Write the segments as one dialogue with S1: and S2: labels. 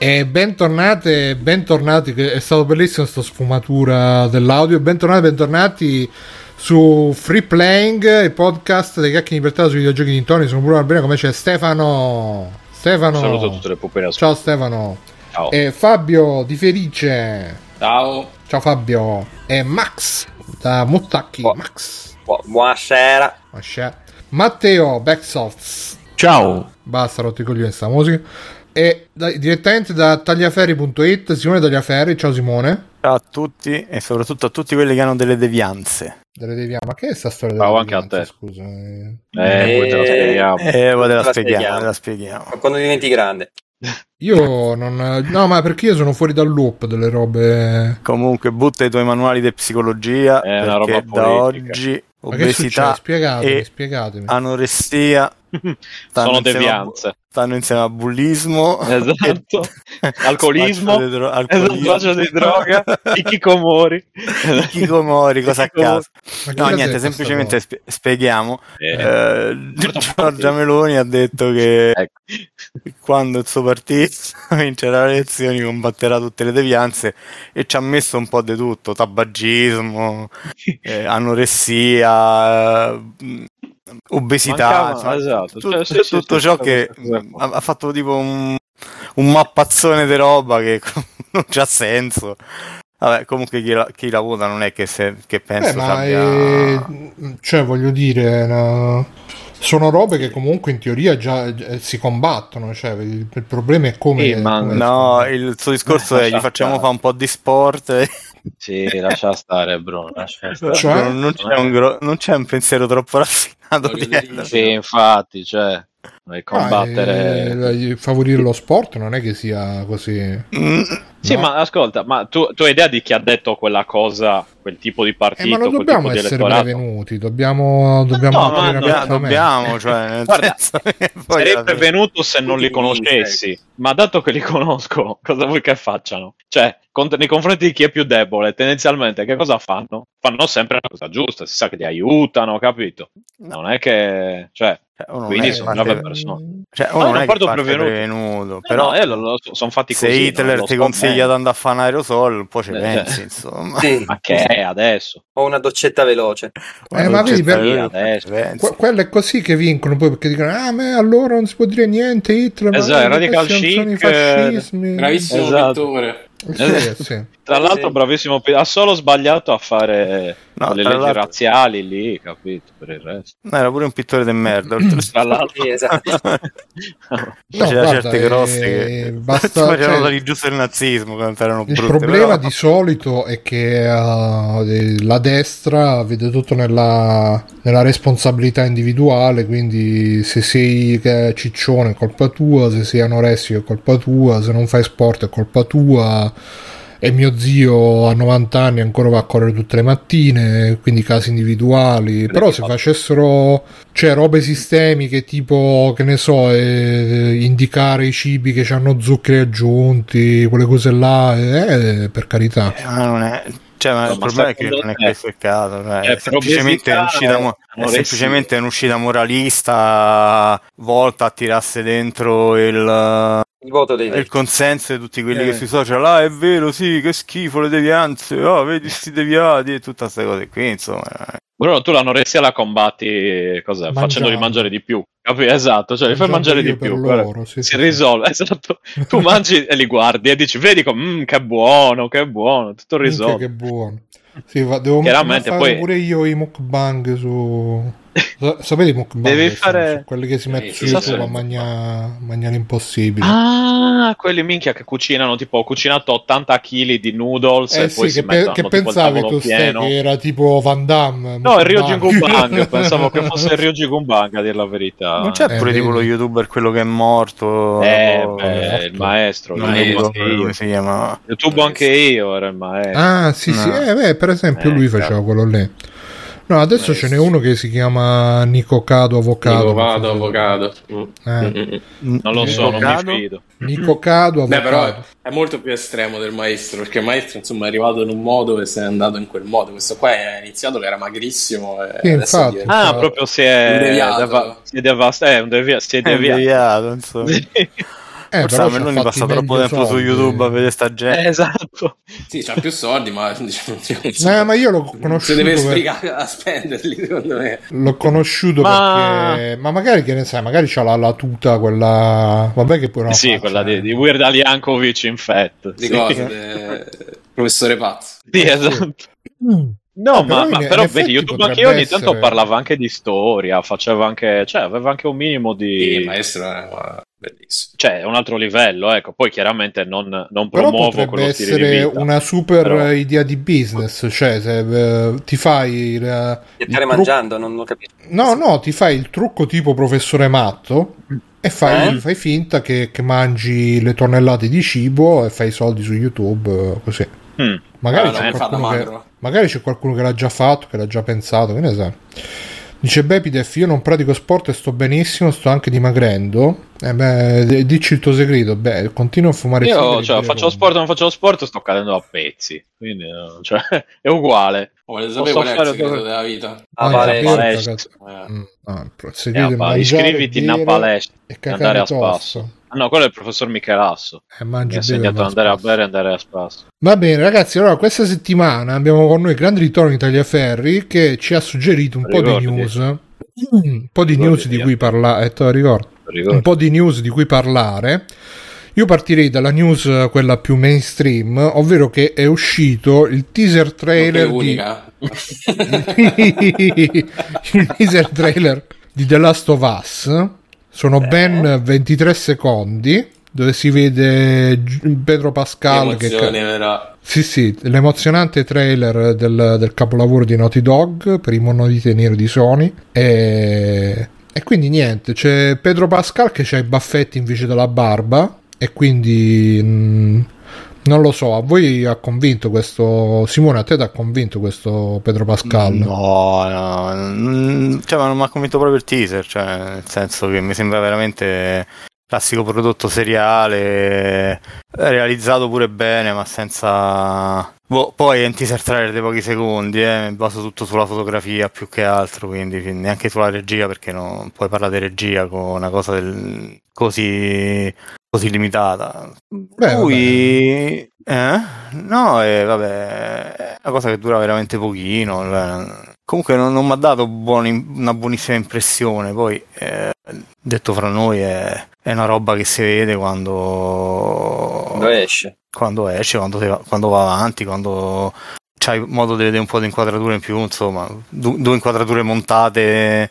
S1: E bentornate, bentornati, è stato bellissimo questa sfumatura dell'audio, bentornati, bentornati su Free Playing, il podcast dei cacchi di libertà sui videogiochi di Tony, sono Bruno Albino, come c'è Stefano. Stefano.
S2: Saluto tutte le pupe
S1: Ciao Stefano.
S2: Ciao.
S1: E Fabio di Felice.
S3: Ciao.
S1: Ciao Fabio. E Max da Muttacchi.
S3: Bu-
S1: Max.
S3: Bu- buonasera.
S1: Mascia. Matteo Backsofts.
S4: Ciao.
S1: Basta, rotti coglioni sta musica. E da- direttamente da tagliaferri.it, Simone Tagliaferri. Ciao Simone.
S4: Ciao a tutti e soprattutto a tutti quelli che hanno delle devianze.
S1: Delle devianze. Ma che è sta storia
S2: Ciao anche a
S1: devianze,
S2: te.
S1: Scusa. eh.
S2: Eh, poi te lo
S3: Eh,
S2: spieghiamo.
S4: E Eh, ora te la
S3: la
S4: spieghiamo,
S3: spieghiamo.
S4: te la spieghiamo.
S3: Ma quando diventi grande.
S1: Io non. No, ma perché io sono fuori dal loop delle robe.
S4: Comunque butta i tuoi manuali di psicologia
S2: È una
S4: perché
S2: roba
S4: da
S2: politica.
S4: oggi
S1: Ma che succede?
S4: obesità
S1: Spiegatemi,
S4: e
S1: spiegatemi.
S4: anoressia
S2: Sono
S4: insieme a-
S2: devianze.
S4: stanno insieme a bullismo
S2: Esatto. Alcolismo.
S4: spaccio di dro-
S2: Esatto,
S4: alcolismo.
S2: spaccio di droga. I chicomori.
S4: Chicomori, cosa a caso. No, niente, semplicemente spie- spieghiamo.
S2: Eh,
S4: Eh, Giorgia Meloni ha detto che
S2: ecco.
S4: quando il suo partito vincerà le elezioni combatterà tutte le devianze e ci ha messo un po' di tutto, tabagismo, eh, anoressia, eh, obesità,
S2: Mancava-
S4: insomma,
S2: esatto,
S4: tu-
S2: cioè, sì,
S4: tutto
S2: sì,
S4: ciò
S2: sì,
S4: che ha, ha fatto tipo un, un mappazzone di roba che non c'ha senso. Vabbè, comunque chi la, chi la vota non è che, se, che penso
S1: Beh, ma
S4: abbia...
S1: eh, cioè, voglio dire, no, sono robe che comunque in teoria già eh, si combattono. Cioè, il, il problema è come.
S2: Sì, ma
S1: come-
S4: No, il suo discorso
S2: Eh,
S4: è gli facciamo fare un po' di sport e
S2: Sì, lascia stare, Bruno. Lascia stare.
S1: Cioè?
S4: non, non c'è un gro- non c'è un pensiero troppo raffinato dietro.
S2: Sì, infatti, cioè, vuoi combattere.
S1: Ah, eh, favorire lo sport non è che sia così.
S2: Sì,
S1: no?
S2: ma ascolta, ma tu, tu hai idea di chi ha detto quella cosa, quel tipo di
S1: Eh,
S2: partito,
S1: ma non
S2: quel
S1: dobbiamo essere prevenuti, dobbiamo, dobbiamo
S2: No, ma
S1: aprire
S2: dobbiamo-
S4: cioè,
S2: Guarda, Sarei prevenuto se non li conoscessi, ma dato che li conosco, cosa vuoi che facciano? Cioè, con- nei confronti di chi è più debole, tendenzialmente che cosa fanno? Fanno sempre la cosa giusta, si sa che ti aiutano, capito? Non è che... Cioè,
S4: cioè, uno
S2: quindi
S4: non è
S2: sono
S4: parte-
S2: brave persone.
S4: cioè,
S2: No,
S4: uno
S2: non
S4: non è parte
S2: prevenuto.
S4: prevenuto,
S2: però
S4: però
S2: sono fatti
S4: se
S2: così. non
S4: Hitler ti consiglia
S2: bene.
S4: di andare a fare un aerosol, un po' ci
S2: Eh,
S4: pensi,
S2: eh.
S4: insomma.
S3: Sì.
S2: Ma che è adesso?
S3: Ho una doccetta veloce.
S1: Eh, ma vedi, per-. Que- quello è così che vincono poi perché dicono ah ma allora non si può dire niente Hitler ma
S2: Esatto,
S1: no,
S2: radical chic, eh,
S1: fascismi
S5: Bravissimo
S2: Esatto.
S5: pittore.
S1: Sì, eh, sì.
S2: Tra l'altro,
S3: Sì.
S2: bravissimo, ha solo sbagliato a fare
S4: No,
S2: le leggi
S4: l'altro-
S2: razziali lì, capito? Per il resto.
S4: No, era pure un pittore di merda. oltre-
S2: Tra l'altro,
S3: Sì, esatto.
S1: No,
S4: Faceva
S1: guarda,
S4: certe croste
S1: eh,
S4: che
S1: basta-
S4: facevano
S1: cioè-
S4: dare giusto il nazismo quando erano
S1: Il
S4: brutte.
S1: problema
S4: però-
S1: di solito è che uh, la destra vede tutto nella, nella responsabilità individuale, quindi se sei ciccione è colpa tua, se sei anoressico è colpa tua, se non fai sport è colpa tua. E mio zio a 90 anni ancora va a correre tutte le mattine, quindi casi individuali. Però se facessero cioè, robe sistemiche tipo, che ne so, eh, indicare i cibi che hanno zuccheri aggiunti, quelle cose là, eh, per carità.
S4: Eh, ma non è... Cioè, ma
S2: No,
S4: il
S2: ma
S4: problema è che non è questo il caso. cioè,
S2: Eh,
S4: è, semplicemente un'uscita, mo- è semplicemente un'uscita moralista volta a tirarsi dentro il,
S3: Il voto dei
S4: il consenso di tutti quelli
S3: Eh.
S4: che sui social, ah è vero, sì, che schifo le devianze, ah vedi sti deviati e tutte queste cose qui, insomma.
S2: Bruno, tu l'anoressia la combatti cos'è? Facendoli mangiare di più. Capi? Esatto, cioè li fai mangiare di più.
S1: loro, sì,
S2: si
S1: sì,
S2: risolve, esatto. Tu mangi e li guardi e dici, vedi come, "Mm, che buono, che buono, tutto
S1: Minchia,
S2: risolto.
S1: che buono. Sì, va- devo
S2: Chiaramente,
S1: fare
S2: poi-
S1: pure io i mukbang su... Sa- Sapete i mukbang?
S2: Devi fare-
S1: quelli che si mettono
S5: Sì,
S1: su
S2: sì,
S1: YouTube
S2: sì.
S1: a mangiare mangiare l'impossibile.
S2: Ah, quelli minchia che cucinano, tipo ho cucinato 80 kg di noodles
S1: Eh
S2: e poi
S1: sì,
S2: si
S1: che, pe- che
S2: tipo
S1: pensavi tu stai che era tipo Van Damme?
S2: No, il Ryoji
S1: Mukbang.
S2: Gumbang, pensavo che fosse il Ryoji Gumbang a dir la verità.
S4: Non c'è
S1: Eh,
S4: pure tipo
S1: vedi.
S4: lo youtuber quello che è morto?
S2: Eh,
S4: o-
S2: beh, il maestro,
S4: non
S2: il
S4: mi
S2: YouTube
S4: si chiama.
S2: YouTube anche io era il maestro.
S1: Ah, sì, sì,
S4: No.
S1: eh, beh, per esempio
S2: Eh,
S1: lui faceva quello lì. No, adesso
S5: Eh,
S1: ce n'è
S5: sì.
S1: uno che si chiama Nico Cado Avocado. Non se-
S5: avvocato. Mm.
S1: Eh,
S5: Mm, mm, mm.
S2: Non lo so, non
S4: Avocado?
S2: mi fido.
S1: Nico Cado
S5: Beh, però
S1: Avocado.
S5: è molto più estremo del maestro, perché il maestro insomma è arrivato in un modo e se n'è andato in quel modo. Questo qua è iniziato che era magrissimo e
S1: Sì, infatti.
S5: diventa-
S2: Ah, proprio si è,
S5: deviato.
S2: deva- si è devastato, eh, devia- si è
S4: È
S2: deviato,
S4: insomma.
S2: Sì.
S1: Eh,
S4: Forse
S1: però
S4: a Meloni passa troppo tempo su
S1: soldi.
S4: YouTube a vedere sta gente.
S2: Eh, esatto.
S5: Sì, c'ha più soldi, ma diciamo,
S1: Eh, ma io l'ho
S5: si
S1: conosciuto
S5: deve
S1: per-
S5: sbrigare a spenderli, secondo me.
S1: L'ho conosciuto
S2: Ma-
S1: perché. Ma magari che ne sai, magari c'ha la, la tuta, quella. Vabbè, che poi non
S2: sì,
S1: faccia,
S2: quella di,
S1: eh.
S2: di Weird Al Yankovic in Fat.
S5: Di
S2: sì.
S5: cosa? De- Professore Pazzo.
S2: Sì, esatto.
S1: Mm.
S2: No,
S1: Eh,
S2: ma,
S1: in-
S2: ma
S1: in
S2: però
S1: effetti
S2: vedi, YouTube anche
S1: potrebbe
S2: ogni tanto
S1: essere-
S2: parlava anche di storia, faceva anche, cioè aveva anche un minimo
S5: Sì,
S2: di...
S5: il maestro è ma, bellissimo.
S2: Cioè, è un altro livello, ecco. Poi chiaramente non, non
S1: Però
S2: promuovo
S1: potrebbe
S2: quello stile di
S1: essere
S2: vita.
S1: una super
S2: Però-
S1: idea di business, cioè se eh, ti fai il, il
S3: Di stare
S1: trucco-
S3: mangiando, non ho capito.
S1: No, no, ti fai il trucco tipo professore matto e fai,
S3: Eh?
S1: fai finta che, che mangi le tonnellate di cibo e fai i soldi su YouTube eh, così.
S2: Mm.
S1: Magari,
S5: Ah,
S1: c'è qualcuno che, magari c'è qualcuno che l'ha già fatto, che l'ha già pensato, che ne sa. Dice Bepidef, io non pratico sport e sto benissimo, sto anche dimagrendo. Eh beh, dici il tuo segreto. Beh, continuo a fumare
S2: Io cioè, faccio lo sport non faccio lo sport, sto cadendo a pezzi. Quindi eh, cioè, è uguale.
S5: Volete
S2: Posso
S5: sapere qual è il segreto
S2: dove-
S5: della vita?
S3: Ah,
S1: Ah,
S3: vale.
S1: in palestra, cazzo.
S5: Eh.
S1: Mm,
S2: Eh,
S1: segreto è
S2: papà,
S1: mangiare,
S2: iscriviti in una palestra
S1: e
S2: andare a spasso. Ah, no, quello è il professor Michelasso.
S1: E
S2: Mi ha insegnato ad andare a
S1: spasso.
S2: bere e andare a spasso.
S1: Va bene, ragazzi. Allora, questa settimana abbiamo con noi il grande ritorno di Tagliaferri che ci ha suggerito un po' di news. Un po' di
S2: Ricordati,
S1: news di
S2: via.
S1: cui parlare. Eh. Un po' di news di cui parlare. Io partirei dalla news eh, quella più mainstream, ovvero che è uscito il teaser trailer di
S5: unica.
S1: il teaser trailer di The Last of Us. Sono ben 23 secondi dove si vede Pedro Pascal che ca- sì, sì, l'emozionante trailer del, del capolavoro di Naughty Dog per i monoliti neri di Sony. E, e quindi niente, c'è Pedro Pascal che ha i baffetti invece della barba. E quindi mm, non lo so, a voi ha convinto questo. Simone, a te ti ha convinto questo Pedro Pascal?
S4: No, no, mm, cioè, non mi ha convinto proprio il teaser, cioè, nel senso che mi sembra veramente classico prodotto seriale, realizzato pure bene, ma senza... Boh, poi è un teaser trailer di pochi secondi, eh, mi baso tutto sulla fotografia più che altro, quindi neanche sulla regia, perché non puoi parlare di regia con una cosa del- così, così limitata.
S1: Beh,
S4: Lui... Eh? No, eh, vabbè, è una cosa che dura veramente pochino. eh. Comunque non, non mi ha dato buoni- una buonissima impressione. Poi, eh, detto fra noi, è, è una roba che si vede quando,
S3: Quando esce.
S4: quando esce, quando, va, quando va avanti, quando c'hai modo di vedere un po' di inquadrature in più, insomma, du- due inquadrature montate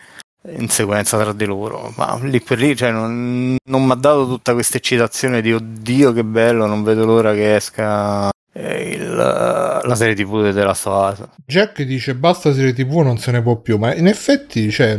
S4: in sequenza tra di loro. Ma lì per lì, cioè, non, non mi ha dato tutta questa eccitazione di oddio che bello, non vedo l'ora che esca eh, il- la serie TV of Us.
S1: Jack dice basta serie tv non se ne può più ma in effetti cioè,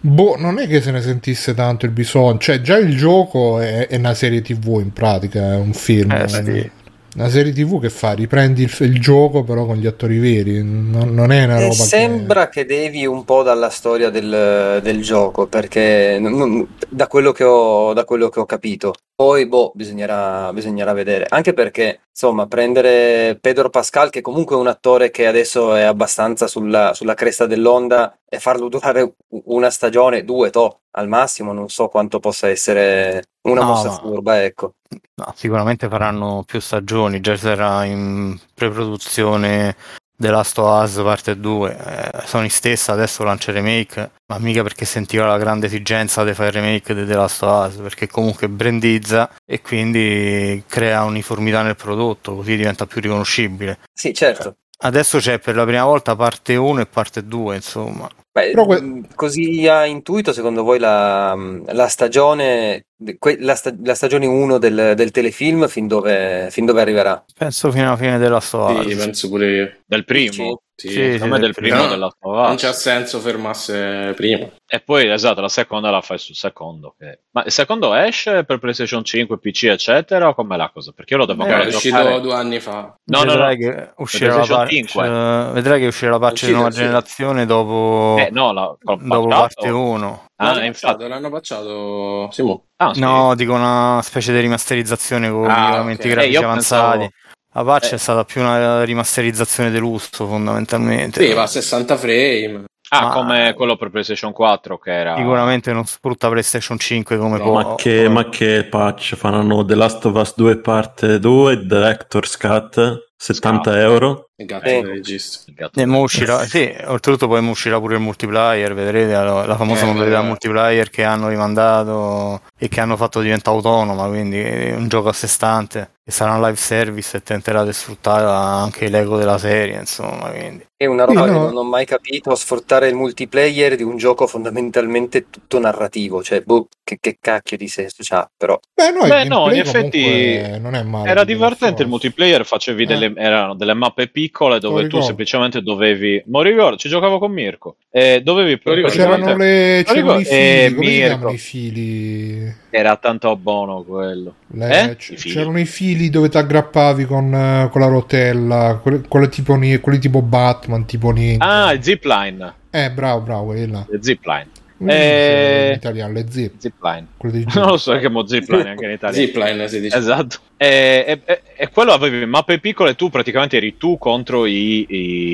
S1: boh, non è che se ne sentisse tanto il bisogno cioè già il gioco è, è una serie tv in pratica è un film
S4: Eh, sì.
S1: Una serie tv che fa riprendi il, il gioco però con gli attori veri non, non è una roba
S3: sembra che... devi un po' dalla storia del, del gioco, perché non- non- da quello che ho, da quello che ho capito. Poi, boh, bisognerà, bisognerà vedere. Anche perché, insomma, prendere Pedro Pascal, che comunque è un attore che adesso è abbastanza sulla, sulla cresta dell'onda, e farlo durare una stagione, due, to, al massimo, non so quanto possa essere una
S4: No,
S3: mossa furba, ecco.
S4: No, sicuramente faranno più stagioni, già sarà in pre-produzione The Last of Us parte 2. Eh, Sony stessa adesso lancia il remake, ma mica perché sentiva la grande esigenza di fare il remake di The Last of Us, perché comunque brandizza e quindi crea uniformità nel prodotto, così diventa più riconoscibile.
S3: Sì, certo.
S4: Adesso c'è per la prima volta parte 1 e parte 2, insomma.
S3: Beh,
S1: que-
S3: mh, così a intuito, secondo voi la, la stagione, que- la, sta- la stagione 1 del, del telefilm fin dove, fin dove arriverà?
S4: Penso fino alla fine della of
S5: Sì, penso pure io.
S2: Del primo?
S5: Sì,
S4: Sì,
S2: Secondo me
S4: sì,
S2: del
S4: sì.
S2: primo
S5: No,
S2: della
S5: Non c'ha senso fermarsi prima.
S2: E poi, esatto, la seconda la fai sul secondo. che- Ma il secondo esce per PlayStation 5, PC, eccetera, o com'è la cosa? Perché io lo devo
S4: Eh,
S5: È
S2: ancora
S5: uscito
S2: giocare.
S5: due anni fa.
S2: No, no,
S4: vedrai
S2: no.
S4: che uscirà la
S2: PlayStation
S4: patch,
S2: 5.
S4: eh, vedrai che uscirà la patch di nuova
S5: uscita.
S4: generazione dopo,
S2: Eh, no, la,
S4: dopo parte 1.
S2: Ah,
S5: L'hanno
S2: infatti.
S5: pacciato, l'hanno pacciato Simo.
S2: Ah, sì.
S4: No, dico una specie di rimasterizzazione con
S5: Ah,
S4: miglioramenti
S5: ok.
S4: grafici
S2: Eh,
S4: avanzati.
S2: pensavo-
S4: La patch
S2: Eh.
S4: è stata più una rimasterizzazione delusso fondamentalmente.
S5: Sì, va a 60 frame.
S2: Ah,
S4: Ma-
S2: come quello per PlayStation 4 che era...
S4: Sicuramente non sfrutta PlayStation 5 come
S5: No,
S4: può.
S6: Ma che, ma che patch faranno The Last of Us 2 parte 2 Director's Cut 70 euro
S5: Il gatto
S3: Eh.
S5: del regista.
S2: Il gatto-
S4: E mo uscirà, sì, oltretutto poi mo uscirà pure il multiplayer, vedrete la, la famosa
S5: Eh,
S4: modalità
S5: eh.
S4: multiplayer che hanno rimandato e che hanno fatto diventare autonoma, quindi è un gioco a sé stante e sarà un live service e tenterà di sfruttare anche l'ego della serie, insomma, quindi.
S3: È una roba
S1: Sì,
S3: che
S1: no.
S3: non ho mai capito, sfruttare il multiplayer di un gioco fondamentalmente tutto narrativo, cioè, boh, che, che cacchio di senso c'ha, però.
S1: Beh, no,
S2: Beh, no, in effetti
S1: non è male.
S2: Era
S1: di
S2: divertente il multiplayer, facevi
S1: Eh.
S2: delle, erano delle mappe piccole dove
S1: Lo
S2: tu semplicemente dovevi... Mo ricordo, ci giocavo con Mirko. E dovevi.
S1: C'erano, le, c'erano i
S2: ricordo-
S1: fili,
S2: eh, Mirko.
S1: i fili?
S2: Era tanto buono quello.
S1: Le-
S2: Eh?
S1: c-
S2: I
S1: c'erano i fili dove ti aggrappavi con, eh, con la rotella, quelle, quelle tipo, quelli tipo Batman, tipo Ninja.
S2: Ah, il zipline.
S1: Eh, bravo, bravo, quella.
S2: Zipline.
S1: Come
S2: Eh.
S1: in italiano, le zip,
S2: Zipline. Non lo so che mo zipline anche in Italia.
S5: Zipline si dice.
S2: Esatto. E, e- e- quello avevi mappe piccole, tu praticamente eri tu contro i,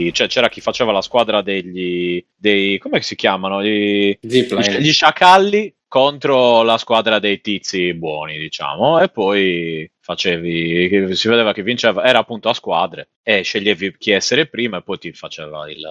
S2: i- cioè c'era chi faceva la squadra degli dei come si chiamano? Gli,
S5: Zipline.
S2: gli sciacalli contro la squadra dei tizi buoni, diciamo, e poi facevi si vedeva che vinceva, era appunto a squadre e sceglievi chi essere prima e poi ti faceva il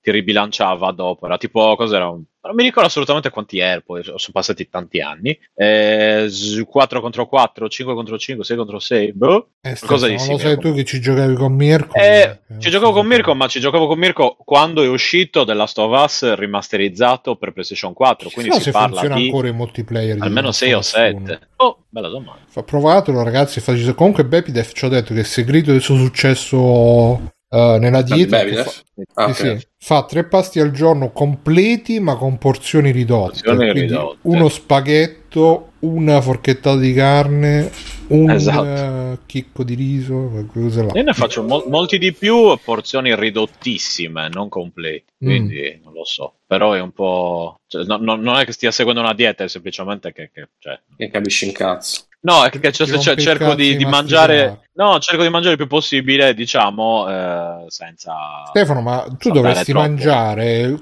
S2: ti ribilanciava dopo, era tipo cos'era un non mi ricordo assolutamente quanti ero, poi sono passati tanti anni. Eh, 4 contro 4, 5 contro 5, 6 contro 6. Boh.
S1: Eh,
S2: Qualcosa di
S1: Stefano, lo
S2: simile.
S1: sai tu che ci giocavi con Mirko?
S2: Eh,
S1: Eh,
S2: ci giocavo con Mirko, ma ci giocavo con Mirko quando è uscito The Last of Us rimasterizzato per PlayStation 4. Quindi si
S1: se
S2: parla
S1: funziona
S2: di
S1: ancora il multiplayer
S2: almeno
S1: Last
S2: 6 o
S1: of Us 1.
S2: 7. Oh, bella domanda.
S1: Provatelo ragazzi, facile. comunque Bepidef ci ha detto che il segreto del suo successo eh, nella dieta è fa,
S5: Ah,
S1: sì,
S5: ok.
S1: sì, fa tre pasti al giorno completi ma con porzioni ridotte.
S2: Porzioni
S1: Quindi
S2: ridotte.
S1: uno spaghetto, una forchettata di carne, un
S2: Esatto.
S1: eh, chicco di riso, quelle cose là.
S2: Io ne faccio mol- molti di più, porzioni ridottissime, non completi. Quindi non lo so. Però è un po'. cioè, no- no- non è che stia seguendo una dieta, è semplicemente che. che- cioè,
S5: Che capisci un cazzo.
S2: No, è che cioè,
S1: il
S2: cerco di,
S1: di
S2: di mangiare. No, cerco di mangiare il più possibile, diciamo, eh, senza.
S1: Stefano, ma tu dovresti
S2: troppo.
S1: mangiare,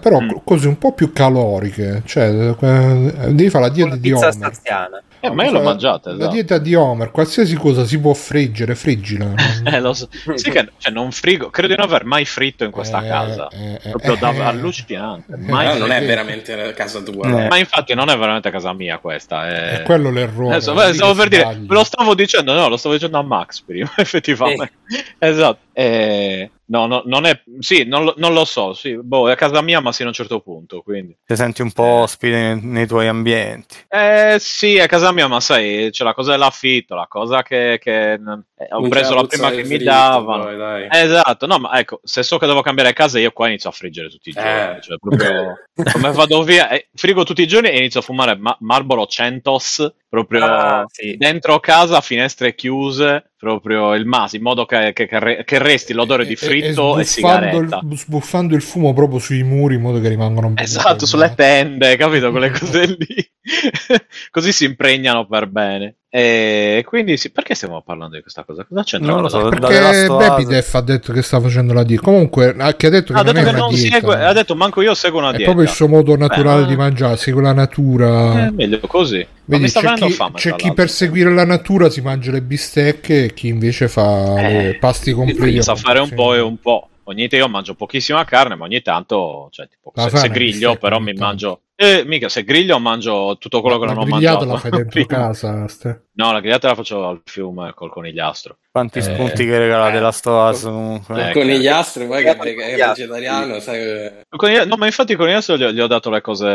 S1: però
S2: Mm.
S1: cose un po' più caloriche. Cioè, eh, devi fare la dieta di
S3: pizza
S1: Homer.
S3: staziana.
S2: Eh, ma io l'ho mangiata.
S1: La
S2: esatto.
S1: dieta di Homer, qualsiasi cosa si può friggere, friggila.
S2: Eh, lo so. Sì che cioè, non frigo, credo di non aver mai fritto in questa
S1: Eh,
S2: casa.
S1: eh, eh,
S2: Proprio da-
S1: eh.
S2: allucinante.
S1: Eh,
S2: Mai
S5: non è veramente casa tua.
S4: Eh.
S5: no?
S2: Ma infatti non è veramente casa mia questa. È,
S1: È quello l'errore.
S2: Adesso,
S1: vedi
S2: stavo per dire, lo stavo dicendo, no, lo stavo dicendo a Max prima, effettivamente. Esatto. Eh, no, no, non è, sì, non lo, non lo so, sì, boh, è a casa mia, ma sino a un certo punto, quindi.
S4: Ti senti un po' ospite nei, nei tuoi ambienti.
S2: Eh, sì, è a casa mia, ma sai, c'è la cosa dell'affitto, la cosa che, che eh, ho
S5: Non
S2: preso la prima che
S5: del
S2: mi
S5: fritto,
S2: davano.
S5: poi, dai.
S2: Esatto, no, ma ecco, se so che devo cambiare casa, io qua inizio a friggere tutti i giorni.
S5: Eh.
S2: Cioè, proprio come vado via, eh, frigo tutti i giorni e inizio a fumare ma- Marlboro Centos proprio
S3: Ah, sì.
S2: dentro casa, finestre chiuse, proprio il maso, in modo che, che- che re- che resti l'odore di
S1: E-
S2: fritto e,
S1: sbuffando
S2: sigaretta.
S1: il, sbuffando il fumo proprio sui muri in modo che rimangano un po'
S2: Esatto, sulle tende, capito? Quelle cose lì. Così si impregnano per bene. E quindi sì, perché stiamo parlando di questa cosa? Cosa c'entra?
S4: Non lo so,
S1: Perché Bepidef ha detto che sta facendo la dieta. Comunque, ha che ha detto che
S2: Ha
S1: non
S2: detto
S1: è
S2: che
S1: una
S2: non
S1: dieta.
S2: segue, ha detto manco io seguo una
S1: è
S2: dieta.
S1: proprio il suo modo naturale
S2: Beh,
S1: di mangiare, segue la natura.
S2: È meglio così. Ma
S1: Vedi,
S2: mi sta
S1: c'è
S2: venendo
S1: chi,
S2: fame.
S1: c'è chi per seguire la natura si mangia le bistecche e chi invece fa
S2: Eh,
S1: le pasti completi.
S2: Sa fare un
S1: Sì.
S2: po' e un po'. Ogni tanto io mangio pochissima carne, ma ogni tanto, cioè, tipo, se, se griglio, però mi
S1: tanto.
S2: mangio. Eh, mica, se griglio mangio tutto quello che
S1: la
S2: non ho mangiato.
S1: la fai dentro casa. Ste.
S2: No, la grigliata la faccio al fiume col conigliastro.
S4: Quanti
S2: Eh,
S4: spunti che regala
S5: eh.
S4: Of Us comunque.
S2: Eh,
S5: Con gli astri, poi che
S3: Con
S5: è vegetariano, sai che-
S2: Il conigli- No, ma infatti il conigliastro gli, ho- gli ho dato le cose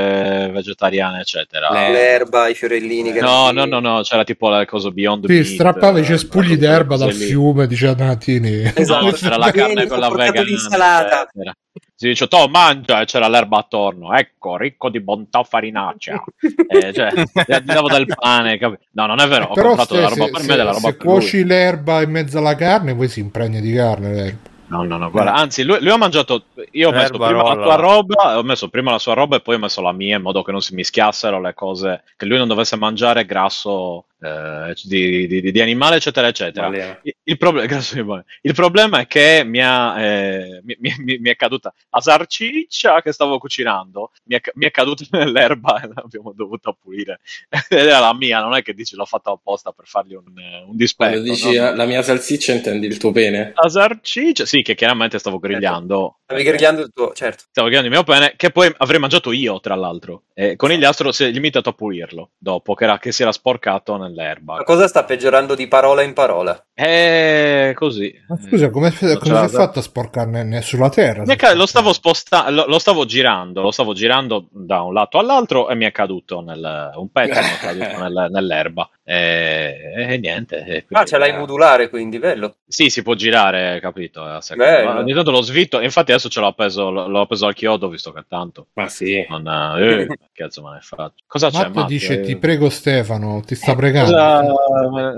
S2: vegetariane, eccetera.
S5: Le-
S3: L'erba, i fiorellini. che
S2: No, no, no, no, c'era tipo la cosa Beyond
S1: Sì,
S2: Meat,
S1: strappava i
S2: eh,
S1: cespugli d'erba dal
S2: lì.
S1: fiume, diceva Donatini.
S3: Esatto.
S2: No, c'era la carne vegana.
S3: l'insalata.
S2: eccetera. Si dice, to mangia e c'era l'erba attorno, ecco, ricco di bontà farinacea. Eh, cioè, gli davo del pane, capi- No, non è vero, ho
S1: Però
S2: comprato della roba
S1: se,
S2: per
S1: se-
S2: me, della roba
S1: se
S2: per lui.
S1: cuoci l'erba in mezzo alla carne, poi si impregna di carne. l'erba.
S2: No, no, no, guarda, anzi, lui, lui ha mangiato. Io ho messo prima la
S4: rolla.
S2: tua roba, ho messo prima la sua roba e poi ho messo la mia in modo che non si mischiassero le cose, che lui non dovesse mangiare grasso eh, di, di- di animale, eccetera, eccetera. Il, il il problema è che mi, ha, eh, mi, mi- mi- è caduta la sarciccia che stavo cucinando, mi è, mi è caduta nell'erba e l'abbiamo dovuta pulire. Ed era la mia, non è che dici l'ho fatta apposta per fargli un, eh, un dispetto.
S5: Quando dici
S2: no?
S5: la mia salsiccia intendi il tuo pene?
S2: La sarciccia, sì, che chiaramente stavo grigliando.
S3: Stavi grigliando il tuo, certo.
S2: Stavo grigliando il mio pene, che poi avrei mangiato io, tra l'altro. E conigliastro si è limitato a pulirlo dopo che, era, che si era sporcato nell'erba.
S3: La cosa sta peggiorando di parola in parola.
S2: E così.
S1: Ma scusa, come,
S2: ce
S1: si è fatta a sporcarne ne- sulla terra?
S2: Ca- lo stavo spostando, lo, lo stavo girando, lo stavo girando da un lato all'altro e mi è caduto nel, un pezzo mi è caduto nel- nell'erba. E, e niente. e
S3: Ah, ce l'hai modulare, quindi, bello.
S2: Sì, si può girare, capito? Ogni tanto lo svitto, infatti adesso ce l'ho appeso, l'ho appeso al chiodo, visto che tanto
S5: Ma sì.
S2: non... Eh, che cazzo me ne faccio? Cosa c'è,
S1: Matt dice:
S2: Eh,
S1: Ti prego, Stefano, ti sta pregando.
S2: Cosa-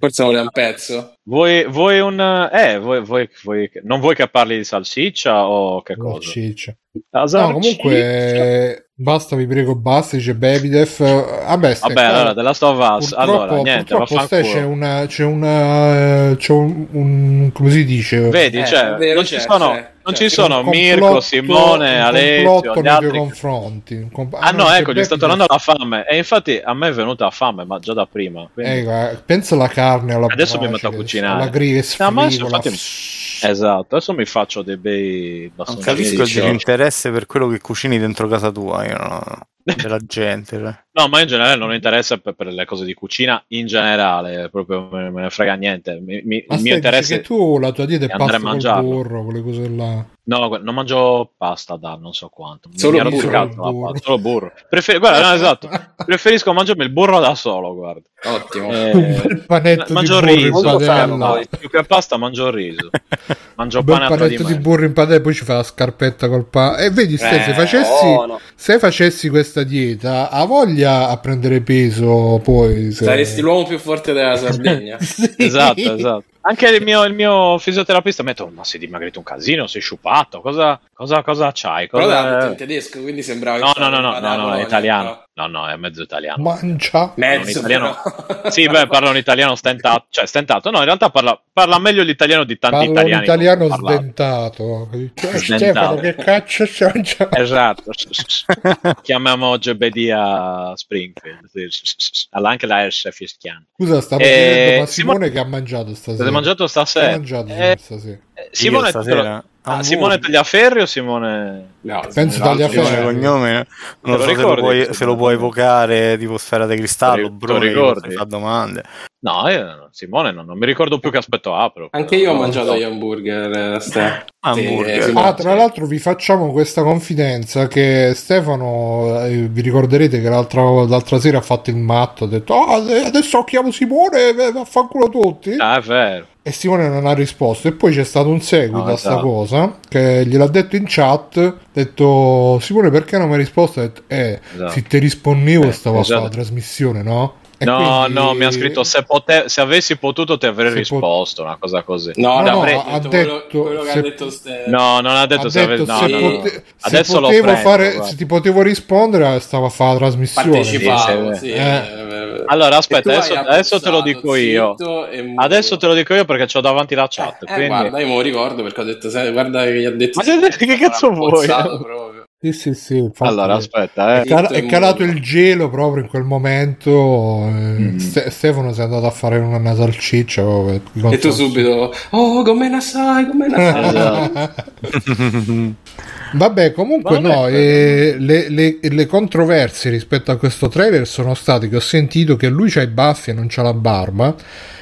S5: Forse vuole un pezzo.
S2: Vuoi, vuoi un... Eh, vuoi, vuoi- vuoi- non vuoi che parli di salsiccia o che cosa? La
S1: No,
S2: salsiccia?
S1: comunque, basta, vi prego, basta. Dice Babydef. Vabbè, Ste,
S2: Vabbè, allora, della of Us.
S1: purtroppo,
S2: Allora, niente,
S1: purtroppo
S2: vaffanculo.
S1: c'è una, c'è una, c'è un, un- come si dice?
S2: Vedi,
S5: Eh,
S2: cioè,
S5: vero,
S2: non ci
S5: c'è,
S2: sono,
S5: c'è,
S2: non
S5: c'è.
S2: ci sono Mirko, Simone, Alessio, gli altri.
S1: confronti. Comp-
S2: Ah no,
S1: perché
S2: ecco, gli sta tornando la fame. E infatti a me è venuta la fame, ma già da prima. quindi-
S1: Eh, pensa alla carne alla
S2: Adesso mi metto a cucinare.
S1: La griglia
S2: No, ma adesso
S1: sfrigola.
S2: infatti- Esatto, adesso mi faccio dei bei
S4: Non capisco disinteresse per quello che cucini dentro casa tua, io no, della gente. cioè.
S2: No, ma in generale non mi interessa per, per le cose di cucina, in generale, proprio me, me ne frega niente. Mi- mi- il mio interesse
S1: che tu la tua dieta è
S2: è andare
S1: pasta
S2: a
S1: col burro, quelle cose là.
S2: No, non mangio pasta da non so quanto.
S5: Solo
S2: Mi
S5: burro.
S1: burro.
S2: solo burro. Prefer- guarda, no, esatto. Preferisco mangiarmi il burro da solo, guarda.
S5: Ottimo.
S2: Eh,
S1: un bel panetto
S2: mangio
S1: di burro in
S2: riso,
S3: sano,
S1: padella.
S2: più che pasta mangio il riso. Mangio
S1: Un bel panetto di burro in padella e poi ci fa la scarpetta col pane. E vedi, Ste, se
S5: Eh,
S1: facessi,
S3: buono.
S1: se facessi questa dieta, ha voglia a prendere peso poi. se-
S5: Saresti l'uomo più forte della Sardegna.
S1: Sì.
S2: Esatto, esatto. Anche il mio, il mio fisioterapista mi ha detto: Ma sei dimagrito un casino, sei sciupato, cosa, cosa, cosa c'hai?
S5: Però
S2: Cosa...
S5: l'ha detto in tedesco, quindi sembrava
S2: No, no, no, no, no, no,
S5: Patagonia,
S2: italiano. No, no, è mezzo italiano.
S1: Mangia.
S5: Mezzo,
S2: Un italiano-. Sì, beh, parla un italiano stentato, cioè stentato. No, in realtà parla, parla meglio l'italiano di tanti
S1: Parla un
S2: italiani.
S1: italiano
S2: ho parlato.
S1: sventato. Cioè. Stefano, che cazzo stai mangiando?
S2: Esatto. Chiamiamo Gebedia Springfield. Alla anche la S fischiano.
S1: Scusa, stavo
S2: Eh,
S1: chiedendo, ma
S2: Simone-
S1: Simone che ha mangiato stasera?
S2: Mangiato
S1: Che ha
S2: stasera?
S1: mangiato
S2: Eh,
S1: stasera?
S2: eh, Simone,
S4: Io stasera?
S2: Ah. Simone Tagliaferri o Simone...
S5: No,
S1: Penso Tagliaferri.
S4: Nome cognome, non
S2: Te
S4: lo
S2: lo
S4: so se lo,
S2: ricordi?
S4: puoi, se lo puoi evocare tipo Sfera di Cristallo,
S2: lo
S4: Bruno,
S2: ricordi?
S4: fa domande.
S2: No, io- Simone non, non mi ricordo più che aspetto apro.
S5: Anche io ho
S2: No,
S5: mangiato
S2: no.
S5: gli hamburger. eh, Ste.
S4: Hamburger.
S5: Sì, sì,
S1: Ah, tra l'altro vi facciamo questa confidenza che Stefano, eh, vi ricorderete che l'altra, l'altra sera ha fatto il matto, ha detto "Ah, adesso chiamo Simone, eh, vaffanculo tutti.
S2: Ah, è vero.
S1: E Simone non ha risposto e poi c'è stato un seguito
S2: No,
S1: a sta
S2: esatto.
S1: cosa che gliel'ha detto in chat, ha detto Simone perché non mi hai risposto? Ha detto, eh,
S2: Esatto.
S1: se ti rispondevo
S2: Eh,
S1: stavo a
S2: esatto.
S1: la trasmissione, no? E
S2: no,
S1: quindi-
S2: no, mi ha scritto se, pote- se avessi potuto ti avrei
S1: Se pot-
S2: risposto, una cosa così.
S5: No,
S1: No,
S5: no,
S1: no,
S5: ha detto quello, quello che
S1: se-
S5: ha detto.
S2: No, non ha detto
S1: ha
S2: se
S1: detto
S2: avessi...
S1: se,
S2: no, no, no.
S1: pote- se
S2: Adesso lo
S1: potevo
S2: prendo,
S1: fare,
S2: guarda.
S1: se ti potevo rispondere stavo a fare la trasmissione.
S5: Partecipavo,
S2: Sì,
S5: sì.
S1: sì.
S5: eh,
S2: Allora,
S5: e
S2: aspetta, adesso, adesso te lo dico io. Adesso te lo dico io perché ho davanti la chat.
S5: Eh,
S2: quindi...
S5: guarda, io me lo ricordo perché ho detto, guarda che gli ha detto...
S2: Ma che cazzo vuoi?
S1: Sì, sì, sì. infatti-
S2: Allora, aspetta,
S1: È,
S2: eh.
S1: cal-
S5: Zitto e
S1: è calato il gelo proprio in quel momento.
S2: Mm.
S1: Ste- Stefano si è andato a fare una, con
S5: E tu
S1: salsa.
S5: subito, oh, come ne sai, come ne sai?
S1: Vabbè, comunque
S2: Vabbè,
S1: no, eh, le, le- le controversie rispetto a questo trailer sono state che ho sentito che lui c'ha i baffi e non c'ha la barba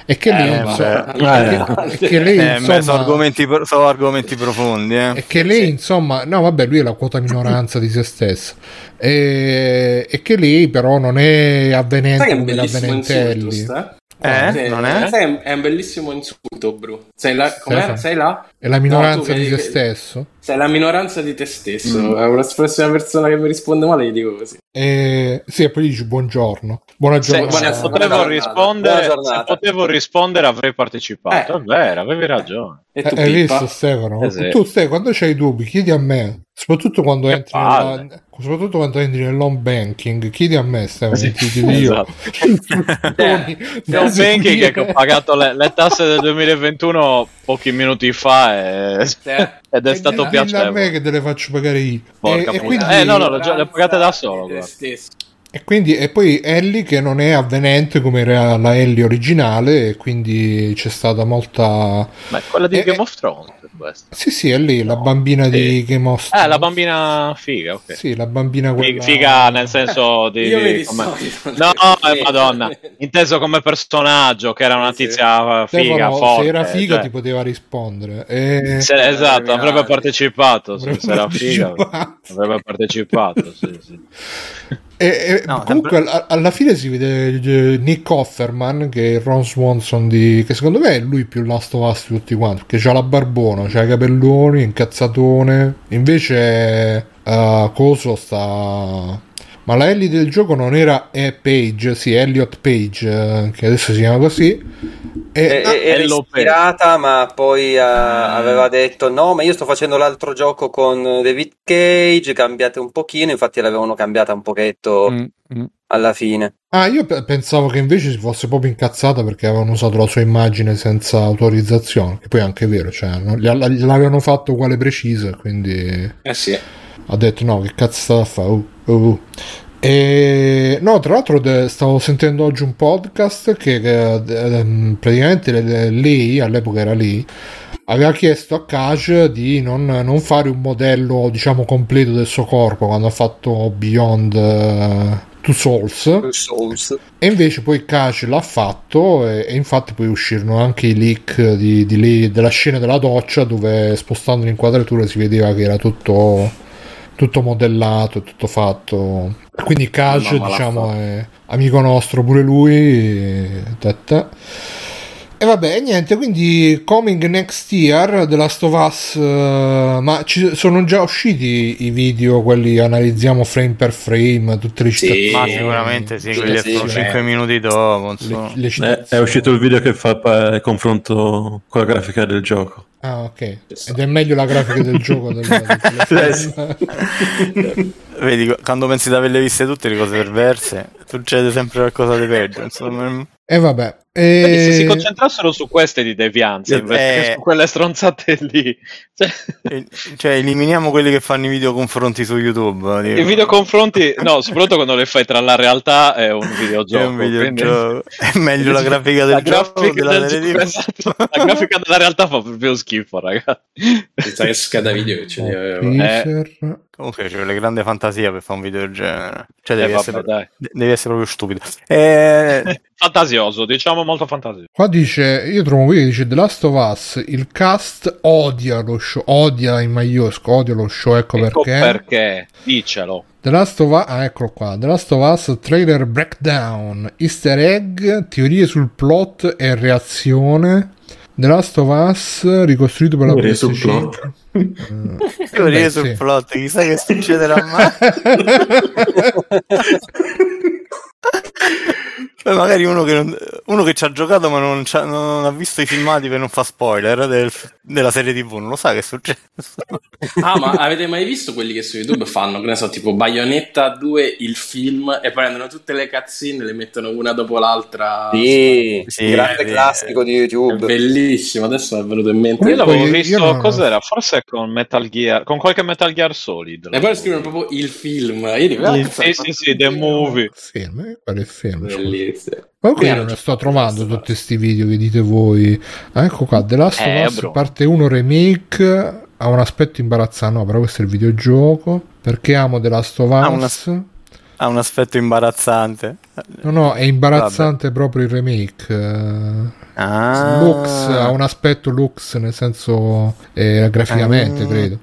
S1: e che lei,
S5: Eh,
S1: inso-
S5: vabbè.
S1: e che- che lei,
S4: Eh,
S1: insomma,
S4: sono, argomenti, sono argomenti profondi. Eh.
S1: e che lei insomma, no vabbè lui è la quota minoranza di se stesso e, e che lei però non è avvenente come l'avvenentelli.
S4: Eh?
S5: Sì,
S4: Non è?
S5: sai, è un bellissimo insulto, Bru. Sei là? Com'è?
S1: Stefano.
S5: Sei là?
S1: È la minoranza
S5: No,
S1: di se stesso?
S5: Sei la minoranza di te stesso.
S6: Mm.
S5: È una prossima persona che mi risponde male, gli dico così.
S1: E, sì, e poi dici buongiorno. Buona
S2: Se,
S1: giornata.
S2: se
S5: buona-
S2: potevo
S5: buona
S2: rispondere,
S3: giornata.
S2: se potevo rispondere avrei partecipato.
S5: Eh.
S2: È vero, avevi ragione.
S5: E tu,
S1: Eh, Hai visto Stefano?
S2: Eh sì.
S1: Tu Stefano, quando c'hai dubbi, chiedi a me. Soprattutto quando,
S2: Che
S1: entri
S2: palle.
S1: nella- soprattutto quando entri nell'home banking, chiedi a me, Stefano,
S2: Sì,
S1: ti dico io.
S2: esatto. C'è un
S1: da
S2: banking che ho pagato le, le tasse del 2021 pochi minuti fa e- ed è
S1: E
S2: stato
S1: dillo a me
S2: piacevole.
S1: che te le faccio pagare io.
S2: Porca
S1: E, e quindi,
S2: Eh, no, no, le, le pagate da solo.
S5: Di
S1: e quindi- e poi Ellie che non è avvenente come era la Ellie originale, e quindi c'è stata molta.
S2: Ma è quella di
S1: Eh,
S2: Game
S1: eh.
S2: of Thrones. questa.
S1: Sì, sì, è lì, la
S2: No.
S1: bambina di
S2: Sì.
S1: Game of
S2: Eh,
S1: Thrones.
S2: la bambina figa, ok.
S1: Sì, la bambina quella.
S2: Figa nel senso di... Di- come-. No, eh,
S5: Sì.
S2: madonna, inteso come personaggio, che era una
S5: Sì, sì.
S2: tizia eh, figa,
S1: Stefano,
S2: forte.
S1: se era figa
S2: cioè,
S1: ti poteva rispondere. E...
S2: se- esatto, avrebbe partecipato, se,
S1: Avrebbe
S2: se era figa.
S1: partecipato.
S2: Avrebbe partecipato, sì, sì.
S1: E, e
S4: No,
S1: comunque a- alla fine si vede eh, Nick Offerman che è Ron Swanson di che secondo me è lui più Last of Us di tutti quanti perché c'ha la barbona, c'ha i capelloni, incazzatone. Invece eh, Coso sta ma la Ellie del gioco non era E. Page, sì, Elliot Page, eh, che adesso si chiama così. E,
S3: E-
S1: ah,
S3: e- era ispirata, ma poi eh, aveva detto: No, ma io sto facendo l'altro gioco con David Cage. Cambiate un pochino. Infatti, l'avevano cambiata un pochetto
S4: Mm, mm.
S3: alla fine.
S1: ah, io pe- pensavo che invece si fosse proprio incazzata perché avevano usato la sua immagine senza autorizzazione, che poi è anche vero, cioè, non- gliel'avevano fatto uguale precisa, quindi
S5: Eh sì.
S1: Ha detto no, che cazzo stava a fare? Uh, uh, uh. E no, tra l'altro de- stavo sentendo oggi un podcast che, che, ehm, praticamente le- le- lei, all'epoca era lei, aveva chiesto a Cage di non, non fare un modello, diciamo, completo del suo corpo quando ha fatto Beyond eh, Two Souls.
S3: Souls.
S1: E invece poi Cage l'ha fatto e, e infatti poi uscirono anche i leak di, di lei, della scena della doccia dove spostando l'inquadratura si vedeva che era tutto, tutto modellato, tutto fatto. Quindi
S5: l'ha
S1: diciamo è amico nostro pure lui. E, ta. E vabbè, niente, quindi coming next year The Last of Us, eh, ma ci sono già usciti i video, quelli analizziamo frame per frame, tutte le
S5: Sì.
S1: citazioni.
S4: Ma sicuramente sì,
S3: Sì,
S4: quelli
S3: sì,
S4: sono
S3: sì.
S4: 5 minuti dopo. insomma.
S1: Le- le
S6: Eh, è uscito il video che fa pa- il confronto con la grafica del gioco.
S1: Ah, ok. Ed è meglio la grafica del gioco del, del.
S4: Vedi, quando pensi di averle viste tutte le cose perverse, succede sempre qualcosa di peggio. Insomma,
S1: E vabbè.
S2: Quindi se si
S1: E...
S2: concentrassero su queste di devianza
S4: Eh,
S2: invece che
S4: eh.
S2: su quelle stronzate lì. Cioè,
S4: E- cioè, eliminiamo quelli che fanno i video confronti su YouTube. dico.
S2: I videoconfronti, no, soprattutto quando le fai tra la realtà e un videogioco.
S4: È un
S2: quindi-
S4: videogioco. È meglio la grafica del
S2: La
S4: gioco
S2: grafica
S4: della
S2: del
S4: TV.
S2: esatto. La grafica della realtà fa proprio schifo, ragazzi.
S5: Pensa che scheda video che ce li aveva.
S1: Teaser.
S4: Comunque c'è le grande fantasia per fare un video del genere. Cioè,
S2: Eh,
S4: devi,
S2: vabbè,
S4: essere,
S2: dai.
S4: devi essere proprio stupido. Eh,
S2: Fantasioso, diciamo molto fantasioso.
S1: Qua dice, io trovo qui che dice The Last of Us, il cast odia lo show, odia in maiuscolo, odia lo show, ecco,
S2: Ecco
S1: perché.
S2: perché, dicelo.
S1: The Last of Us, ah, eccolo qua, The Last of Us trailer breakdown, easter egg, teorie sul plot e reazione. The Last of Us ricostruito per la
S6: Teorie sul
S1: PS5.
S6: plot.
S4: Teorie sul plot, chissà che succederà mai. Poi magari uno che, non- uno che ci ha giocato ma non, c'ha- non ha visto i filmati per non fa spoiler del- della serie tv, non lo sa che è successo.
S5: Ah, ma avete mai visto quelli che su YouTube fanno, che ne so, tipo Bayonetta 2, il film, e prendono tutte le cazzine e le mettono una dopo l'altra?
S3: Sì,
S4: Sì,
S3: grande
S4: sì.
S3: classico di
S5: È
S3: YouTube.
S5: bellissimo, adesso mi è venuto in mente.
S2: Io l'avevo
S1: io
S2: visto,
S1: non-
S2: cos'era? Forse con Metal Gear, con qualche Metal Gear Solid.
S5: E poi scrivono proprio il film. Io dico, ah,
S2: Sì, sì, sì, The Movie.
S1: Film, eh, quale film? scusa?
S5: Bellissimo.
S1: Comunque io non sto trovando tutti questi video che dite voi. Ah, ecco qua, The Last of
S2: Eh,
S1: Us
S2: bro.
S1: parte 1 remake ha un aspetto imbarazzante, no, però questo è il videogioco. Perché amo The Last of
S4: Ha una-
S1: Us?
S4: Ha un aspetto imbarazzante.
S1: No, no, è imbarazzante proprio il remake.
S4: Ah.
S1: Lux ha un aspetto Lux nel senso eh, graficamente,
S4: Ah.
S1: credo.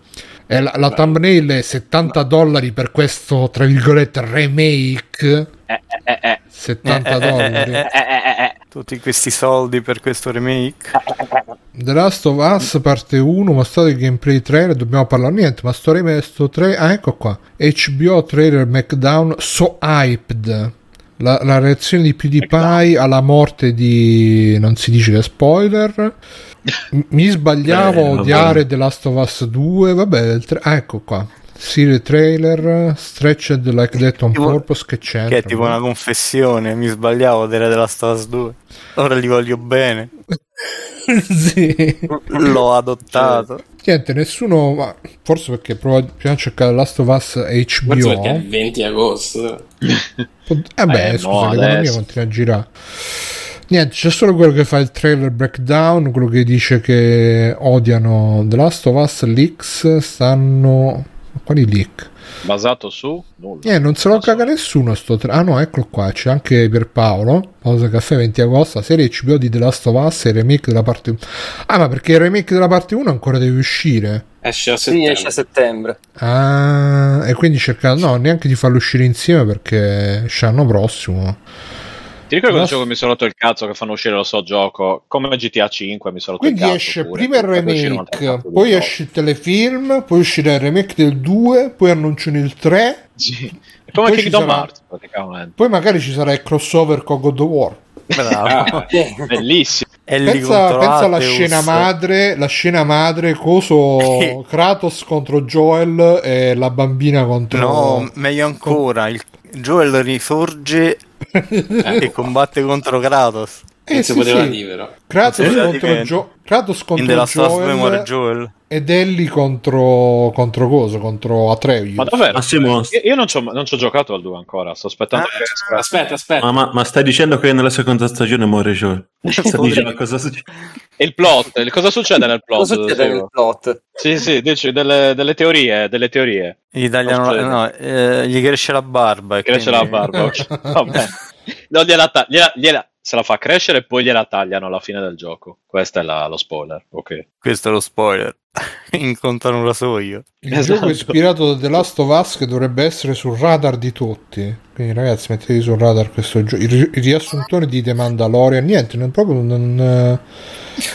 S1: E la, la thumbnail è 70 dollari per questo, tra virgolette, remake.
S2: Eh, eh, eh, eh.
S1: 70
S4: Eh, eh, eh,
S1: dollari.
S4: eh, eh, Tutti questi soldi per questo remake.
S1: The Last of Us parte 1 mostrato il gameplay trailer dobbiamo parlare niente ma sto remesto 3 ah ecco qua. HBO trailer Smackdown so hyped. La, la reazione di PewDiePie alla morte di non si dice che spoiler mi sbagliavo a odiare The Last of Us 2 vabbè il ah ecco qua Serie trailer stretched like that on
S4: Tipo-
S1: purpose che c'entra
S4: Che è tipo una confessione. Mi sbagliavo a dire della Stars 2. Ora li voglio bene.
S1: sì
S4: L'ho adottato.
S1: Niente, nessuno, ma forse perché provo prima a cercare Last of Us
S5: Forse
S1: HBO.
S5: perché è il 20 agosto.
S1: Eh beh,
S2: Eh,
S1: scusa,
S2: no,
S1: l'economia
S2: adesso.
S1: continua a girare. Niente, c'è solo quello che fa il trailer breakdown, quello che dice che odiano The Last of Us leaks, stanno... Quali leak?
S2: Basato su nulla.
S1: Eh, non se lo caga nessuno sto tra... Ah no, eccolo qua, c'è anche Pierpaolo, Pausa Caffè 20 agosto, serie HBO di The Last of Us e il remake della parte 1. Ah, ma perché il remake della parte 1 ancora deve uscire?
S5: Esce a
S3: Sì,
S5: settembre.
S3: esce a settembre.
S1: Ah, e quindi cercare no, neanche di farlo uscire insieme perché esce l'anno prossimo.
S2: Ti ricordi
S1: No.
S2: quel gioco che mi sono rotto il cazzo che fanno uscire lo so gioco? Come GTA 5 mi sono rotto
S1: Quindi
S2: il cazzo.
S1: esce
S2: pure,
S1: prima il remake, poi esce il telefilm, poi uscirà il remake del 2, poi annunciano il 3,
S2: Sì. Come
S1: Poi
S2: Kingdom
S1: sarà-
S2: Hearts praticamente.
S1: poi magari ci sarà il crossover con God of War.
S4: Bravo.
S2: Ah, bellissimo.
S4: E lì
S1: Pensa, pensa alla scena madre, la scena madre, coso Kratos contro Joel e la bambina contro...
S4: No, meglio ancora. Il Joel risorge e combatte contro Kratos.
S1: Eh, sì,
S5: poteva
S1: sì.
S5: dire, però.
S1: Kratos
S4: poteva
S1: contro. Gio- Kratos
S4: In
S1: contro
S4: The Last of Us 2 muore
S1: Joel
S4: Joel.
S1: ed Ellie contro, contro coso, contro Atreus.
S2: Ma davvero?
S6: Massimo,
S2: Io, io non ci ho giocato al 2 ancora, sto aspettando
S5: Ah. Aspetta, aspetta.
S6: ma, ma- ma stai dicendo che nella seconda stagione muore Joel? Stai dicendo cosa succede?
S2: E il plot, il- cosa succede nel plot?
S3: Cosa succede nel plot?
S2: Sì, sì, dici delle, delle teorie, delle teorie.
S4: Gli tagliano la- no, eh, gli cresce la barba.
S2: Cresce
S4: quindi-
S2: la barba. ok. Vabbè. No, gliela ta- gliela- gliela- se la fa crescere e poi gliela tagliano alla fine del gioco. Questo è la- lo spoiler, ok.
S4: Questo è lo spoiler. Incontrano un rasoio.
S1: Il
S2: Esatto.
S1: gioco è ispirato da The Last of Us che dovrebbe essere sul radar di tutti. Quindi ragazzi mettetevi sul radar questo gioco. Il, il riassuntone di The Mandalorian. Niente, non proprio non...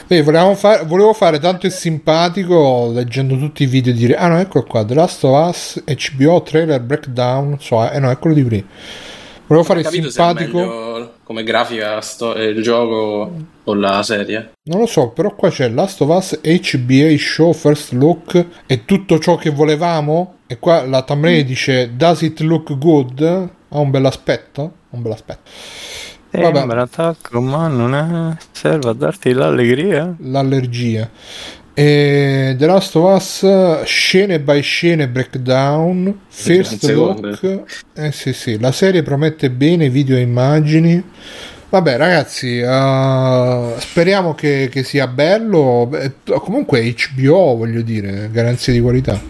S1: eh, volevamo fare, volevo fare tanto il simpatico leggendo tutti i video e dire ah no eccolo qua The Last of Us HBO trailer breakdown so, eh no quello di prima volevo fare il
S5: capito se è
S1: simpatico
S5: meglio come grafica sto- eh, il gioco o la serie.
S1: Non lo so, però qua c'è Last of Us HBA Show First Look è tutto ciò che volevamo? E qua la thumbnail dice Does it look good? Ha un bel aspetto? Un bel aspetto. Vabbè.
S4: Sembra attacco, ma non è... serve a darti l'allegria.
S1: L'allergia. E The Last of Us scene by scene breakdown first look. eh sì sì la serie promette bene video e immagini. Vabbè ragazzi eh, speriamo che, che sia bello. Beh, comunque HBO voglio dire garanzia di qualità.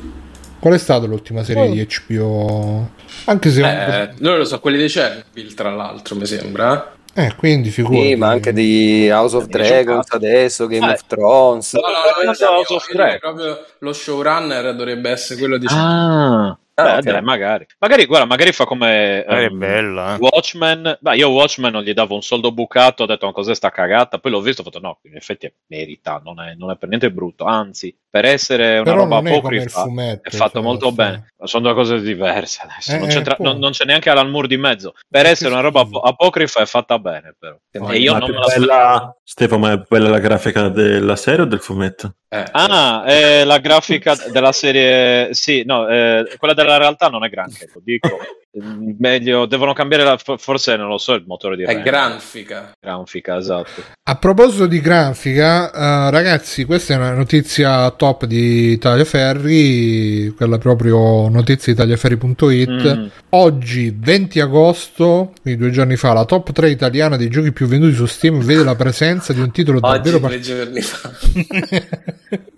S1: Qual è stata l'ultima serie di HBO anche se
S5: Eh, loro so quelli dei Chernobyl, tra l'altro, mi sembra.
S1: Eh quindi figurati
S3: Sì, ma anche di House of Dragons adesso, Game
S2: Eh.
S3: of Thrones.
S2: No,
S5: No, no, no,
S2: no, House of
S5: io direi
S2: Dragon.
S5: proprio lo showrunner dovrebbe essere quello di
S2: Ah,
S3: Ah,
S2: beh,
S3: ok.
S2: dai, magari. Magari, guarda, magari fa come ehm,
S4: bella. eh.
S2: Watchmen. Beh, io Watchmen non gli davo un soldo bucato, ho detto ma cos'è sta cagata, poi l'ho visto e ho fatto no, in effetti merita, non è, non è per niente brutto, anzi, per essere una
S1: Però
S2: roba apocrifa
S1: fumetto,
S2: è fatto
S1: cioè,
S2: molto bene. Sono due cose diverse adesso,
S1: Eh,
S2: non,
S1: eh,
S2: c'entra- non- non c'è neanche Alan Moore di mezzo. Per
S1: Ma
S2: essere una roba apo- apocrifa è fatta bene però.
S1: Ma
S2: e io
S6: Ma
S2: non me la
S6: bella... Stefano, ma è bella la grafica della serie o del fumetto?
S5: Eh,
S2: Ah, è la grafica della serie. Sì, no, eh, quella della realtà non è granché, lo dico. Meglio, devono cambiare la, forse non lo so, il motore di
S5: è
S2: render.
S5: granfica.
S2: grafica, esatto.
S1: A proposito di grafica, eh, ragazzi, questa è una notizia top di Tagliaferri, quella proprio notizia di tagliaferri.it.
S2: Mm.
S1: Oggi, 20 agosto, quindi due giorni fa, la top 3 italiana dei giochi più venduti su Steam vede la presenza di un titolo
S5: Oggi,
S1: davvero particolare.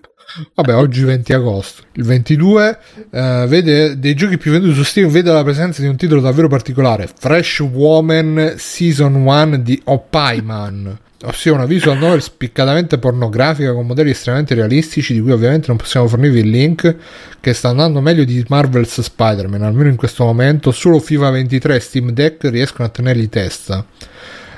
S1: Vabbè, oggi 20 agosto. Il 22 eh, vede dei giochi più venduti su Steam vede la presenza di un titolo davvero particolare. Fresh Woman Season 1 di Opaiman. ossia una visual novel spiccatamente pornografica con modelli estremamente realistici, di cui ovviamente non possiamo fornirvi il link, che sta andando meglio di Marvel's Spider-Man, almeno in questo momento. Solo FIFA 23 e Steam Deck riescono a tenergli testa.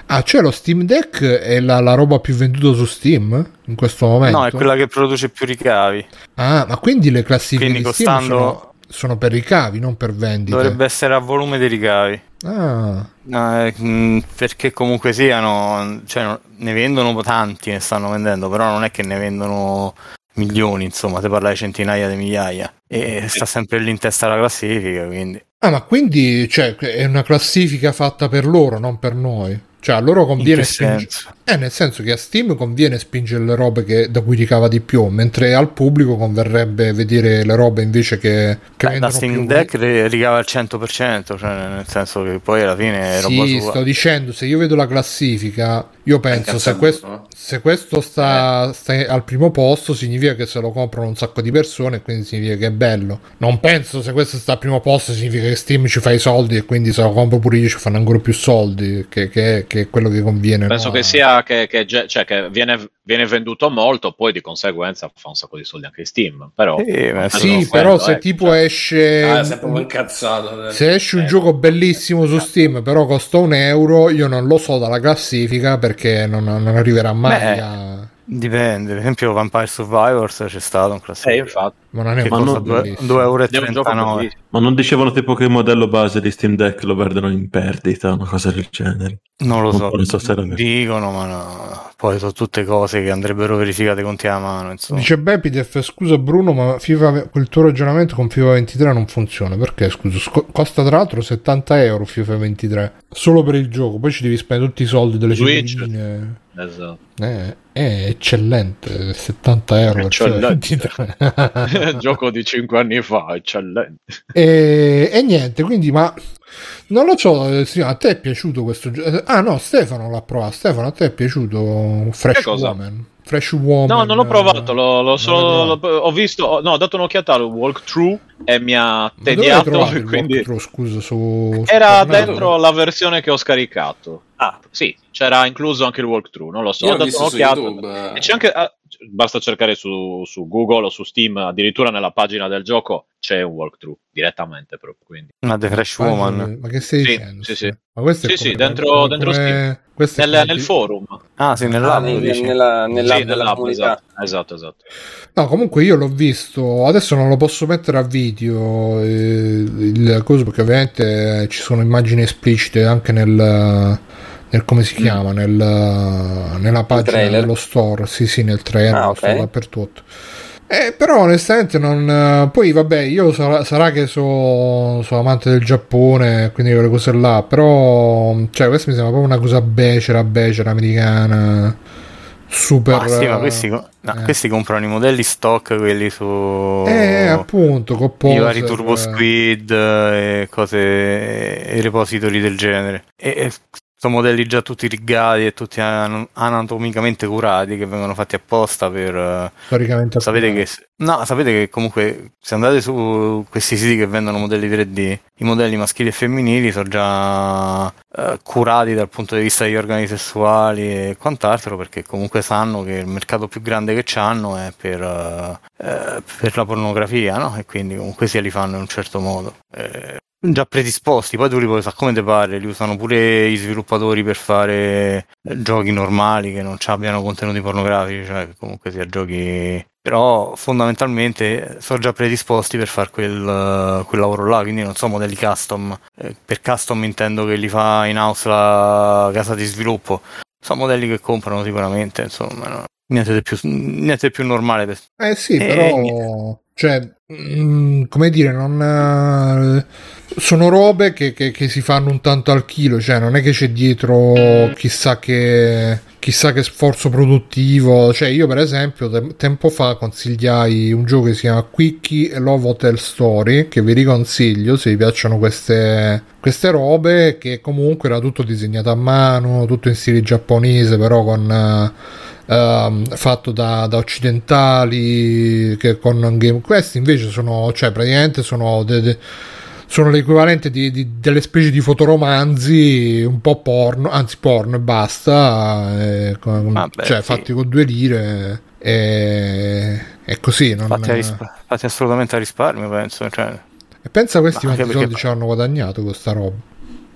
S1: Ah, cioè lo Steam Deck è la, la roba più venduta su Steam in questo momento?
S4: No, è quella che produce più ricavi.
S1: Ah, ma quindi le classifiche
S4: Quindi costando-
S1: sono, sono per ricavi, non per vendite.
S4: Dovrebbe essere a volume dei ricavi.
S1: Ah,
S4: eh, mh, perché comunque siano, cioè, ne vendono tanti, ne stanno vendendo, però non è che ne vendono milioni, insomma, ti parla di centinaia di migliaia. E sta sempre lì in testa la classifica, quindi.
S1: Ah, ma quindi cioè, è una classifica fatta per loro, non per noi. Cioè, a loro conviene spingere. Eh, nel senso che a Steam conviene spingere le robe che- da cui ricava di più, mentre al pubblico converrebbe vedere le robe invece che, che
S4: Beh,
S1: vendono
S4: Steam
S1: più.
S4: Deck ri- ricava il 100%, cioè nel senso che poi alla fine è roba
S1: Sì,
S4: sua.
S1: sto dicendo, se io vedo la classifica, io penso se questo,
S5: no?
S1: se questo sta, sta al primo posto significa che se lo comprano un sacco di persone quindi significa che è bello. Non penso se questo sta al primo posto significa che Steam ci fa i soldi e quindi se lo compro pure io ci fanno ancora più soldi, che, che- che è quello che conviene.
S2: Penso
S1: no?
S2: che sia che, che cioè, che viene, viene venduto molto, poi di conseguenza fa un sacco di soldi anche Steam. Però
S4: Sì, ma sì.
S2: Quello,
S1: però se
S2: ecco,
S1: tipo
S2: cioè.
S1: esce...
S5: Ah, sei proprio incazzato. eh.
S1: Se esce un
S2: Eh.
S1: gioco bellissimo su Steam, però costa un euro, io non lo so dalla classifica perché non, non arriverà mai
S4: Beh,
S1: a...
S4: Dipende, per esempio Vampire Survivors c'è stato un
S2: Eh,
S4: classifico.
S2: infatti,
S1: Ma non è un
S6: ma non-
S1: bellissimo.
S4: 2,39 euro.
S6: Ma non dicevano tipo che il modello base di Steam Deck lo perdono in perdita, una cosa del genere.
S4: Non lo so,
S6: Non so se era
S4: dicono, ma no. poi sono tutte cose che andrebbero verificate conti alla mano. Insomma.
S1: Dice Bepidef, scusa Bruno, ma FIFA, quel tuo ragionamento con FIFA 23 non funziona. Perché? Scusa, Sco- costa tra l'altro 70 euro FIFA 23. Solo per il gioco, poi ci devi spendere tutti i soldi delle
S2: Switch.
S1: figurine.
S2: Esatto.
S1: Eh, è eccellente, 70 euro FIFA
S2: Eccellente.
S1: 23.
S2: gioco di 5 anni fa, eccellente.
S1: e, e niente, quindi ma non lo so, eh, sì, a te è piaciuto questo gioco? Ah no, Stefano l'ha provato. Stefano, a te è piaciuto Fresh? Woman? Fresh Woman.
S2: No, non l'ho provato, l'ho, l'ho solo, l'ho- ho visto, ho- no, ho dato un'occhiata al walkthrough e mi ha
S1: Ma dove hai
S2: tediato, quindi
S1: walkthrough, scusa, su...
S2: era
S1: su Tornado?
S2: dentro la versione che ho scaricato.
S3: Ah,
S2: Sì, c'era incluso anche il walkthrough, non lo so,
S5: Io
S2: ho dato un'occhiata.
S5: YouTube.
S2: E c'è anche, ah, basta cercare su, su Google o su Steam, addirittura nella pagina del gioco c'è un walkthrough direttamente proprio. Quindi.
S4: Una The Fresh
S1: Ma-
S4: Woman.
S1: Ma che stai
S2: Sì,
S1: dicendo?
S2: sì,
S1: Sì,
S2: sì.
S1: Ma questo è
S2: Sì,
S1: come-
S2: sì, dentro-
S1: come-
S2: dentro
S1: come-
S2: Steam. Nel, nel forum.
S4: Ah, sì,
S3: ah,
S4: nell'app
S3: nel-
S4: dici?
S3: nella, nell'app
S2: sì, nell'app,
S3: comunità.
S2: esatto, esatto, esatto.
S1: No, comunque io l'ho visto, adesso non lo posso mettere a video eh, il coso perché ovviamente ci sono immagini esplicite anche nel, nel come
S2: Mm.
S1: si chiama, nel, nella pagina dello store, sì sì nel trailer,
S3: Ah,
S1: nello
S3: ok.
S1: store dappertutto. Eh, però onestamente non... Poi vabbè, io sarà, sarà che sono so amante del Giappone, quindi quelle cose là, però cioè questa mi sembra proprio una cosa becera, becera, americana, super...
S4: Ah, sì, ma questi, co- no,
S1: eh.
S4: questi comprano i modelli stock, quelli su
S1: Eh, appunto,
S4: i
S1: Copposer,
S4: vari Turbo Squid eh, e cose e repository del genere. E, e sono modelli già tutti rigati e tutti an- anatomicamente curati che vengono fatti apposta per eh,
S1: storicamente
S4: sapete che no, sapete che comunque se andate su questi siti che vendono modelli 3D, i modelli maschili e femminili sono già eh, curati dal punto di vista degli organi sessuali e quant'altro perché comunque sanno che il mercato più grande che hanno è per, eh, eh, per la pornografia, no? E quindi comunque sia li fanno in un certo modo. Eh, già predisposti, poi tu li puoi usare come te pare, li usano pure gli sviluppatori per fare eh, giochi normali che non abbiano contenuti pornografici, cioè comunque sia giochi però fondamentalmente sono già predisposti per fare quel, eh, quel lavoro là, quindi non sono modelli custom. Eh, per custom intendo che li fa in house la casa di sviluppo. Sono modelli che comprano sicuramente, insomma, no? niente, di più, niente di più normale. Per...
S1: Eh sì,
S4: Eh,
S1: però, cioè, mm, come dire, non... sono robe che, che- che si fanno un tanto al chilo, cioè non è che c'è dietro chissà che, chissà che sforzo produttivo, cioè io per esempio te- tempo fa consigliai un gioco che si chiama Quickie Love Hotel Story, che vi riconsiglio se vi piacciono queste, queste robe, che comunque era tutto disegnato a mano, tutto in stile giapponese, però con... ehm, fatto da, da occidentali che con game questi invece sono cioè praticamente sono de- de- sono l'equivalente di, di- delle specie di fotoromanzi un po' porno, anzi porno e basta, eh, con-
S4: Vabbè,
S1: cioè
S4: sì.
S1: fatti con due lire e, e così. Non,
S4: Fatti, a risp- fatti assolutamente a risparmio, penso. Cioè,
S1: e pensa a questi
S4: Ma
S1: quanti soldi
S4: perché-
S1: ci hanno guadagnato con sta roba.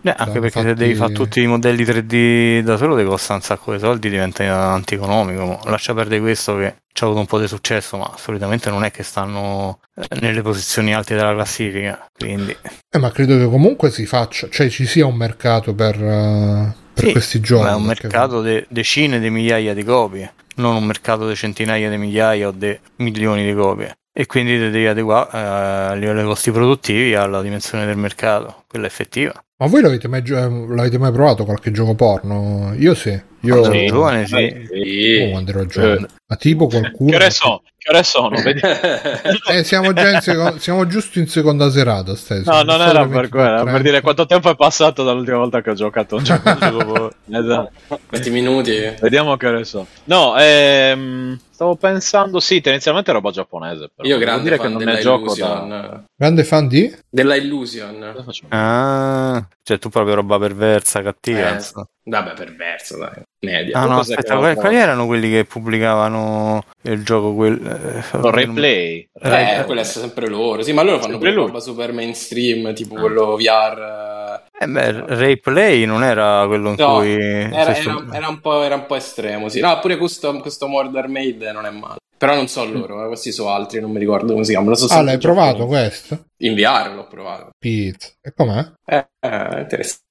S4: Eh, anche
S1: Hanno
S4: perché se
S1: fatti-
S4: devi fare tutti i modelli 3D da solo ti costa un sacco di soldi, diventa antieconomico. Lascia perdere questo che ci ha avuto un po' di successo, ma solitamente non è che stanno eh, nelle posizioni alte della classifica. Quindi,
S1: Eh, ma credo che comunque si faccia, cioè ci sia un mercato per, eh, per
S4: Sì,
S1: questi giochi.
S4: è un
S1: perché-
S4: mercato di decine di migliaia di copie, non un mercato di centinaia di migliaia o di milioni di copie. E quindi ti devi adeguare eh, a livello dei costi produttivi alla dimensione del mercato, quella effettiva.
S1: Ma voi l'avete mai, gio- l'avete mai provato qualche gioco porno? Io sì. Io
S4: Quando ero giovane, sì.
S1: Oh,
S5: Sì.
S1: quando ero giovane. Ma tipo qualcuno.
S2: Che ore sono? Che ore sono?
S1: Eh, siamo già in seco- siamo giusto in seconda serata. Stai,
S2: No, non
S1: sono
S2: era per quello, era
S1: 23:30.
S2: per dire quanto tempo è passato dall'ultima volta che ho giocato un gioco. esatto.
S5: 20 minuti.
S2: Vediamo che ore sono. No, ehm, stavo pensando, sì, tendenzialmente è roba giapponese. Però.
S5: Io grande
S2: dire
S5: fan
S2: che non
S5: della
S2: è gioco da...
S1: Grande fan di?
S5: Della Illusion.
S4: Ah, cioè tu proprio roba perversa, cattiva.
S5: Eh. Vabbè, perverso, dai. Media.
S4: Ah no, aspetta, quali, quali erano quelli che pubblicavano il gioco? Quel, eh,
S2: No, replay.
S5: Eh, quello è sempre loro. Sì, ma loro fanno
S2: Sempre
S5: roba super mainstream, tipo quello VR.
S4: Eh beh, Replay non era quello in
S5: No,
S4: cui...
S5: Era, era- era un po', era un po' estremo, sì. No, pure questo, questo Murder Made non è male. Però non so loro, eh, questi sono altri, non mi ricordo come si chiamano. So
S1: Ah, l'hai provato questo?
S5: In VR l'ho provato.
S1: Pizza. E com'è?
S5: Eh, eh, interessante.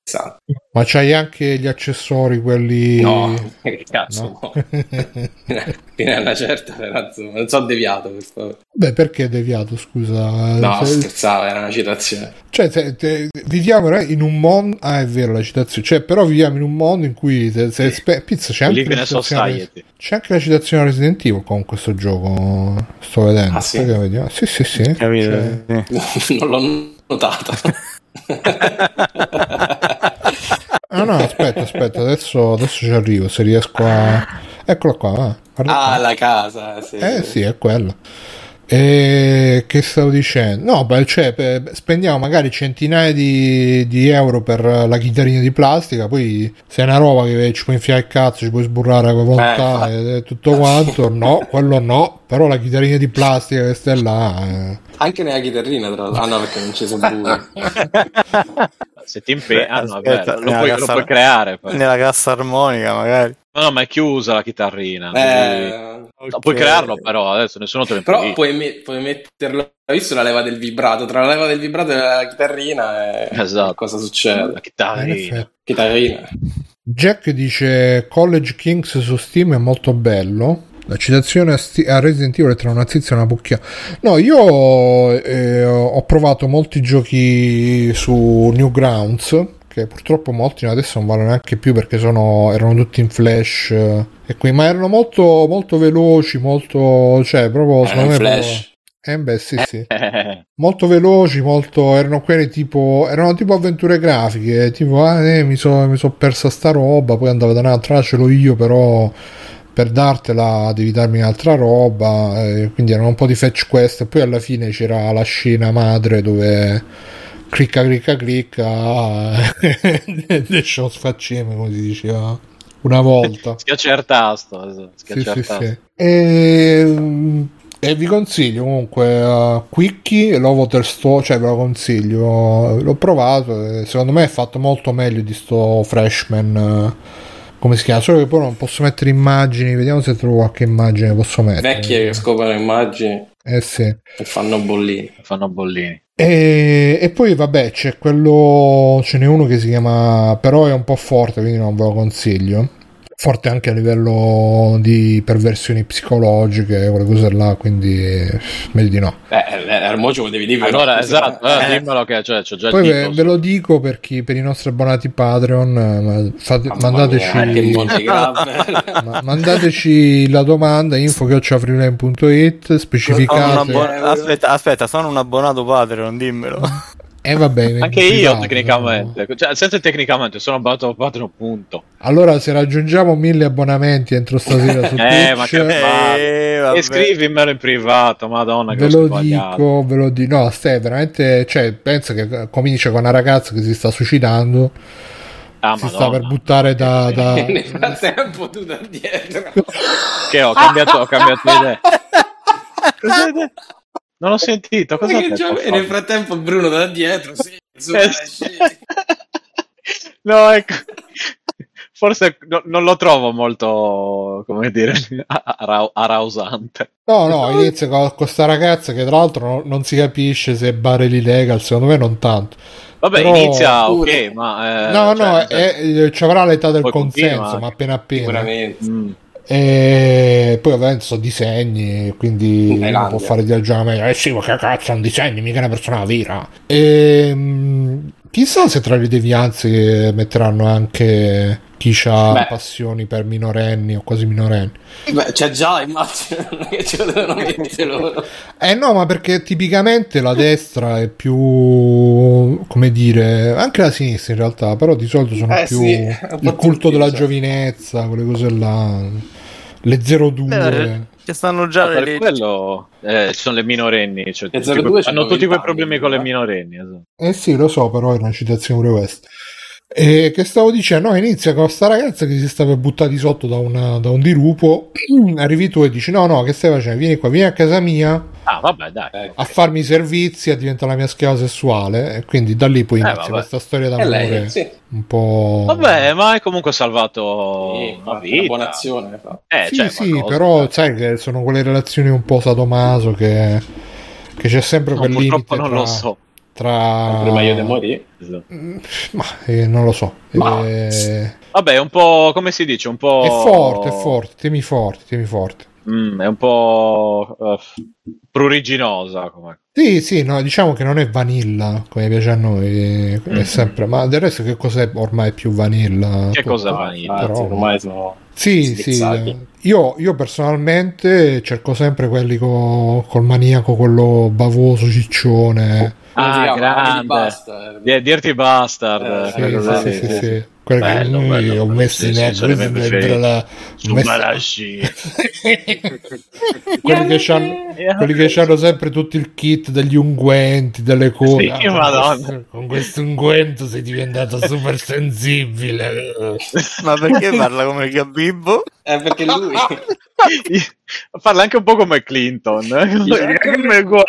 S1: Ma c'hai anche gli accessori, quelli.
S5: No, che cazzo,
S1: No?
S5: no. Fino a una certa, però, non so deviato per favore.
S1: Beh, perché deviato? Scusa.
S5: No,
S1: Se-
S5: scherzavo, era una citazione.
S1: Cioè, se- te- viviamo in un mondo. Ah, è vero la citazione. Cioè, però viviamo in un mondo in cui. Se, se- spe- Pizza, c'è anche, la citazione, c'è anche la citazione Resident Evil con questo gioco. Sto vedendo.
S5: Ah, sì?
S1: Vediamo. Sì, sì, sì.
S4: Capito?
S1: Cioè,
S4: Sì.
S5: non l'ho notata.
S1: Ah, no, aspetta, aspetta. Adesso, adesso ci arrivo. Se riesco a. Eccolo qua. va. Guarda qua.
S5: ah, la casa, sì.
S1: Eh sì, è quello. E che stavo dicendo? No, beh, cioè, pe- spendiamo magari centinaia di, di euro per la chitarrina di plastica, poi se è una roba che ci puoi infiare il cazzo, ci puoi sburrare come volontà
S5: Eh,
S1: e tutto quanto, no, quello no, però la chitarrina di plastica che sta là... eh.
S5: Anche nella chitarrina, tra l'altro. Ah no, perché non ci sono pure.
S2: Se ti impegni, ah, no, lo, puoi, lo puoi creare. poi.
S4: Nella cassa armonica, magari.
S2: No, no, ma è chiusa la chitarrina.
S5: Eh,
S2: No, puoi crearlo, però adesso nessuno te lo
S5: però
S2: impedisce.
S5: puoi, me- puoi metterlo. Hai visto la leva del vibrato? Tra la leva del vibrato e la chitarrina, eh,
S2: Esatto.
S5: cosa succede?
S2: La
S1: In
S2: chitarrina.
S5: Chitarrina.
S1: Jack dice College Kings su Steam è molto bello. La citazione a, Sti- a Resident Evil è tra una zizia e una pucchia. No, io eh, ho provato molti giochi su Newgrounds, che purtroppo molti adesso non vanno neanche più perché sono, erano tutti in flash. eh, e qui, ma erano molto, molto veloci, molto... cioè proprio...
S5: Era
S1: secondo me
S5: flash.
S1: proprio- Eh beh sì sì. Molto veloci, molto. Erano quelli tipo. Erano tipo avventure grafiche. Tipo, ah, eh, mi sono so persa sta roba. Poi andavo da un'altra, ah, ce l'ho io, però. Per dartela devi darmi un'altra roba. eh, quindi erano un po' di fetch quest. E poi alla fine c'era la scena madre dove. Clicca, clicca, clicca. ah, Adesso sfacciamo, come si diceva una volta.
S2: Schiaccia il tasto. esatto,
S1: Sì,
S2: tasto.
S1: sì. E, e vi consiglio comunque uh, Quickie Lovoter Store, cioè ve lo consiglio, l'ho provato, e secondo me è fatto molto meglio di sto freshman, uh, come si chiama, solo che poi non posso mettere immagini, vediamo se trovo qualche immagine posso mettere.
S5: Vecchie che scoprono immagini
S1: Eh sì.
S5: e fanno bollini.
S2: Fanno bollini.
S1: E, e poi vabbè c'è quello, ce n'è uno che si chiama, però è un po' forte quindi non ve lo consiglio. Forte anche a livello di perversioni psicologiche, quelle cose là, quindi eh, meglio di no.
S5: Eh, eh, eh, lo devi dire.
S2: Allora, esatto, eh,
S5: Eh,
S2: dimmelo che cioè, c'ho già
S1: Poi ve, ve lo dico per, chi, per i nostri abbonati Patreon, eh, fate- mandateci,
S5: mia,
S1: ma- mandateci la domanda info specificate
S4: abbon- aspetta, aspetta, sono un abbonato Patreon, dimmelo.
S1: E vabbè,
S2: Anche io
S1: privato,
S2: tecnicamente, cioè senza tecnicamente, sono abbato Patreon punto.
S1: Allora, se raggiungiamo mille abbonamenti entro stasera su
S2: Eh, ma
S1: Twitch.
S4: Eh.
S2: E scrivimelo in privato, madonna che
S1: ve lo
S2: sbagliato.
S1: dico, ve lo dico. No, stai veramente. Cioè, pensa che comincia con una ragazza che si sta suicidando.
S2: Ah,
S1: si sta
S2: madonna.
S1: per buttare da. da-
S5: nel frattempo tu da dietro.
S2: Che ho cambiato, ho cambiato idea. Non ho sentito, cosa detto?
S5: già- e nel frattempo Bruno da dietro, sì,
S2: Eh,
S5: esci.
S2: No, ecco. Forse no- non lo trovo molto, come dire, ara- arausante.
S1: No, no, inizia con questa ragazza che tra l'altro non, non si capisce se è barely legal, secondo me non tanto.
S2: Vabbè,
S1: Però-
S2: inizia ok, ma... eh,
S1: no, no,
S2: cioè,
S1: è- è- ci avrà l'età del consenso,
S2: continua.
S1: ma appena appena.
S5: Sicuramente.
S2: mm.
S1: E poi ovviamente sono disegni, quindi
S5: Thailandia.
S1: può fare di ragionamento. Eh sì, ma che cazzo, è un disegno, mica una persona vera. E, chissà se tra le devianze metteranno anche chi ha
S5: Beh.
S1: passioni per minorenni o quasi minorenni.
S5: Beh, c'è già, immagino, non è che ce lo devono mettere loro.
S1: Eh no, ma perché tipicamente la destra è più, come dire, anche la sinistra in realtà, però di solito sono
S5: Eh
S1: più
S5: sì,
S1: il culto della giovinezza, quelle cose là, le 02.
S4: Ci stanno già le
S2: per quello eh, ci sono le minorenni, cioè, tutti
S5: 02
S2: quei-
S5: c'hanno
S2: hanno tutti
S5: 20
S2: quei problemi con le
S5: eh.
S2: minorenni. esatto.
S1: Eh sì, lo so, però è una citazione pure questa. E che stavo dicendo, no, inizia con sta ragazza che si sta per buttare di sotto da, una- da un dirupo, arrivi tu e dici no, no, che stai facendo? Vieni qua, vieni a casa mia
S2: Ah, vabbè, dai.
S5: Eh,
S1: a farmi i servizi e diventa la mia schiava sessuale e quindi da lì poi
S2: Eh,
S1: inizia
S2: vabbè.
S1: questa storia d'amore
S5: lei, sì.
S1: un po'...
S2: Vabbè, ma hai comunque salvato
S5: Sì,
S2: la
S5: una
S2: vita.
S5: buona azione.
S2: Eh,
S1: sì,
S2: cioè,
S1: sì,
S2: qualcosa,
S1: però
S2: dai.
S1: sai che sono quelle relazioni un po' sadomaso che, che c'è sempre
S2: No,
S1: quel limite
S2: purtroppo non
S1: tra,
S2: lo so.
S1: Tra-
S5: Prima io di morire.
S1: Ma eh, non lo so.
S5: Ma-
S1: Eh,
S2: Vabbè, è un po', come si dice, un po'...
S1: È forte, è forte, temi forti, temi forti.
S2: Mm, è un po' eh, pruriginosa. Come...
S1: Sì, sì, no, diciamo che non è vanilla come piace a noi,
S2: Mm.
S1: sempre, ma del resto che cos'è ormai più vanilla?
S2: Che
S5: Ah,
S2: vanilla?
S1: però-
S5: ormai sono
S1: Sì, sì, io, io personalmente cerco sempre quelli co- col maniaco, quello bavoso, ciccione.
S2: Ah, grande.
S5: Basta.
S2: Di- Dirty Bastard.
S5: Eh,
S1: Sì, sì, sì, sì. Quelli che
S2: Bello,
S1: noi
S2: bello,
S1: ho
S2: bello.
S1: messo in ecco,
S2: miei
S1: dentro la-
S2: Subarashi.
S1: quelli che c'hanno quelli che c'hanno sempre tutto il kit degli unguenti, delle cose.
S2: Sì, madonna.
S1: Con questo unguento sei diventato super sensibile.
S4: Ma perché parla come Gabibbo?
S5: Eh, perché lui...
S2: Parla anche un po' come Clinton. eh. Come guai.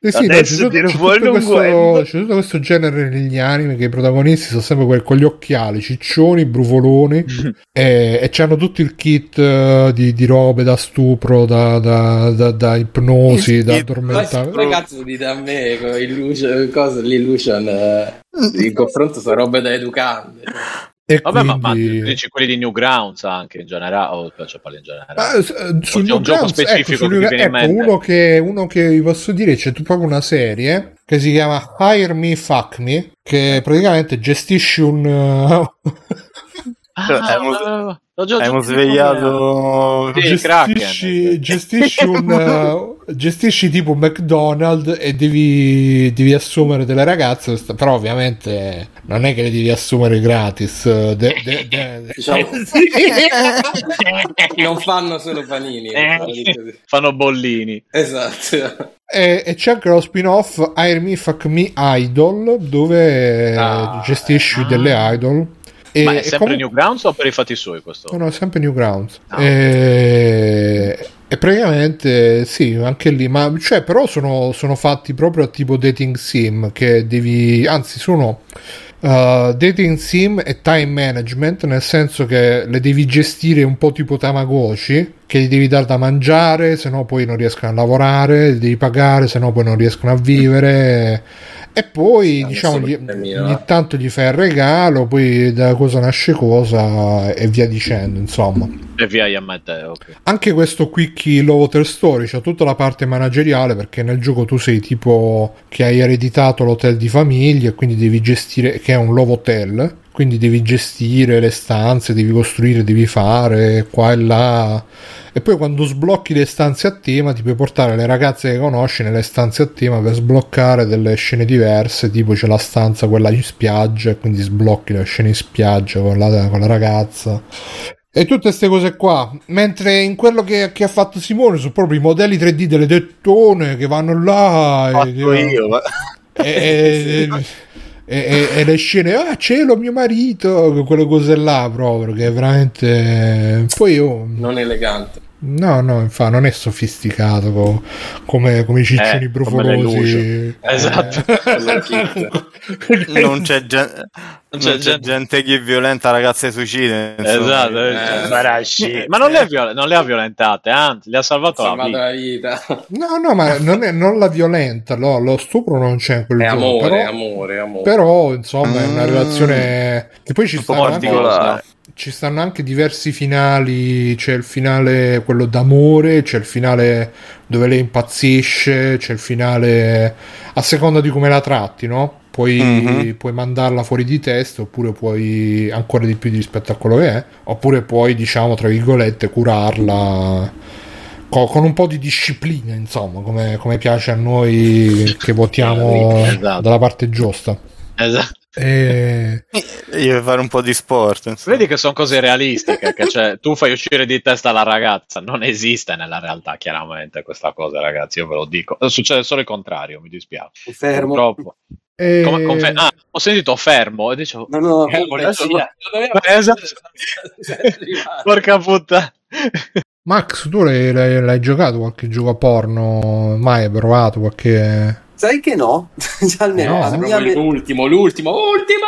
S1: Eh sì, no, c'è, tutto, c'è tutto questo,
S2: l'unguento.
S1: c'è tutto questo genere negli anime che i protagonisti sono sempre quelli con gli occhiali, ciccioni, brufoloni e, e c'hanno tutto il kit eh, di, di robe da stupro, da, da, da- da ipnosi, da
S4: Ma-
S1: addormentare.
S5: Come cazzo dite a me con Illusion, cosa l'Illusion in confronto sono robe da educande.
S1: E
S2: Vabbè, ma, ma
S1: quindi-
S2: tu dici quelli di Newgrounds anche in generale, o cioè parli in generale.
S1: Eh, su
S2: c'è un
S1: Newgrounds,
S2: gioco specifico
S1: ecco, su
S2: che
S1: Newgrounds- ecco, uno che, uno che vi posso dire c'è tu- proprio una serie che si chiama Hire Me Fuck Me che praticamente gestisci un uh,
S2: Ah,
S4: Abbiamo-
S2: l'ho- l'ho già
S4: Abbiamo
S2: giocato.
S4: svegliato...
S2: Sì,
S1: gestisci,
S2: Kraken.
S1: gestisci un uh, gestisci tipo McDonald's e devi, devi assumere delle ragazze però ovviamente non è che le devi assumere gratis uh, de- de- de-
S5: Diciamo, non fanno solo panini.
S2: Eh, fanno bollini.
S5: Esatto.
S1: E, e c'è anche lo spin-off Hire Me Fuck Me Idol dove
S2: Ah,
S1: gestisci
S2: ah.
S1: delle idol. E,
S2: Ma è sempre
S1: comu-
S2: Newgrounds o per i fatti suoi questo?
S1: No, no, è sempre Newgrounds.
S2: Ah,
S1: e, e praticamente sì, anche lì, ma cioè, però sono, sono fatti proprio a tipo dating sim che devi, anzi, sono uh, dating sim e time management, nel senso che le devi gestire un po' tipo Tamagotchi, che gli devi dare da mangiare, se no poi non riescono a lavorare, li devi pagare, se no poi non riescono a vivere. E poi,
S5: Ah,
S1: diciamo, gli- ogni tanto gli fai il regalo, poi da cosa nasce cosa e via dicendo, insomma.
S2: E via a me te, ok.
S1: Anche questo Quickie Low Water Story c'ha tutta la parte manageriale perché nel gioco tu sei tipo che hai ereditato l'hotel di famiglia e quindi devi gestire che è un love hotel. Quindi devi gestire le stanze, devi costruire, devi fare qua e là. E poi quando sblocchi le stanze a tema ti puoi portare le ragazze che conosci nelle stanze a tema per sbloccare delle scene diverse, tipo c'è la stanza quella in spiaggia, e quindi sblocchi le scene in spiaggia con la, con la ragazza. E tutte queste cose qua. Mentre in quello che, che ha fatto Simone sono proprio i modelli 3D delle tettone che vanno là.
S4: Fatto
S1: e,
S4: io, ma...
S1: e, e- e- e le scene, ah cielo mio marito, quelle cose là proprio, che è veramente... Poi io...
S5: Non elegante.
S1: No, no, infatti non è sofisticato co- come, come i ciccioni
S2: Eh,
S1: brufolosi.
S2: luce. Esatto.
S5: Kit.
S4: non c'è, gen-
S2: Non
S4: non
S2: c'è
S4: c'è
S2: gente-
S4: gente che violenta ragazze suicide. insomma.
S2: Esatto,
S5: Eh,
S2: eh,
S5: Barasci.
S2: ma non le, ha viol- non le ha violentate, anzi, le ha salvato la vita.
S5: la vita.
S1: No, no, ma non, è, non la violenta, no, lo stupro non c'è in quel
S5: È
S1: gioco,
S5: amore,
S1: però,
S5: amore, amore.
S1: però, insomma è una
S4: Mm.
S1: relazione che poi ci
S4: Un po'
S1: stanno, anche,
S4: particolare.
S1: Ci stanno anche diversi finali, c'è il finale quello d'amore, c'è il finale dove lei impazzisce, c'è il finale a seconda di come la tratti, no? Puoi,
S4: Mhm.
S1: puoi mandarla fuori di testa oppure puoi ancora di più rispetto a quello che è, oppure puoi, diciamo, tra virgolette, curarla co- con un po' di disciplina, insomma, come, come piace a noi che votiamo
S2: Esatto.
S1: dalla parte giusta.
S2: Esatto.
S1: E...
S4: Io devo fare un po' di sport. insomma.
S2: Vedi che sono cose realistiche, che cioè, tu fai uscire di testa la ragazza, non esiste nella realtà chiaramente questa cosa ragazzi, io ve lo dico. Succede solo il contrario, mi dispiace.
S3: Fermo.
S2: Purtroppo.
S1: e-
S2: Come- confe- ah, ho sentito fermo e dicevo,
S3: No, no,
S5: Eh, dire, non doveva-
S2: Eh, esatto. porca puttana.
S1: Max, tu l'hai, l'hai- l'hai giocato qualche gioco a porno? Mai hai provato qualche...
S3: Sai che no? Cioè, almeno
S1: No,
S3: a,
S5: Proprio
S3: mia me-
S5: l'ultimo, l'ultimo, ultimo!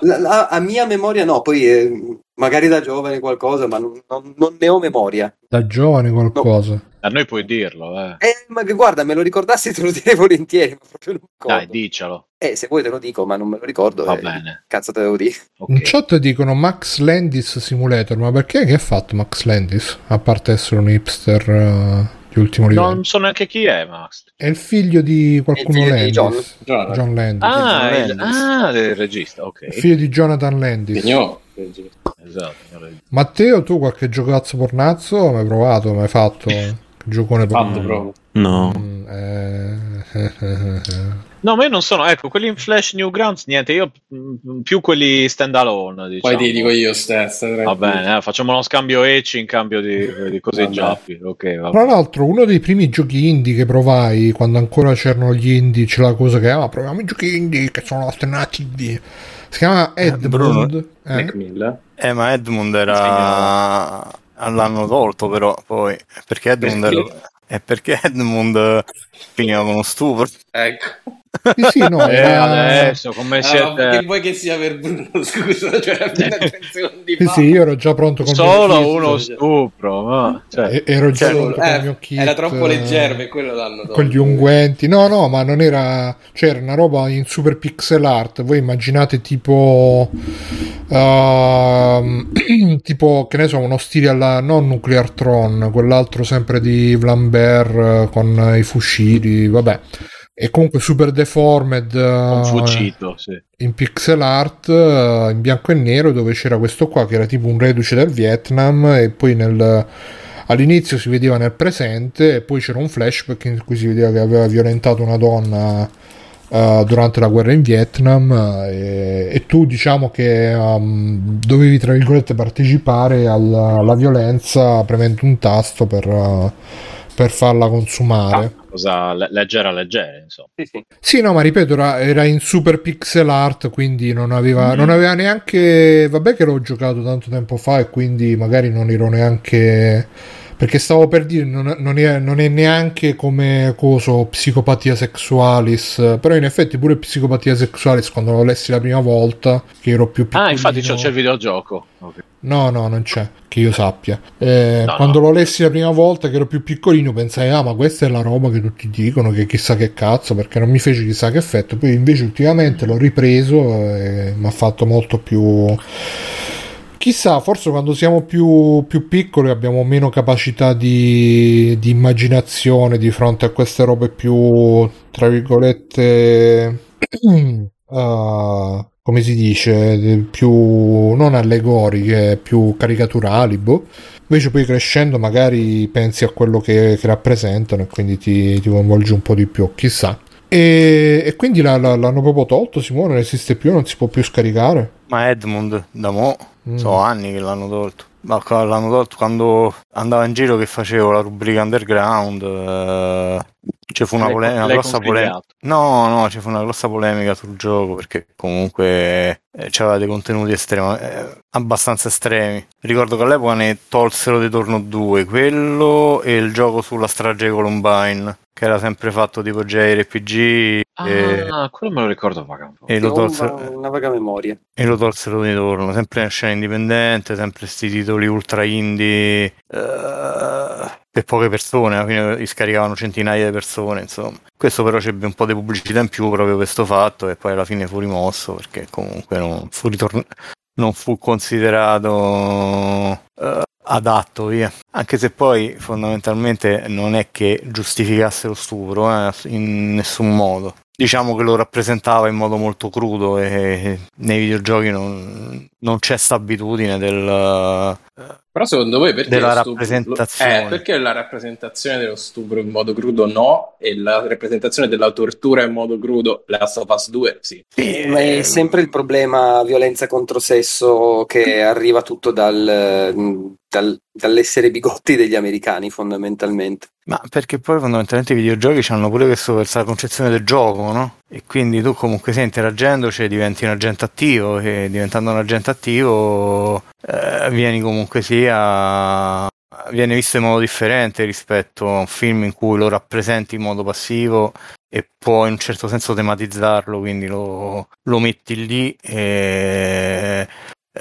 S3: la- la- a mia memoria no, poi eh, magari da giovane qualcosa, ma non, non- non ne ho memoria.
S1: Da giovane qualcosa?
S2: A noi puoi dirlo, eh.
S3: Eh, ma che guarda, me lo ricordassi te lo direi volentieri, ma proprio non mi ricordo.
S2: Dai, dicelo.
S3: Eh, se vuoi te lo dico, ma non me lo ricordo.
S2: Va
S3: eh,
S2: bene.
S3: Cazzo te devo dire.
S2: Ok.
S1: In chat dicono Max Landis Simulator, ma perché che ha fatto Max Landis? A parte essere un hipster eh, di ultimo livello.
S2: Non so neanche chi è, Max.
S1: È il figlio di qualcuno
S3: Il figlio di
S1: Landis.
S3: John.
S5: John.
S1: John Landis.
S2: Ah,
S4: Landis.
S2: il, ah, il regista,
S1: Il
S2: ok.
S1: figlio di Jonathan Landis.
S5: Signor.
S2: Esatto. il.
S1: Matteo, tu qualche giocazzo pornazzo mai provato? Mai fatto? Giocone
S5: proprio.
S6: No.
S1: Mm, eh,
S2: No, ma io non sono, ecco, quelli in Flash Newgrounds, niente, io mm, più quelli stand alone, diciamo.
S5: Poi ti dico io stesso.
S2: Va bene, eh, facciamo uno scambio ecci in cambio di, di cose giappi. Ok, va
S1: Tra l'altro, uno dei primi giochi indie che provai quando ancora c'erano gli indie, c'è la cosa che ah, proviamo i giochi indie che sono alternativi. Si chiama Edmund. eh?
S5: Miller.
S4: Eh, ma Edmund era... L'hanno tolto però, poi. Perché Edmund
S5: Perché?
S4: era... È perché Edmund finiva con uno stupro.
S5: Ecco.
S1: Sì, sì, no,
S2: Eh,
S1: era-
S2: adesso, come
S5: Ah,
S2: siete...
S5: che vuoi che sia per Bruno? Scusa, cioè, secondi
S1: Sì, sì, io ero già pronto con mio
S2: Solo
S1: kit.
S2: uno stupro, ma... cioè,
S1: E- Ero già
S5: Cioè,
S1: pronto con il mio
S5: eh,
S1: kit.
S5: era troppo
S1: eh,
S5: leggero per quello l'hanno tolto.
S1: con gli unguenti. No, no, ma non era. C'era una roba in super pixel art. Voi immaginate tipo. ehm, tipo, che ne so, uno stile alla. non Nuclear Tron, quell'altro sempre di Vlambert eh, con i fucili. Vabbè. E comunque super deformed.
S2: fucito, sì.
S1: in pixel art eh, in bianco e nero dove c'era questo qua che era tipo un reduce del Vietnam e poi nel, all'inizio si vedeva nel presente e poi c'era un flashback in cui si vedeva che aveva violentato una donna eh, durante la guerra in Vietnam e, e tu diciamo che um, dovevi tra virgolette partecipare alla, alla violenza premendo un tasto per, per farla consumare
S2: Ah, cosa le- leggera, leggera, insomma.
S3: Sì, sì.
S1: sì, no, ma ripeto, era, era in super pixel art, quindi non aveva, non aveva neanche. Vabbè, che l'ho giocato tanto tempo fa e quindi magari non ero neanche. Perché stavo per dire, non, non è, non è neanche come coso psicopatia sexualis. Però in effetti pure psicopatia sexualis, quando lo lessi la prima volta, che ero più piccolino.
S2: Ah, infatti c'è, il videogioco. Ok.
S1: No, no, non c'è, che io sappia. Eh,
S2: No,
S1: quando
S2: no.
S1: lo lessi la prima volta, che ero più piccolino, pensai, ah, ma questa è la roba che tutti dicono, che chissà che cazzo, perché non mi fece chissà che effetto. Poi invece ultimamente l'ho ripreso e mi ha fatto molto più... Chissà, forse quando siamo più, più piccoli abbiamo meno capacità di, di immaginazione di fronte a queste robe più, tra virgolette, uh, come si dice, più non allegoriche, più caricaturali, boh. Invece poi crescendo magari pensi a quello che, che rappresentano e quindi ti, ti coinvolge un po' di più, chissà. E, e quindi la, la, l'hanno proprio tolto, Simone, non esiste più, non si può più scaricare.
S4: Ma Edmund, da mo',
S1: Mm.
S4: so anni che l'hanno tolto. Ma l'hanno tolto quando andavo in giro che facevo la rubrica underground. eh, ci fu una,
S2: L'hai-
S4: pole- una grossa polemica. No, no, ci fu una grossa polemica sul gioco perché comunque eh, c'aveva dei contenuti estrema- eh, abbastanza estremi. Ricordo che all'epoca ne tolsero di torno due, quello e il gioco sulla strage di Columbine, che era sempre fatto tipo JRPG e,
S2: Ah, quello me lo ricordo vagamente.
S4: e lo tolsero.
S3: una, una vaga memoria.
S4: E lo tolsero di torno, sempre in scena indipendente, sempre sti titoli ultra indie eh, per poche persone, alla fine scaricavano centinaia di persone, insomma. Questo però c'ebbe un po' di pubblicità in più proprio questo fatto e poi alla fine fu rimosso perché comunque non fu, ritorn- non fu considerato eh, adatto, via. Anche se poi fondamentalmente non è che giustificasse lo stupro eh, in nessun modo. Diciamo che lo rappresentava in modo molto crudo e nei videogiochi non, non c'è sta abitudine del...
S5: Però secondo voi perché
S4: Della
S5: lo stupro-
S4: rappresentazione.
S5: Eh, perché la rappresentazione dello stupro in modo crudo no e la rappresentazione della tortura in modo crudo Last of Us 2 sì.
S4: Sì,
S3: Ma è
S4: eh,
S3: sempre il problema violenza contro sesso che arriva tutto dal, dal- dall'essere bigotti degli americani, fondamentalmente.
S4: Ma perché poi fondamentalmente i videogiochi hanno pure questo questa concezione del gioco, no? E quindi tu comunque sei interagendoci diventi un agente attivo e diventando un agente attivo eh, vieni comunque sia viene visto in modo differente rispetto a un film in cui lo rappresenti in modo passivo e puoi in un certo senso tematizzarlo, quindi lo, lo metti lì e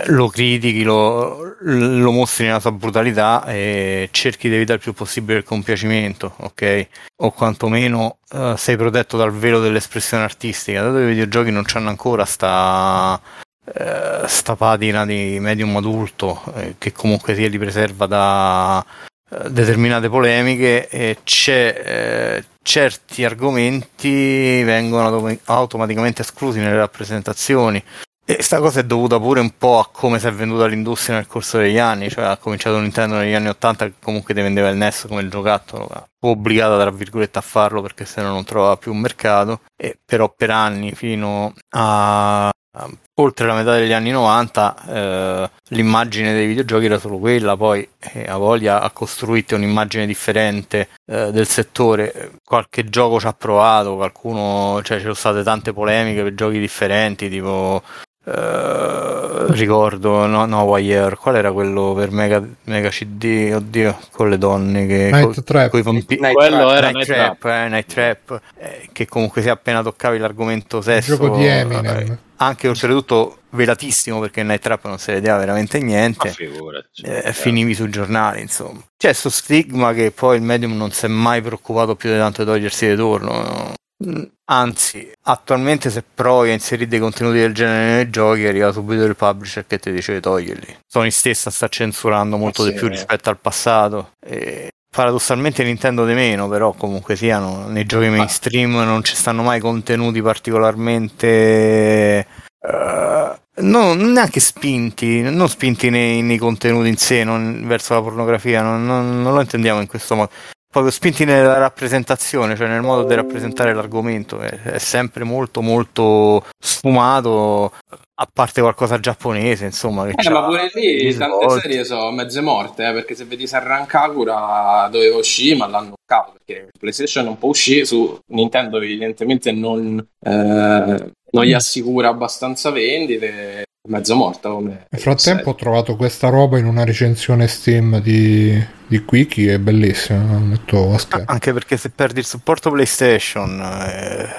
S4: lo critichi, lo, lo mostri nella sua brutalità e cerchi di evitare il più possibile il compiacimento, ok? O quantomeno eh, sei protetto dal velo dell'espressione artistica, dato che i videogiochi non hanno ancora sta, eh, sta patina di medium adulto eh, che comunque sia li preserva da eh, determinate polemiche e c'è certi argomenti vengono autom- automaticamente esclusi nelle rappresentazioni e sta cosa è dovuta pure un po' a come si è venduta l'industria nel corso degli anni, cioè ha cominciato Nintendo negli anni 80 che comunque ti vendeva il NES come il giocattolo, fu obbligata tra virgolette a farlo perché se no non trovava più un mercato, e però per anni fino a, a- oltre la metà degli anni 90 eh, l'immagine dei videogiochi era solo quella, poi eh, a voglia ha costruito un'immagine differente eh, del settore, qualche gioco ci ha provato, qualcuno, cioè ci sono state tante polemiche per giochi differenti, tipo eh, ricordo no, no Wire qual era quello per Mega, Mega CD oddio con le donne che
S1: Night
S4: co-
S1: Trap.
S4: vampi-
S3: Night
S2: Quello
S3: Trap.
S2: era
S4: Night Trap,
S2: Trap.
S4: eh, Night Trap, eh, che comunque se appena toccavi l'argomento
S1: Il
S4: sesso
S1: gioco di
S4: eh,
S1: Eminem.
S4: anche oltretutto velatissimo perché Night Trap non si vedeva veramente niente
S2: figurati.
S4: eh, finivi sui giornali insomma c'è questo stigma che poi il medium non si è mai preoccupato più di tanto di togliersi di torno no? Mm, anzi attualmente se provi a inserire dei contenuti del genere nei giochi arriva subito il publisher che ti dice di toglierli Sony stessa sta censurando molto
S5: sì,
S4: di più
S5: eh.
S4: rispetto al passato e paradossalmente Nintendo di meno però comunque siano nei giochi mainstream non ci stanno mai contenuti particolarmente eh, no, neanche spinti, non spinti nei, nei contenuti in sé, non verso la pornografia, non, non- non lo intendiamo in questo modo. Proprio spinti nella rappresentazione, cioè nel modo di rappresentare l'argomento, è, è sempre molto molto sfumato, a parte qualcosa giapponese, insomma. Che
S5: Eh, ma pure lì tante
S4: svolti.
S5: serie sono mezze morte, eh, perché se vedi Serran Kakura doveva uscire, ma l'hanno cavato perché PlayStation non può uscire, su Nintendo evidentemente non, eh, non gli assicura abbastanza vendite, mezzo morta come
S1: Nel frattempo ho trovato questa roba in una recensione Steam di, di Quickie che è bellissima. la Metto a schermo.
S4: Anche perché se perdi il supporto PlayStation eh,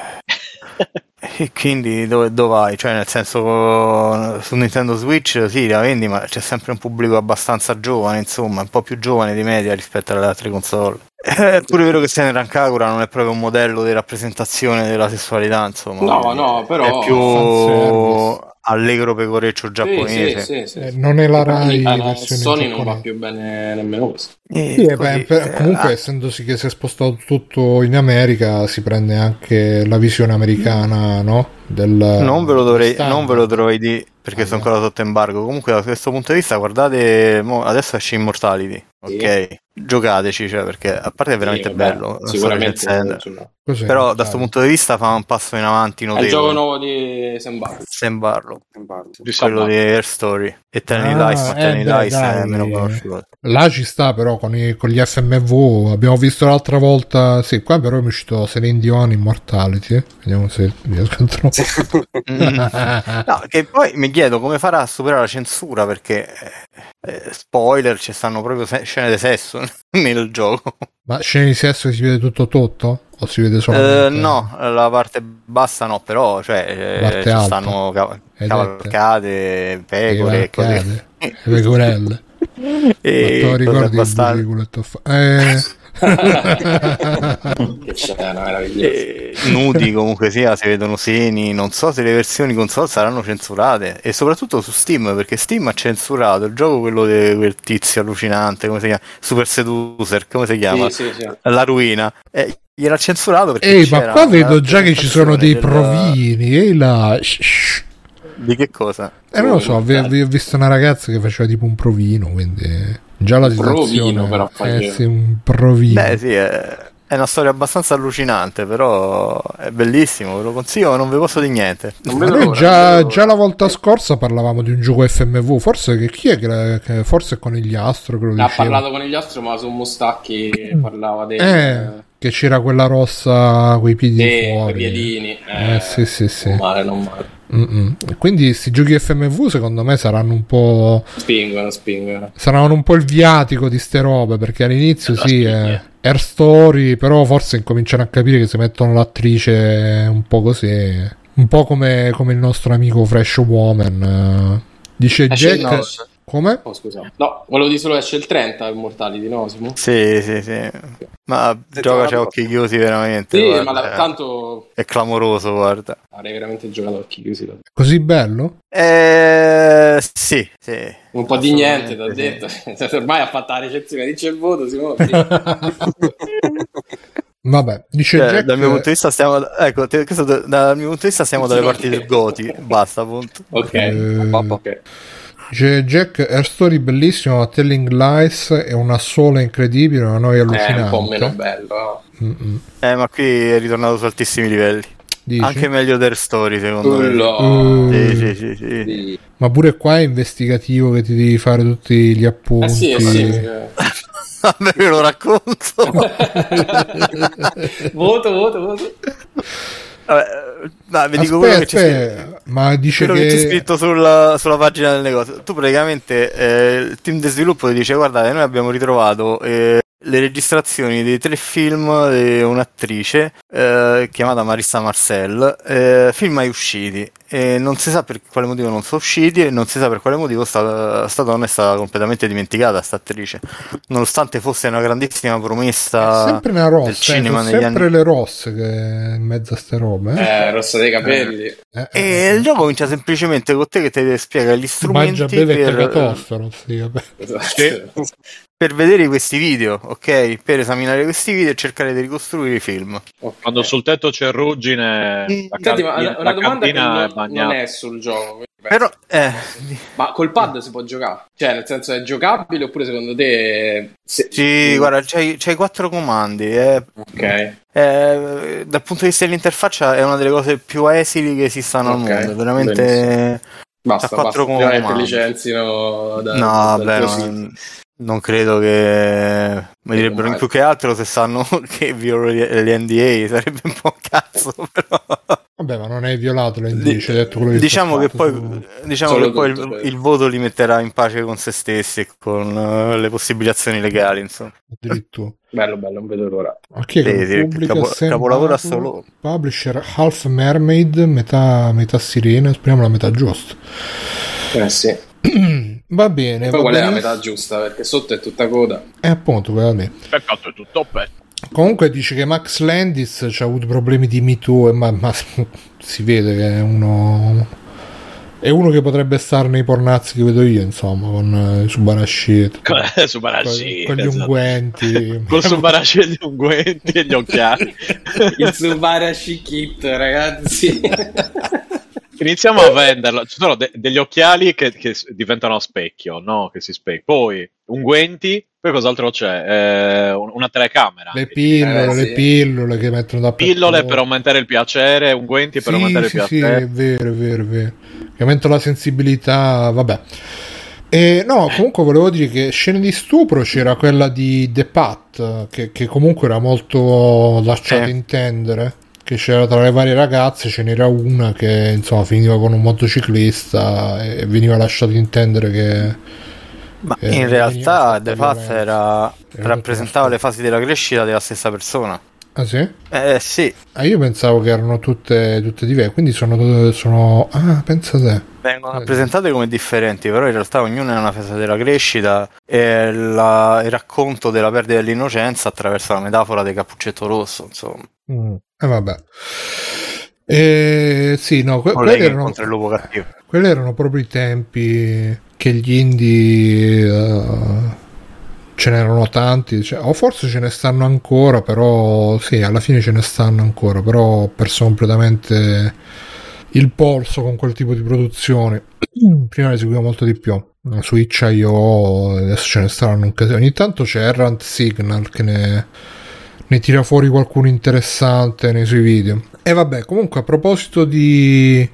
S4: e quindi dove, dove vai? Cioè nel senso su Nintendo Switch sì la vendi ma c'è sempre un pubblico abbastanza giovane insomma un po' più giovane di media rispetto alle altre console è pure vero che Senran Kagura non è proprio un modello di rappresentazione della sessualità insomma
S5: No, no, però-
S4: è più. Allegro pecoreccio
S5: Sì,
S4: giapponese.
S5: sì, sì, sì.
S1: Eh, non è la Rai
S5: Ah,
S1: versione
S5: Sony non va più bene nemmeno questo.
S1: Sì, eh,
S4: così,
S1: beh, per-
S4: eh,
S1: comunque
S4: ah,
S1: essendosi che si è spostato tutto in America si prende anche la visione americana no? del
S4: non ve lo dovrei, non ve lo dovrei dire perché sono ancora sotto embargo. Comunque, da questo punto di vista, guardate, mo, adesso esce Immortality.
S5: Sì.
S4: Ok, giocateci, cioè, perché a parte è veramente
S5: Sì, vabbè,
S4: bello.
S5: Sicuramente.
S1: Cos'è?
S4: Però da questo punto di vista fa un passo in avanti
S5: È il gioco
S4: notevole.
S5: nuovo di Sembar.
S4: Sembarlo,
S2: Di
S4: quello di Air Story. E Telling
S1: Ah,
S4: Lies, ma
S1: eh,
S4: Telling
S1: beh,
S4: Lies è meno conosciuto.
S1: Là ci sta però con, i- con gli FMV abbiamo visto l'altra volta sì qua però è uscito Celine Dion Immortality eh. vediamo se riesco a trovare.
S4: No, che poi mi chiedo come farà a superare la censura perché eh, eh, spoiler ci stanno proprio se- scene di sesso nel gioco.
S1: ma scene di sesso si vede tutto tutto o si vede
S4: Eh,
S1: solamente
S4: no, la parte bassa no, però cioè, eh,
S1: Parte
S4: ci
S1: alta.
S4: stanno cav- cavalcate, pecore e
S1: le pecorelle.
S4: E cose
S1: ricordi il
S4: abbastanza-
S1: Busiculetto fa- eh
S5: Che scena meravigliosa.
S4: E nudi comunque sia, si vedono seni, non so se le versioni console saranno censurate e soprattutto su Steam perché Steam ha censurato il gioco quello di quel tizio allucinante, come si chiama? Super Seducer, come si chiama?
S5: Sì, sì, sì.
S4: La ruina. E gliel'ha censurato perché
S1: Ehi, ma qua vedo già che ci sono dei
S4: rappresentazione
S1: provini. Ehi là. shh,
S4: Di che cosa?
S1: Eh, non lo so, vi- vi- ho visto una ragazza che faceva tipo un provino, quindi già la situazione.
S5: Provino, però,
S1: eh, sì, un provino.
S4: Beh, sì, è, è una storia abbastanza allucinante, però è bellissimo, ve lo consiglio, non vi posso dire niente.
S5: Non
S1: Ma
S5: vedo
S1: noi già, già la volta scorsa parlavamo di un gioco FMV, forse che chi è che, che- forse è Conigliastro che lo.
S5: Ha parlato con gli altri, ma su Mustacchi parlava dei,
S1: Eh, che c'era quella rossa coi piedi
S5: dei
S1: fuori.
S5: piedini.
S1: Eh, sì, sì, sì.
S5: Non male, non male.
S1: Mm-mm. Quindi questi giochi FMV secondo me saranno un po'...
S5: Spingono, spingono.
S1: saranno un po' il viatico di ste robe perché all'inizio sì è Air Story però forse incominciano a capire che si mettono l'attrice un po' così un po' come, come il nostro amico Fresh Woman eh. dice
S5: Esce-
S1: Jack
S5: no,
S1: come?
S5: Oh, scusa. No, volevo dire solo esce il 30 Immortality, no, Simo?
S4: Sì, sì, sì. Ma gioca a occhi chiusi veramente.
S5: Sì,
S4: guarda,
S5: ma la-
S4: è-
S5: tanto
S4: È clamoroso, guarda.
S5: avrei veramente giocato a occhi chiusi.
S1: così bello?
S4: Eh, sì, sì.
S5: Un po' di niente, t'ho
S4: Assolutamente
S5: detto. Ormai ha fatto la recensione, dice il voto, Simone.
S1: vabbè dice
S4: Cioè,
S1: Jack
S4: dal mio punto di vista stiamo ecco, te- questo da- dal mio punto di vista stiamo dalle
S5: Sì,
S4: parti del Goti basta appunto
S5: ok.
S1: Eh,
S5: ok.
S1: Jack Air Story bellissimo ma Telling Lies è una sola incredibile una noia
S5: È
S1: allucinante
S5: un po' meno bello. no?
S1: Mm-mm.
S4: eh ma qui è ritornato su altissimi livelli
S1: Dici?
S4: anche meglio del story secondo me
S5: Ullo.
S1: Uh,
S4: sì, sì, sì, sì.
S5: Sì.
S1: ma pure qua è investigativo che ti devi fare tutti gli appunti
S5: Eh sì, eh sì. eh.
S4: Vabbè, ve lo racconto
S5: voto, voto, voto.
S4: Vabbè, ma vi dico quello che c'è scritto
S1: aspetta, ma dice
S4: quello che c'è
S1: che
S4: scritto sulla, sulla pagina del negozio. Tu praticamente eh, il team di sviluppo ti dice: Guardate, noi abbiamo ritrovato eh, le registrazioni dei tre film di un'attrice eh, chiamata Marissa Marcel, eh, film mai usciti. E non si sa per quale motivo non sono usciti e non si sa per quale motivo sta, sta donna è stata completamente dimenticata, sta attrice. Nonostante fosse una grandissima
S1: è
S4: promessa
S1: sempre una
S4: del
S1: rossa, eh,
S4: cinema negli
S1: sempre
S4: anni.
S1: le rosse che in mezzo a ste robe. Eh?
S5: Eh, rossa dei capelli.
S1: Eh,
S4: E
S1: eh,
S4: il gioco comincia semplicemente con te che ti spiega gli strumenti
S1: Mangia, beve e
S4: per,
S1: cagatosto, non si capisce.
S4: Per vedere questi video, ok? Per esaminare questi video e cercare di ricostruire i film.
S5: Ok.
S2: Quando sul tetto c'è ruggine, la,
S5: Senti, ma una, una
S2: la
S5: domanda che non, non è sul gioco.
S4: Però, eh,
S5: Ma col pad si può giocare? Cioè, nel senso è giocabile oppure secondo te... se-
S4: sì, guarda, c'hai, c'hai quattro comandi. eh.
S5: Ok.
S4: Eh, dal punto di vista dell'interfaccia è una delle cose più esili che esistano
S5: Ok,
S4: al mondo. Veramente...
S5: benissimo. Basta,
S4: C'ha quattro
S5: basta. Veramente
S4: comandi.
S5: licenzino da,
S4: No,
S5: dal
S4: vabbè. Non, credo che mi direbbero
S5: mai.
S4: più che altro se sanno che violo gli NDA sarebbe un po' un cazzo, però...
S1: Vabbè, ma non hai violato le
S4: Di-
S1: indici, hai detto quello che
S4: diciamo che poi,
S1: fatto
S4: diciamo
S5: Solo
S4: che poi il, il voto li metterà in pace con se stessi e con eh, le possibilità legali, insomma.
S1: su, addirittura.
S5: Bello, bello, non vedo l'ora.
S1: Che
S4: Sì, capo- capolavoro assoluto.
S1: Publisher Half Mermaid, metà, metà sirena, speriamo la metà giusta.
S5: Eh sì.
S1: Va bene,
S5: Poi
S1: va
S5: qual è la
S1: bene.
S5: metà giusta? Perché sotto è tutta coda.
S1: E appunto, quella lì.
S2: Peccato, è tutto petto.
S1: Comunque dice che Max Landis ha avuto problemi di Me Too, e ma, ma si vede che è uno è uno che potrebbe stare nei pornazzi che vedo io, insomma, con eh, Subarashi e.
S2: Subarashi,
S1: con, con gli
S2: esatto.
S1: unguenti.
S2: Col Subarashi e gli unguenti e gli occhiali.
S5: Il Subarashi Kit, ragazzi.
S2: Iniziamo a venderlo. Ci sono de- degli occhiali che, che diventano a specchio, no? Che si specchio. Poi unguenti, poi cos'altro c'è? Eh, un- una telecamera.
S1: Le pillole,
S5: Eh,
S1: le
S5: sì.
S1: pillole che mettono da
S2: Pillole per aumentare il piacere, unguenti per
S1: sì,
S2: aumentare
S1: sì,
S2: il
S1: sì,
S2: piacere.
S1: è vero, è vero, è vero. Che aumenta la sensibilità, vabbè. E, no, comunque volevo dire che scene di stupro c'era quella di The Pat, che, che comunque era molto lasciato
S4: Sì.
S1: intendere. Che c'era tra le varie ragazze, ce n'era una che insomma finiva con un motociclista e veniva lasciato intendere che.
S4: Ma
S1: Eh,
S4: in realtà The
S1: violenza.
S4: era, rappresentava le fasi della crescita della stessa persona.
S1: Ah sì?
S4: Eh sì,
S1: Ah, io pensavo che erano tutte, tutte diverse, quindi sono, sono. Ah, pensa te.
S4: vengono
S1: Eh.
S4: rappresentate come differenti, però in realtà ognuna è una fase della crescita e la- il racconto della perdita dell'innocenza attraverso la metafora del cappuccetto rosso, insomma.
S1: Mm. Eh vabbè. Eh, sì, no, que- quelli, erano, quelli erano proprio i tempi che gli indie eh, ce n'erano tanti, cioè, o forse ce ne stanno ancora, però sì, alla fine ce ne stanno ancora, però ho perso completamente il polso con quel tipo di produzioni. Prima ne seguivo molto di più. Su itch.io adesso ce ne staranno un casino. Ogni tanto c'è Errant Signal che ne, ne tira fuori qualcuno interessante nei suoi video. E vabbè, comunque a proposito di,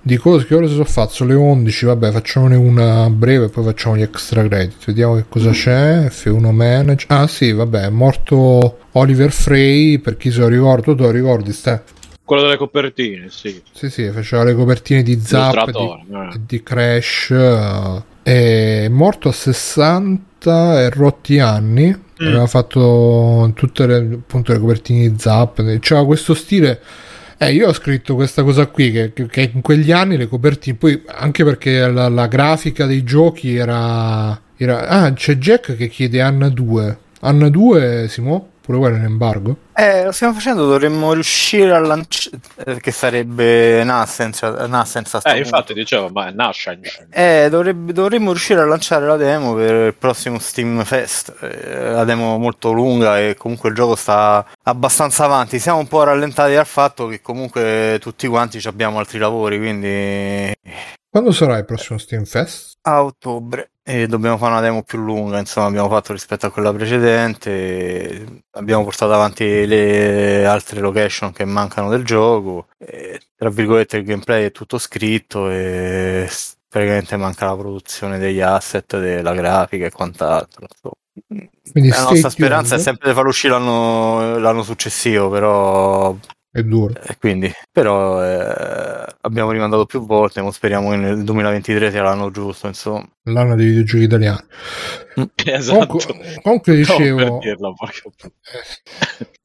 S1: di cose che ora sono fatto, sono le 11, vabbè facciamone una breve, poi facciamo gli extra credit. Vediamo che cosa c'è. F1 Manage. Ah sì, vabbè, è morto Oliver Frey, per chi se lo ricorda, tu te lo ricordi, Ste?
S2: Quello delle copertine, sì.
S1: Sì, sì, faceva le copertine di Zap, di,
S2: eh.
S1: di Crash. eh, È morto a 60 e rotti anni. Aveva fatto tutte le, appunto, le copertine di Zap. C'era questo stile. Eh, io ho scritto questa cosa qui che, che- che in quegli anni le copertine, poi anche perché la, la grafica dei giochi era, era- Ah, c'è Jack che chiede Anna 2. Anna 2, Simo? Pure quello è in embargo?
S4: Eh, lo stiamo facendo, dovremmo riuscire a lanciare, che sarebbe Nascence, Nascence
S2: Eh,
S4: punto.
S2: infatti dicevo, ma è Nascent.
S4: Eh, dovrebbe- dovremmo riuscire a lanciare la demo per il prossimo Steam Fest. Eh, la demo molto lunga e comunque il gioco sta abbastanza avanti. Siamo un po' rallentati dal fatto che comunque tutti quanti ci abbiamo altri lavori, quindi
S1: Quando sarà il prossimo Steam Fest?
S4: a ottobre e dobbiamo fare una demo più lunga, insomma, abbiamo fatto rispetto a quella precedente. Abbiamo portato avanti le altre location che mancano del gioco. E, tra virgolette, il gameplay è tutto scritto e praticamente manca la produzione degli asset, della grafica e quant'altro.
S1: Quindi
S4: La nostra speranza è
S1: tuned.
S4: sempre di farlo uscire l'anno, l'anno successivo, però
S1: È duro.
S4: e quindi, però eh, abbiamo rimandato più volte, ma speriamo che nel 2023 sia l'anno giusto, insomma.
S1: L'anno dei videogiochi italiani.
S2: Esatto.
S1: Comunque, comunque dicevo,
S2: dirla, puttana.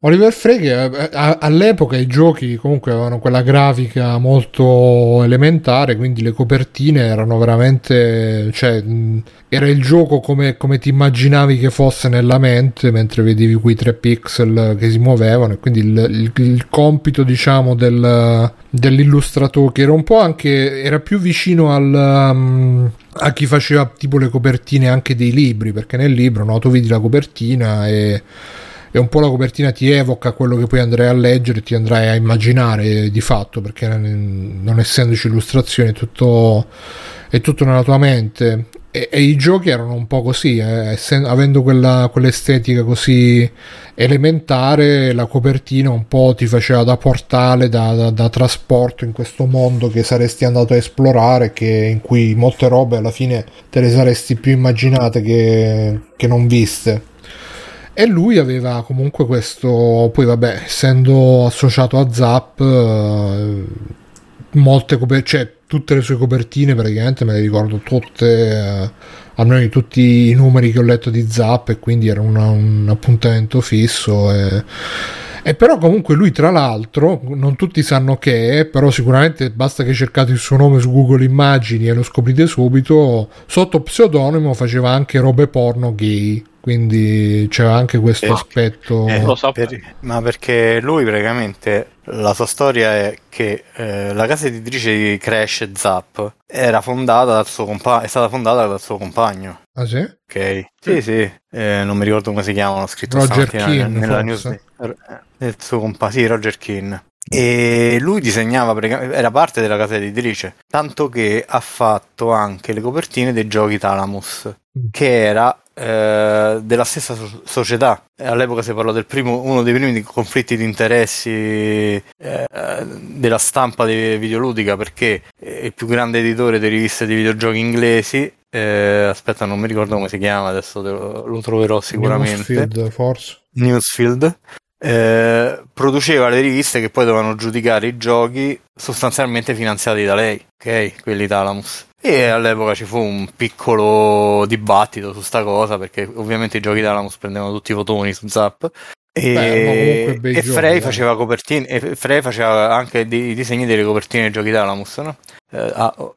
S1: Oliver Frey che eh, all'epoca i giochi comunque avevano quella grafica molto elementare, quindi le copertine erano veramente, cioè, mh, era il gioco come, come ti immaginavi che fosse nella mente mentre vedevi quei tre pixel che si muovevano e quindi il, il- il compito diciamo del, dell'illustratore che era un po' anche, era più vicino al... um, a chi faceva tipo le copertine anche dei libri, perché nel libro no, tu vedi la copertina e, e un po' la copertina ti evoca quello che poi andrai a leggere, ti andrai a immaginare di fatto, perché non non essendoci illustrazioni è tutto, è tutto nella tua mente. E, e i giochi erano un po' così, eh, essen- avendo quella, quell'estetica così elementare, la copertina un po' ti faceva da portale, da, da- da trasporto in questo mondo che saresti andato a esplorare, che, in cui molte robe alla fine te le saresti più immaginate che, che non viste. E lui aveva comunque questo, poi vabbè, essendo associato a Zap, eh, molte copertine, cioè tutte le sue copertine praticamente me le ricordo tutte, eh, almeno di tutti i numeri che ho letto di Zap e quindi era una- un appuntamento fisso. E, e però comunque lui tra l'altro, non tutti sanno che è, però sicuramente basta che cercate il suo nome su Google Immagini e lo scoprite subito, sotto pseudonimo faceva anche robe porno gay, quindi c'era anche questo
S4: Eh,
S1: aspetto...
S4: Eh,
S2: lo so.
S4: per- ma perché lui praticamente la sua storia è che eh, la casa editrice di Crash e Zap era fondata dal suo compa- è stata fondata dal suo compagno.
S1: Ah sì?
S4: Ok, sì, sì, eh, non mi ricordo come si chiamano, ho scritto
S1: Roger
S4: stamattina
S1: Keane,
S4: nella
S1: forse.
S4: news del suo compagno, sì, Roger Keane. E lui disegnava, era parte della casa editrice, tanto che ha fatto anche le copertine dei giochi Talamus, che era eh, della stessa so- società. All'epoca si parlò del primo, uno dei primi conflitti di interessi eh, della stampa di videoludica perché è il più grande editore di riviste di videogiochi inglesi. eh, aspetta, non mi ricordo come si chiama, adesso lo, lo troverò sicuramente.
S1: Newsfield, forse.
S4: Newsfield, eh, produceva le riviste che poi dovevano giudicare i giochi sostanzialmente finanziati da lei, ok? Quelli Talamus. E all'epoca ci fu un piccolo dibattito su sta cosa perché ovviamente i giochi Talamus prendevano tutti i votoni su Zap. E,
S1: Beh,
S4: e
S1: giochi,
S4: Frey
S1: dai.
S4: faceva copertine e Frey faceva anche dei- i disegni delle copertine dei giochi Talamus, no? Eh, o-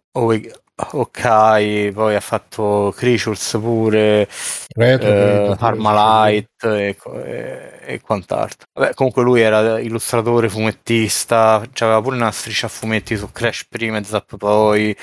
S4: ok, poi ha fatto Creatures pure,
S1: Retro,
S4: eh, Armalite e, e- e quant'altro. Vabbè, comunque lui era illustratore, fumettista, aveva pure una striscia a fumetti su Crash prima e Zap poi,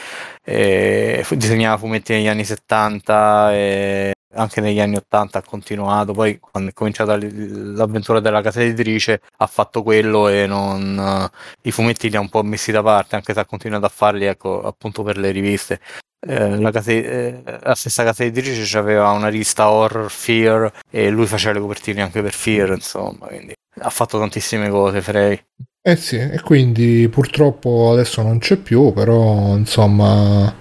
S4: e disegnava fumetti negli anni 70 e anche negli anni 80 ha continuato, poi quando è cominciata l'avventura della casa editrice ha fatto quello e non, i fumetti li ha un po' messi da parte, anche se ha continuato a farli, ecco, appunto per le riviste. Eh, la, casa- eh, la stessa casa editrice aveva una rivista Horror Fear e lui faceva le copertine anche per Fear, insomma, quindi ha fatto tantissime cose, Frey.
S1: Eh sì, e quindi purtroppo adesso non c'è più, però insomma,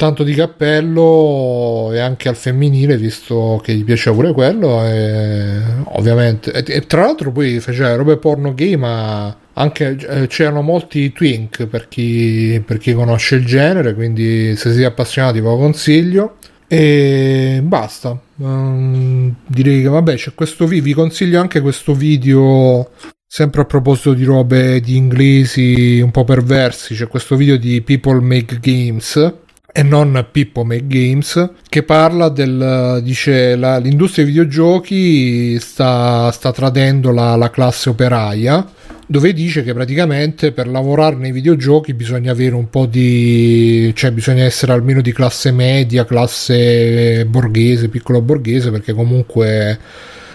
S1: tanto di cappello e anche al femminile, visto che gli piaceva pure quello, e ovviamente. E, e tra l'altro poi faceva robe porno gay, ma anche eh, c'erano molti twink per chi, per chi conosce il genere, quindi se siete appassionati ve lo consiglio. E basta. Mm, direi che vabbè, c'è questo video. Vi consiglio anche questo video Sempre a proposito di robe di inglesi un po' perversi, c'è questo video di People Make Games e non People Make Games che parla del dice la- l'industria dei videogiochi sta, sta tradendo la, la classe operaia dove dice che praticamente per lavorare nei videogiochi bisogna avere un po' di cioè bisogna essere almeno di classe media classe borghese piccolo borghese perché comunque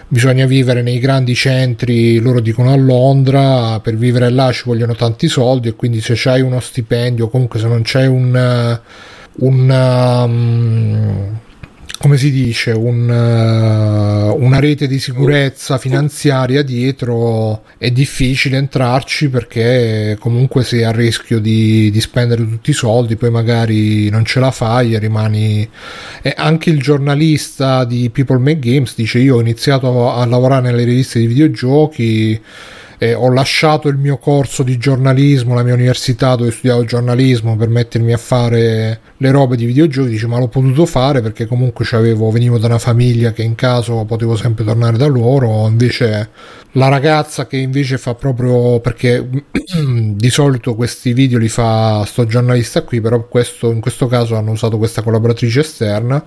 S1: bisogna vivere nei grandi centri, loro dicono a Londra, per vivere là ci vogliono tanti soldi e quindi se c'hai uno stipendio, comunque se non c'hai un, un um, come si dice, un, uh, una rete di sicurezza finanziaria dietro è difficile entrarci perché comunque sei a rischio di, di spendere tutti i soldi, poi magari non ce la fai e rimani... E anche il giornalista di People Make Games dice io ho iniziato a lavorare nelle riviste di videogiochi eh, ho lasciato il mio corso di giornalismo, la mia università dove studiavo giornalismo per mettermi a fare le robe di videogiochi, dice ma l'ho potuto fare perché comunque venivo da una famiglia che in caso potevo sempre tornare da loro, invece la ragazza che invece fa proprio perché di solito questi video li fa sto giornalista qui, però questo, in questo caso hanno usato questa collaboratrice esterna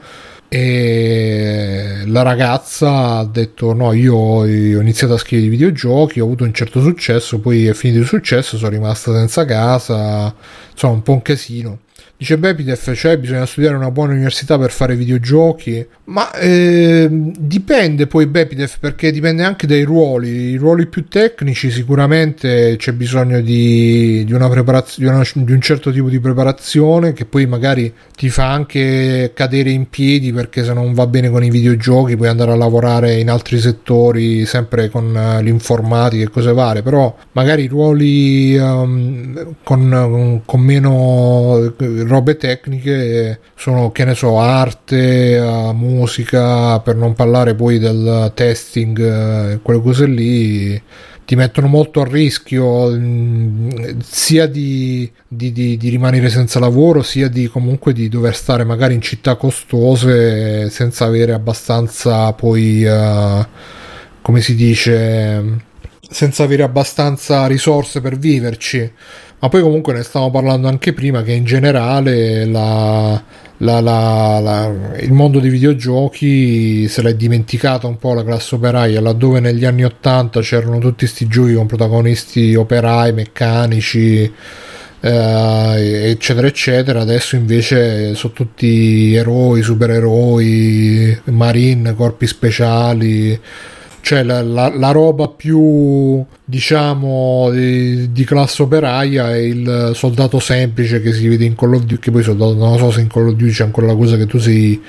S1: e la ragazza ha detto no io ho iniziato a scrivere i videogiochi ho avuto un certo successo poi è finito il successo sono rimasta senza casa. Insomma un po' un casino dice Bepidef cioè bisogna studiare una buona università per fare videogiochi. Ma eh, dipende poi Bepidef perché dipende anche dai ruoli. I ruoli più tecnici sicuramente c'è bisogno di, di una di, una- di un certo tipo di preparazione che poi magari ti fa anche cadere in piedi perché se non va bene con i videogiochi puoi andare a lavorare in altri settori sempre con eh, l'informatica e cose varie. Però magari i ruoli ehm, con, con meno eh, robe tecniche sono che ne so arte eh, musica per non parlare poi del testing eh, quelle cose lì ti mettono molto a rischio mh, sia di, di- di- di rimanere senza lavoro sia di comunque di dover stare magari in città costose senza avere abbastanza poi eh, come si dice senza avere abbastanza risorse per viverci. Ma poi comunque ne stavamo parlando anche prima che in generale la, la, la, il mondo dei videogiochi se l'è dimenticato un po' la classe operaia, laddove negli anni 80 c'erano tutti questi giochi con protagonisti operai, meccanici, eh, eccetera eccetera. Adesso invece sono tutti eroi supereroi marine corpi speciali cioè la, la, la roba più diciamo di, di, classe operaia è il soldato semplice che si vede in Call of Duty che poi soldato, non so se in Call of Duty c'è ancora la cosa che tu sei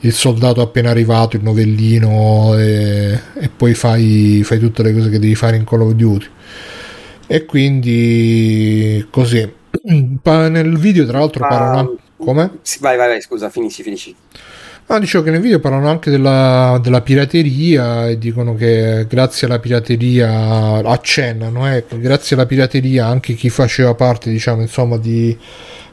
S1: il soldato appena arrivato il novellino e, e poi fai, fai tutte le cose che devi fare in Call of Duty. E quindi così. Nel video tra l'altro ah, parlano come?
S3: Sì, vai vai vai scusa finisci finisci
S1: No, dicevo che nel video parlano anche della, della, pirateria e dicono che grazie alla pirateria accennano, eh, grazie alla pirateria anche chi faceva parte, diciamo, insomma, di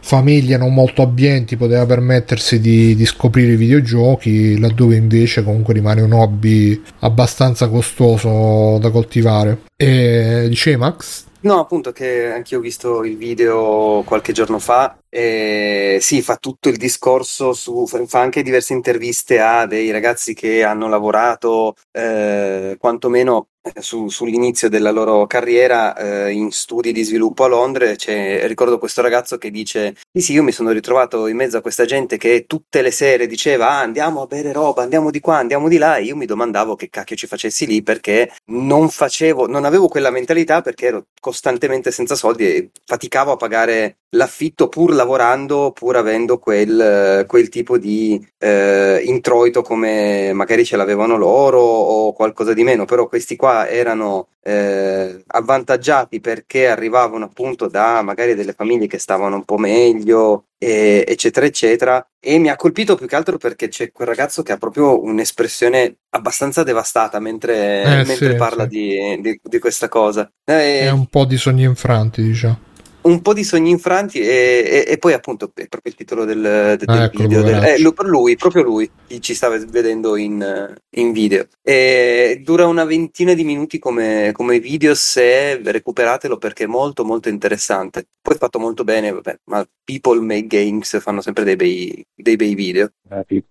S1: famiglie non molto abbienti poteva permettersi di, di scoprire i videogiochi, laddove invece comunque rimane un hobby abbastanza costoso da coltivare. E dice Max?
S3: No, appunto che anche io ho visto il video qualche giorno fa e sì, fa tutto il discorso su, fa anche diverse interviste a dei ragazzi che hanno lavorato eh, quantomeno su, sull'inizio della loro carriera eh, in studi di sviluppo a Londra. C'è, ricordo questo ragazzo che dice: Sì, sì, io mi sono ritrovato in mezzo a questa gente che tutte le sere diceva: ah, andiamo a bere roba, andiamo di qua, andiamo di là. E io mi domandavo che cacchio ci facessi lì perché non facevo, non avevo quella mentalità perché ero costantemente senza soldi e faticavo a pagare l'affitto pur lavorando, pur avendo quel, quel tipo di eh, introito come magari ce l'avevano loro o qualcosa di meno. Però questi qua erano eh, avvantaggiati perché arrivavano appunto da magari delle famiglie che stavano un po' meglio, e, eccetera, eccetera. E mi ha colpito più che altro perché c'è quel ragazzo che ha proprio un'espressione abbastanza devastata mentre, eh, mentre
S1: sì,
S3: parla
S1: sì.
S3: Di, di, di, questa cosa.
S1: Eh, È un po' di sogni infranti, diciamo
S3: un po' di sogni infranti e, e, e, poi appunto è proprio il titolo del, del, ah, ecco, video del, eh, lui, proprio lui ci sta vedendo in, in, video. E dura una ventina di minuti come, come, video se recuperatelo perché è molto molto interessante. Poi è fatto molto bene vabbè, ma People Make Games fanno sempre dei bei, dei bei video.
S1: Eh,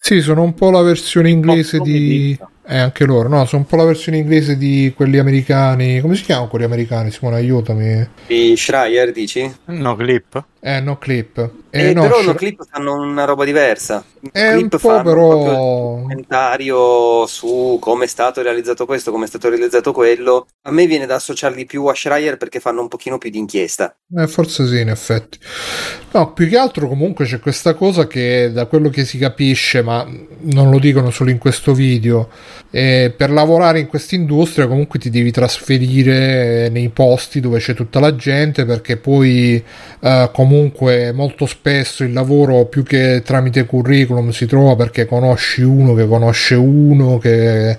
S1: sì sono un po' la versione inglese di eh, anche loro, no, sono un po' la versione inglese di quelli americani. Come si chiamano quelli americani? Simone, aiutami.
S3: I Schreier, dici?
S4: No, Clip.
S1: Eh, no clip.
S3: Eh, eh, no, però Sh- no clip fanno una roba diversa.
S1: È
S3: clip
S1: un po' però...
S3: un commentario su come è stato realizzato questo, come è stato realizzato quello. A me viene da associarli più a Schreier perché fanno un pochino più di inchiesta.
S1: Eh, forse sì, in effetti. No, più che altro comunque c'è questa cosa che da quello che si capisce, ma non lo dicono solo in questo video, eh, per lavorare in questa industria comunque ti devi trasferire nei posti dove c'è tutta la gente perché poi eh, comunque molto spesso il lavoro più che tramite curriculum si trova perché conosci uno che conosce uno che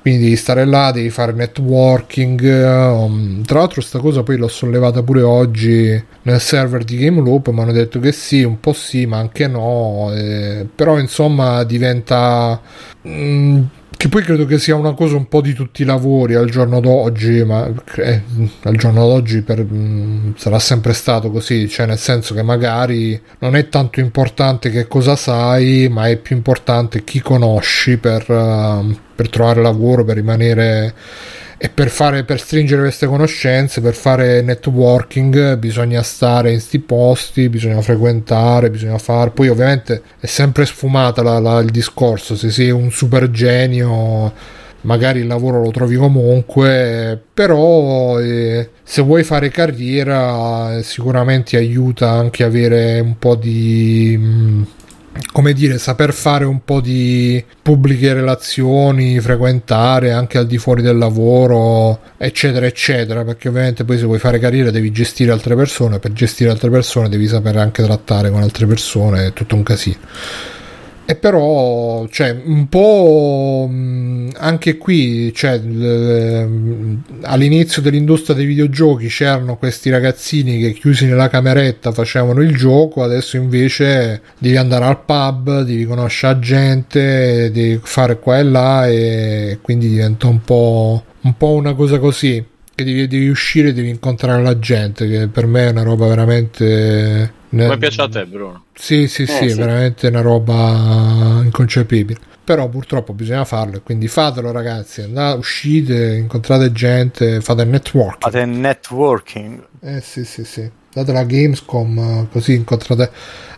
S1: quindi devi stare là, devi fare networking. Um, tra l'altro, sta cosa poi l'ho sollevata pure oggi nel server di Game Loop. Mi hanno detto che sì, un po' sì, ma anche no. Eh, però insomma diventa. Mm, che poi credo che sia una cosa un po' di tutti i lavori al giorno d'oggi, ma eh, al giorno d'oggi per, mh, mm, sarà sempre stato così, cioè nel senso che magari non è tanto importante che cosa sai, ma è più importante chi conosci per, uh, per trovare lavoro, per rimanere e per, fare, per stringere queste conoscenze, per fare networking, bisogna stare in sti posti, bisogna frequentare, bisogna fare. Poi, ovviamente, è sempre sfumata la, la, il discorso. Se sei un super genio, magari il lavoro lo trovi comunque, però eh, se vuoi fare carriera, sicuramente aiuta anche avere un po' di. Mh, mm, come dire, saper fare un po' di pubbliche relazioni, frequentare anche al di fuori del lavoro, eccetera, eccetera, perché ovviamente poi se vuoi fare carriera devi gestire altre persone, per gestire altre persone devi sapere anche trattare con altre persone, è tutto un casino. E però, cioè, un po' anche qui, cioè, all'inizio dell'industria dei videogiochi c'erano questi ragazzini che chiusi nella cameretta facevano il gioco, adesso invece devi andare al pub, devi conoscere gente, devi fare qua e là e quindi diventa un po', un po' una cosa così che devi, devi uscire, devi incontrare la gente, che per me è una roba veramente...
S2: Come piace a te, Bruno?
S1: Sì, sì, sì,
S3: Eh,
S1: è
S3: sì.
S1: veramente una roba inconcepibile. Però purtroppo bisogna farlo, e quindi fatelo ragazzi, andate, uscite, incontrate gente, fate network.
S4: Fate networking.
S1: Eh sì, sì, sì. Date la Gamescom, eh, così incontrate.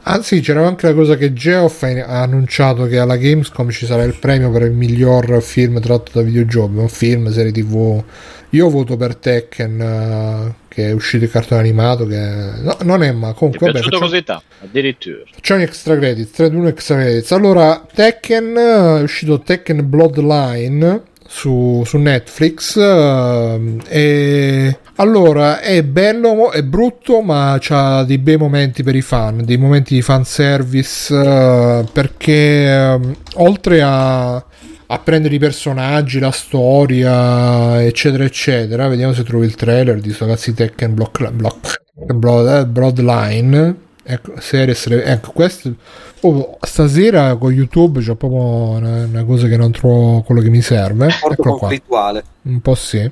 S1: Anzi, c'era anche la cosa che Geoff ha annunciato che alla Gamescom ci sarà il premio per il miglior film tratto da videogiochi, un film, serie TV. Io voto per Tekken, eh, che è uscito il cartone animato, che no, non è ma
S2: Ti è
S1: comunque vabbè, facciamo,
S2: così tanto? Addirittura.
S1: facciamo gli extra credits, 3 2 1 extra credits. Allora, Tekken eh, è uscito Tekken Bloodline su, su Netflix ehm, e allora è bello è brutto ma ha dei bei momenti per i fan dei momenti di fanservice eh, perché ehm, oltre a, a prendere i personaggi la storia eccetera eccetera vediamo se trovo il trailer di sto cazzo di Tekken Block, Block, Blood, eh, Bloodline ecco, series, ecco questo Oh, stasera con YouTube c'ho proprio una, una cosa che non trovo quello che mi serve. Eccolo qua.
S3: conflittuale.
S1: Un po' sì.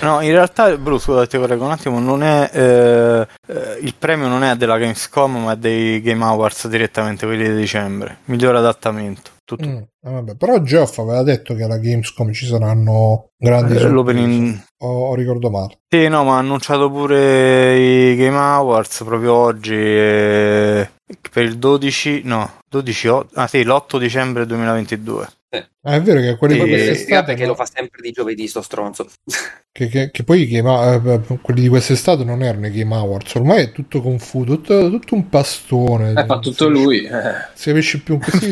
S4: No, in realtà, Bru, scusa, ti correggo un attimo, non è, eh, eh, il premio non è della Gamescom, ma è dei Game Awards direttamente, quelli di dicembre. Miglior adattamento. Tutto.
S1: Mm, ah, vabbè. Però Geoff aveva detto che alla Gamescom ci saranno grandi
S4: Eh, l'opening...
S1: O, o ricordo male.
S4: Sì, no, ma ha annunciato pure i Game Awards proprio oggi. eh, per il 12, no, 12, o- ah sì, l'8 dicembre 2022.
S1: Ah, è vero che quelli di
S4: Eh,
S1: quest'estate
S3: perché
S1: no,
S3: lo fa sempre di giovedì sto stronzo.
S1: che, che- che poi i Game- eh, quelli di quest'estate non erano i Game Awards, ormai è tutto confuso, tutto, tutto un pastone.
S5: Eh, fa tutto lui. eh.
S1: Si capisce più che sì,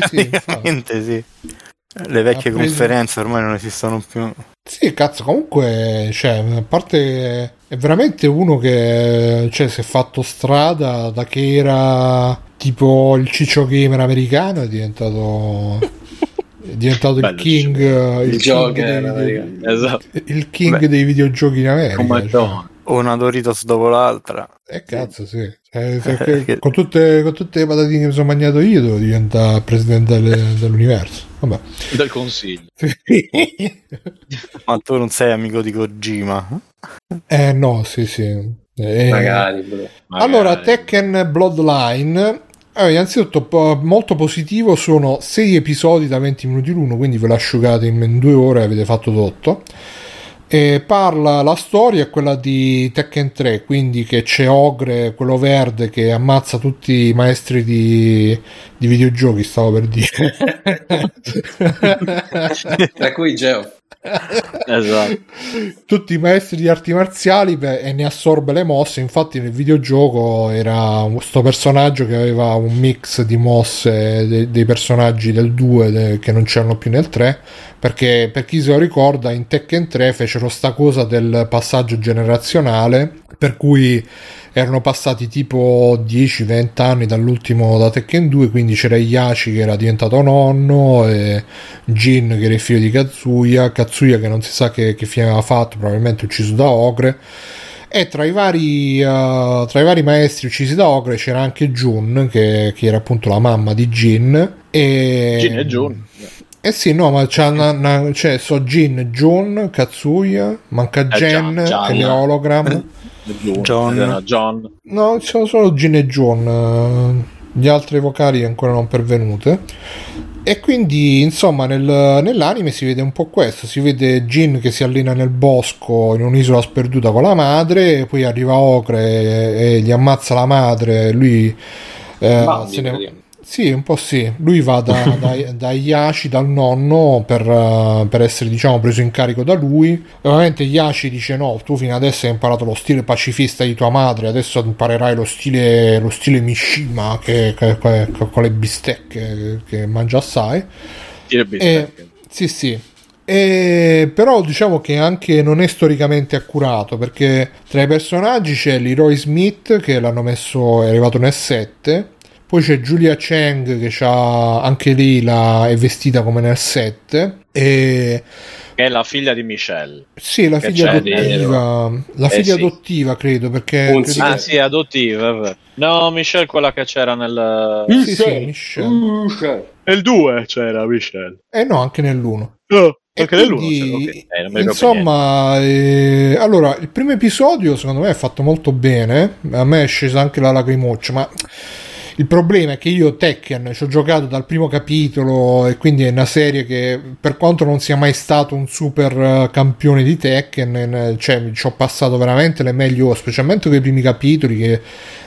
S1: sì.
S4: Le vecchie
S1: preso-
S4: conferenze ormai non esistono più.
S1: Sì, cazzo, comunque, cioè, a parte è veramente uno che cioè, si è fatto strada da che era tipo il ciccio gamer americano, è diventato è diventato il
S2: Bello,
S1: king, il, king
S5: Joker
S1: dei.
S2: Esatto.
S1: il king
S4: Beh.
S1: dei videogiochi in America.
S2: Come
S1: cioè.
S4: Una Doritos dopo l'altra.
S1: Eh cazzo, sì. Eh, perché con, tutte, con tutte le patatine che mi sono mangiato io devo diventare presidente del- dell'universo. Vabbè.
S2: Del consiglio.
S4: Ma tu non sei amico di Kojima?
S1: eh no, sì, sì. Eh,
S5: Magari, bro.
S1: Allora,
S2: Magari.
S1: Tekken Bloodline. eh, innanzitutto, po- molto positivo. Sono 6 episodi da 20 minuti l'uno, quindi ve l'asciugate in, in due ore e avete fatto tutto. E parla la storia è quella di Tekken 3, quindi che c'è Ogre, quello verde che ammazza tutti i maestri di, di videogiochi, stavo per dire.
S5: Tra cui Geo.
S2: Esatto.
S1: tutti i maestri di arti marziali beh, e ne assorbe le mosse. Infatti, nel videogioco era questo personaggio che aveva un mix di mosse de- dei personaggi del 2 de- che non c'erano più nel 3. Perché per chi se lo ricorda, in Tekken 3 fecero sta cosa del passaggio generazionale. Per cui erano passati tipo 10-20 anni dall'ultimo da Tekken 2 quindi c'era Yashi che era diventato nonno Jin che era il figlio di Kazuya Kazuya che non si sa che, che fine aveva fatto probabilmente ucciso da Ogre e tra i vari, eh, tra i vari maestri uccisi da Ogre c'era anche Jun che, che era appunto la mamma di Jin e
S2: Jin e Jun.
S1: eh sì, no, ma c'è, una, una- c'è so Jin, Jun, Katsuya, manca
S2: Eh,
S1: Jen
S2: Gian- Gian.
S1: e le hologram.
S4: John.
S2: No, John.
S1: No, ci sono solo Jin e John, eh, gli altri vocali ancora non pervenute. E quindi, insomma, nel- nell'anime si vede un po' questo: si vede Jin che si allena nel bosco in un'isola sperduta con la madre, poi arriva Ocre e, e gli ammazza la madre. Lui eh, se ne-. Sì, un po' sì. Lui va da, da, da Yashi, dal nonno, per, eh, per essere, diciamo, preso in carico da lui. E ovviamente Yashi dice: No, tu fino adesso hai imparato lo stile pacifista di tua madre, adesso imparerai lo stile, lo stile Mishima, che, che- che- con le bistecche che mangia assai.
S2: Tire bistecche.
S1: Sì, sì. E, però diciamo che anche non è storicamente accurato perché tra i personaggi c'è Leroy Smith che l'hanno messo, è arrivato nel 7, poi c'è Julia Cheng che ha anche lì la, è vestita come nel 7 e
S2: Che è la figlia di Michelle.
S1: sì, la figlia
S2: c'è di-
S1: adottiva, la
S2: Eh,
S1: figlia
S2: sì.
S1: adottiva credo perché
S5: Un
S1: credo
S5: sì.
S1: che-
S2: Ah, sì, adottiva. No, Michelle, quella che c'era nel.
S1: sì, sì, Michelle.
S2: Nel 2 c'era Michelle.
S1: Eh no, anche nell'1.
S2: Oh,
S1: E quindi,
S2: eh,
S1: insomma, eh, allora il primo episodio secondo me è fatto molto bene. A me è scesa anche la lacrimoccia, ma il problema è che io Tekken ci ho giocato dal primo capitolo e quindi è una serie che per quanto non sia mai stato un super eh, campione di Tekken, eh, cioè ci ho passato veramente le meglio, specialmente con i primi capitoli che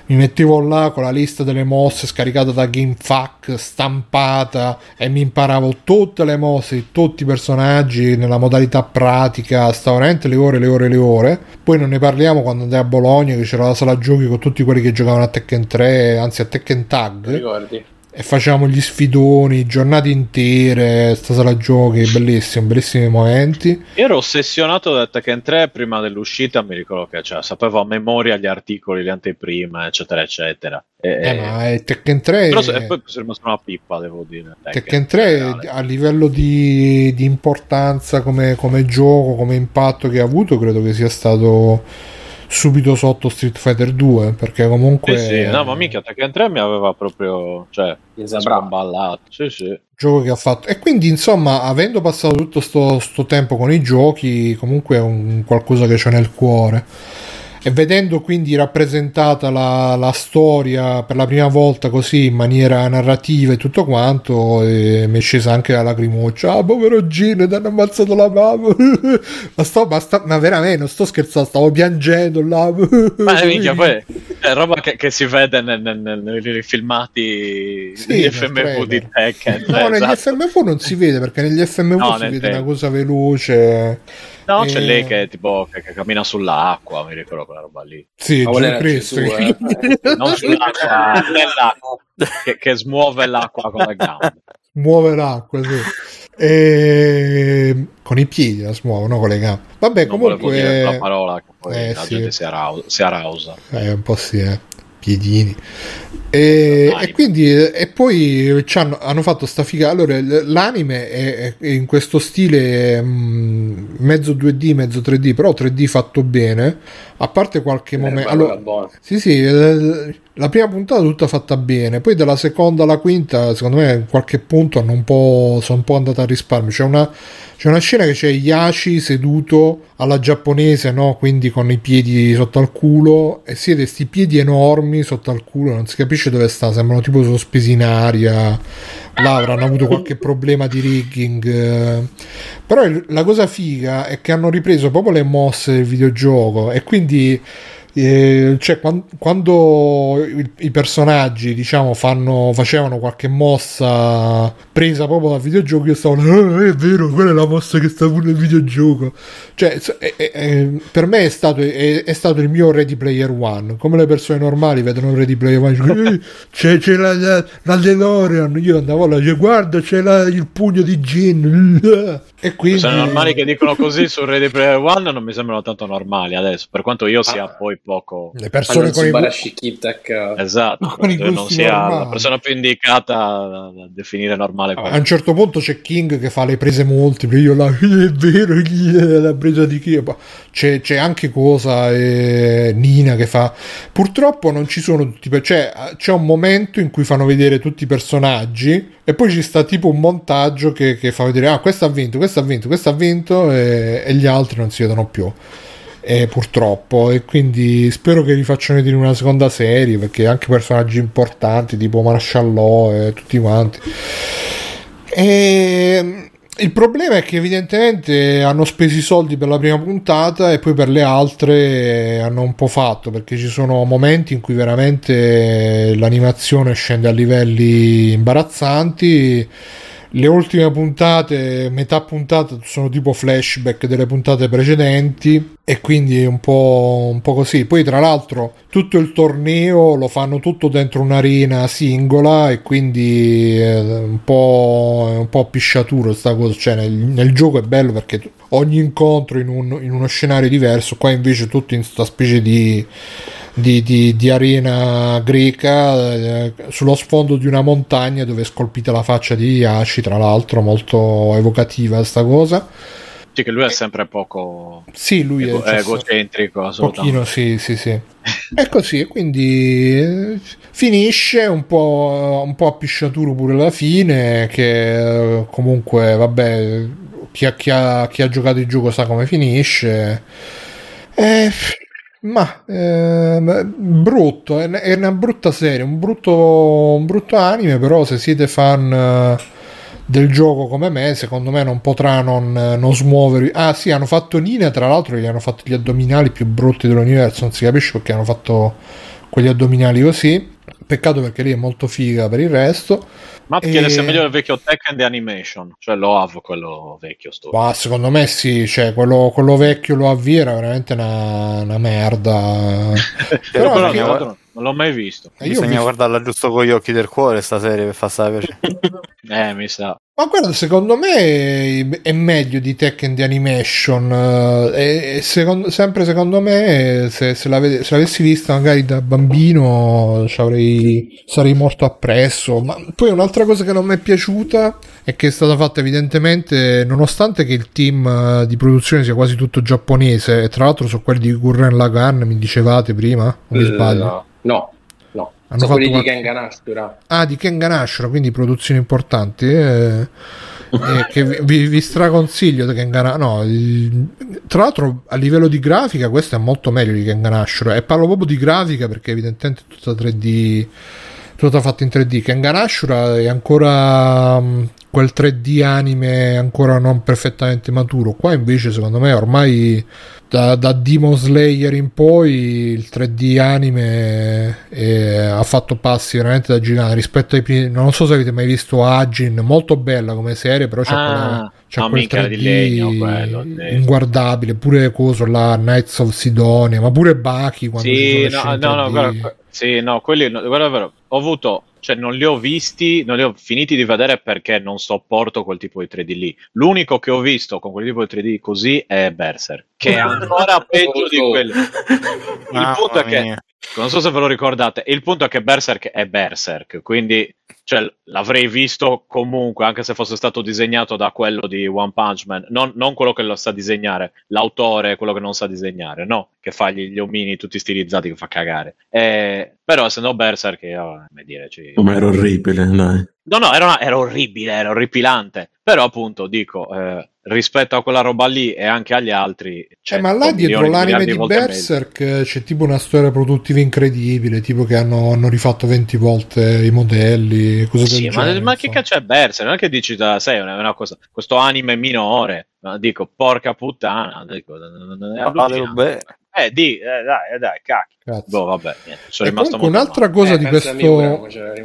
S1: mi mettevo là con la lista delle mosse scaricata da GameFAQ, stampata e mi imparavo tutte le mosse di tutti i personaggi nella modalità pratica, stavo veramente le ore, le ore, le ore. Poi non ne parliamo quando andai a Bologna che c'era la sala giochi con tutti quelli che giocavano a Tekken 3, anzi a Tekken Tag
S5: ricordi?
S1: E facevamo gli sfidoni, giornate intere, sta sala giochi, bellissimo, bellissimi momenti.
S2: Io ero ossessionato da Tekken 3 prima dell'uscita, mi ricordo che cioè, sapevo a memoria gli articoli, le anteprime, eccetera, eccetera. E,
S1: Eh, ma è Tekken 3
S2: però se- e poi sono rimasto una pippa, devo dire.
S1: Tekken 3 a livello di, di importanza come, come gioco, come impatto che ha avuto, credo che sia stato subito sotto Street Fighter 2 perché comunque
S2: Sì, sì, no, ma mica Tekken 3 mi aveva proprio, cioè, sbamballato. Sì, sì.
S1: gioco che ha fatto e quindi insomma avendo passato tutto sto, sto tempo con i giochi comunque è un qualcosa che c'è nel cuore e vedendo quindi rappresentata la, la storia per la prima volta così in maniera narrativa e tutto quanto mi è scesa anche la lacrimoccia ah povero Gino ti hanno ammazzato la mamma ma, sto, ma, sta- ma veramente non sto scherzando stavo piangendo là
S2: Ma minchia, poi è roba che, che si vede nel- nel- nei filmati
S1: Sì, nel
S2: FMV di. Tekken.
S1: No, negli
S2: esatto.
S1: FMV non si vede perché negli FMV
S2: No,
S1: si vede
S2: trailer.
S1: una cosa veloce.
S2: No, c'è
S1: Eh,
S2: lei che tipo che, che cammina sull'acqua, mi ricordo quella roba lì.
S1: Sì,
S5: Ma
S1: Gesù Cristo.
S5: Gesù, eh.
S2: Non sull'acqua, nell'acqua, che, che smuove l'acqua con le gambe.
S1: Muove l'acqua, sì. E... Con i piedi la smuove, no con le gambe. Vabbè,
S2: Non dire la
S1: comunque...
S2: parola che poi
S1: Eh,
S2: la
S1: sì.
S2: gente si arausa.
S1: Eh, un po' sì, eh. Piedini. E, e quindi e poi ci hanno, hanno fatto sta figa. Allora, l'anime è, è in questo stile mm, mezzo 2D, mezzo 3D, però 3D fatto bene. A parte qualche momento.
S5: Allora.
S1: Sì, sì, eh, la prima puntata tutta fatta bene, poi dalla seconda alla quinta, secondo me, in qualche punto hanno un po', sono un po' andata a risparmio. C'è una, c'è una scena che c'è Yashi seduto alla giapponese, no? Quindi con i piedi sotto al culo, e siete questi piedi enormi sotto al culo, non si capisce dove sta, sembrano tipo sospesi in aria. Là avranno avuto qualche problema di rigging. eh. Però la cosa figa è che hanno ripreso proprio le mosse del videogioco e quindi eh, cioè, quan- quando i, i personaggi diciamo fanno, facevano qualche mossa presa proprio dal videogioco io stavo "Ah, è vero quella è la mossa che sta pure nel videogioco. Cioè è- è- è- per me è stato, è, è stato il mio Ready Player One. Come le persone normali vedono Ready Player One dicono, "Eh, c'è, c'è la, la, la DeLorean. Io andavo là dicevo, guarda c'è la- il pugno di Gin. E quindi
S2: Persone normali che dicono così su Ready Player One non mi sembrano tanto normali adesso, per quanto io sia poi poco...
S1: le persone con i
S5: Kitek
S2: Esatto,
S1: Con i
S2: non
S1: gusti
S2: sia la
S1: normali.
S2: persona più indicata da da definire normale.
S1: A un certo punto c'è King che fa le prese multiple, io là, è vero, chi è la presa di chi? C'è, c'è anche cosa, eh, Nina che fa... Purtroppo non ci sono tutti, cioè c'è un momento in cui fanno vedere tutti i personaggi e poi ci sta tipo un montaggio che, che fa vedere, ah questo ha vinto, questo ha vinto, questo ha vinto e, e gli altri non si vedono più. Eh, purtroppo. E quindi spero che li facciano vedere una seconda serie perché anche personaggi importanti tipo Marshall Law e tutti quanti. E il problema è che evidentemente hanno speso i soldi per la prima puntata e poi per le altre hanno un po' fatto perché ci sono momenti in cui veramente l'animazione scende a livelli imbarazzanti. Le ultime puntate, metà puntata sono tipo flashback delle puntate precedenti e quindi è un po', un po' così. Poi tra l'altro tutto il torneo lo fanno tutto dentro un'arena singola e quindi è un po', è un po' pisciaturo sta cosa. Cioè nel, nel gioco è bello perché ogni incontro in, un- in uno scenario diverso, qua invece tutto in questa specie di di, di- di arena greca eh, sullo sfondo di una montagna dove è scolpita la faccia di Yashi, tra l'altro molto evocativa sta cosa.
S2: Sì, che lui è sempre poco
S1: Sì, lui
S2: ego-
S1: è
S2: egocentrico,
S1: pochino, sì, sì, sì. È così, e quindi eh, finisce un po', un po' a pisciaturo pure alla fine, che eh, comunque, vabbè, chi ha, chi ha- chi ha giocato il gioco sa come finisce. Eh, ma eh, brutto, è, è una brutta serie, un brutto, un brutto anime, però se siete fan eh, del gioco come me, secondo me non potrà non, non smuovervi. Ah sì, hanno fatto Nina, tra l'altro gli hanno fatto gli addominali più brutti dell'universo, non si capisce perché hanno fatto quegli addominali così. Peccato perché lì è molto figa per il resto.
S2: Matt
S1: E-
S2: chiede se è meglio il vecchio Tekken di Animation, cioè lo Av, quello vecchio sto.
S1: Ma secondo me sì, cioè quello, quello vecchio lo avvia era veramente una, una merda.
S2: Però,
S1: Però
S2: l'altro non l'ho mai visto.
S1: ho
S4: Bisogna
S1: visto-
S4: guardarla giusto con gli occhi del cuore sta serie per far stare piacere.
S2: Eh, mi sa.
S1: Ma guarda, secondo me è- meglio di Tekken di Animation. eh, E, secondo- sempre secondo me, se, se, l'ave- se l'avessi vista magari da bambino, ci avrei- sarei morto appresso. Ma poi un'altra cosa che non mi è piaciuta è che è stata fatta evidentemente, nonostante che il team eh, di produzione sia quasi tutto giapponese, e tra l'altro sono quelli di Gurren Lagann, mi dicevate prima, o mi sbaglio?
S5: No, no, no.
S1: Hanno
S5: Sono quelli
S1: fatto
S5: di Kengan Ashura.
S1: Ah, di Kengan Ashura, quindi produzioni importanti. eh, eh, che vi, vi- straconsiglio di Kengan No, il- tra l'altro a livello di grafica questo è molto meglio di Kengan Ashura. E parlo proprio di grafica perché evidentemente è tutta 3D, tutta fatta in 3D. Kengan Ashura è ancora mh, quel 3D anime ancora non perfettamente maturo. Qua invece secondo me ormai da, da Demon Slayer in poi il 3D anime eh, ha fatto passi veramente da gigante rispetto ai primi non so se avete mai visto Agin molto bella come serie però c'è,
S2: Ah,
S1: quella, c'è
S2: no,
S1: quel
S2: minchia,
S1: 3D
S2: di legno quello,
S1: inguardabile pure coso là Knights of Sidonia ma pure Baki quando
S2: Sì, no, no, no,
S1: 3D.
S2: guarda, sì, no, quelli, guarda, è ho avuto, cioè non li ho visti, non li ho finiti di vedere perché non sopporto quel tipo di 3D lì. L'unico che ho visto con quel tipo di 3D così è Berserk, che è ancora peggio di quelli. Il
S4: Mamma
S2: punto è che,
S4: mia.
S2: non so se ve lo ricordate, il punto è che Berserk è Berserk, quindi cioè, l'avrei visto comunque, anche se fosse stato disegnato da quello di One Punch Man, non, non quello che lo sa disegnare, l'autore, quello che non sa disegnare, no, che fa gli, gli omini tutti stilizzati che fa cagare. Eh, però essendo Berserk, io, come dire, ci...
S6: Ma era orribile, dai.
S2: No, no, era, era orribile, era orripilante. Però appunto dico, eh, rispetto a quella roba lì e anche agli altri... cioè,
S1: Eh, ma là dietro
S2: milioni,
S1: l'anime di
S2: volte meglio.
S1: Berserk eh, c'è tipo una storia produttiva incredibile, tipo che hanno, hanno rifatto 20 volte i modelli, cose
S2: Sì,
S1: del
S2: ma,
S1: genere.
S2: ma che cazzo è Berserk? Non è che dici, da, sai, è una, una cosa, questo anime minore, ma dico, porca puttana, dico, è. Eh, di, eh, dai, eh, dai, cacchio. Boh, vabbè, niente, sono
S1: E
S2: rimasto
S1: comunque
S2: molto
S1: un'altra cosa
S5: Eh,
S1: di
S5: a
S1: questo...
S5: Miura.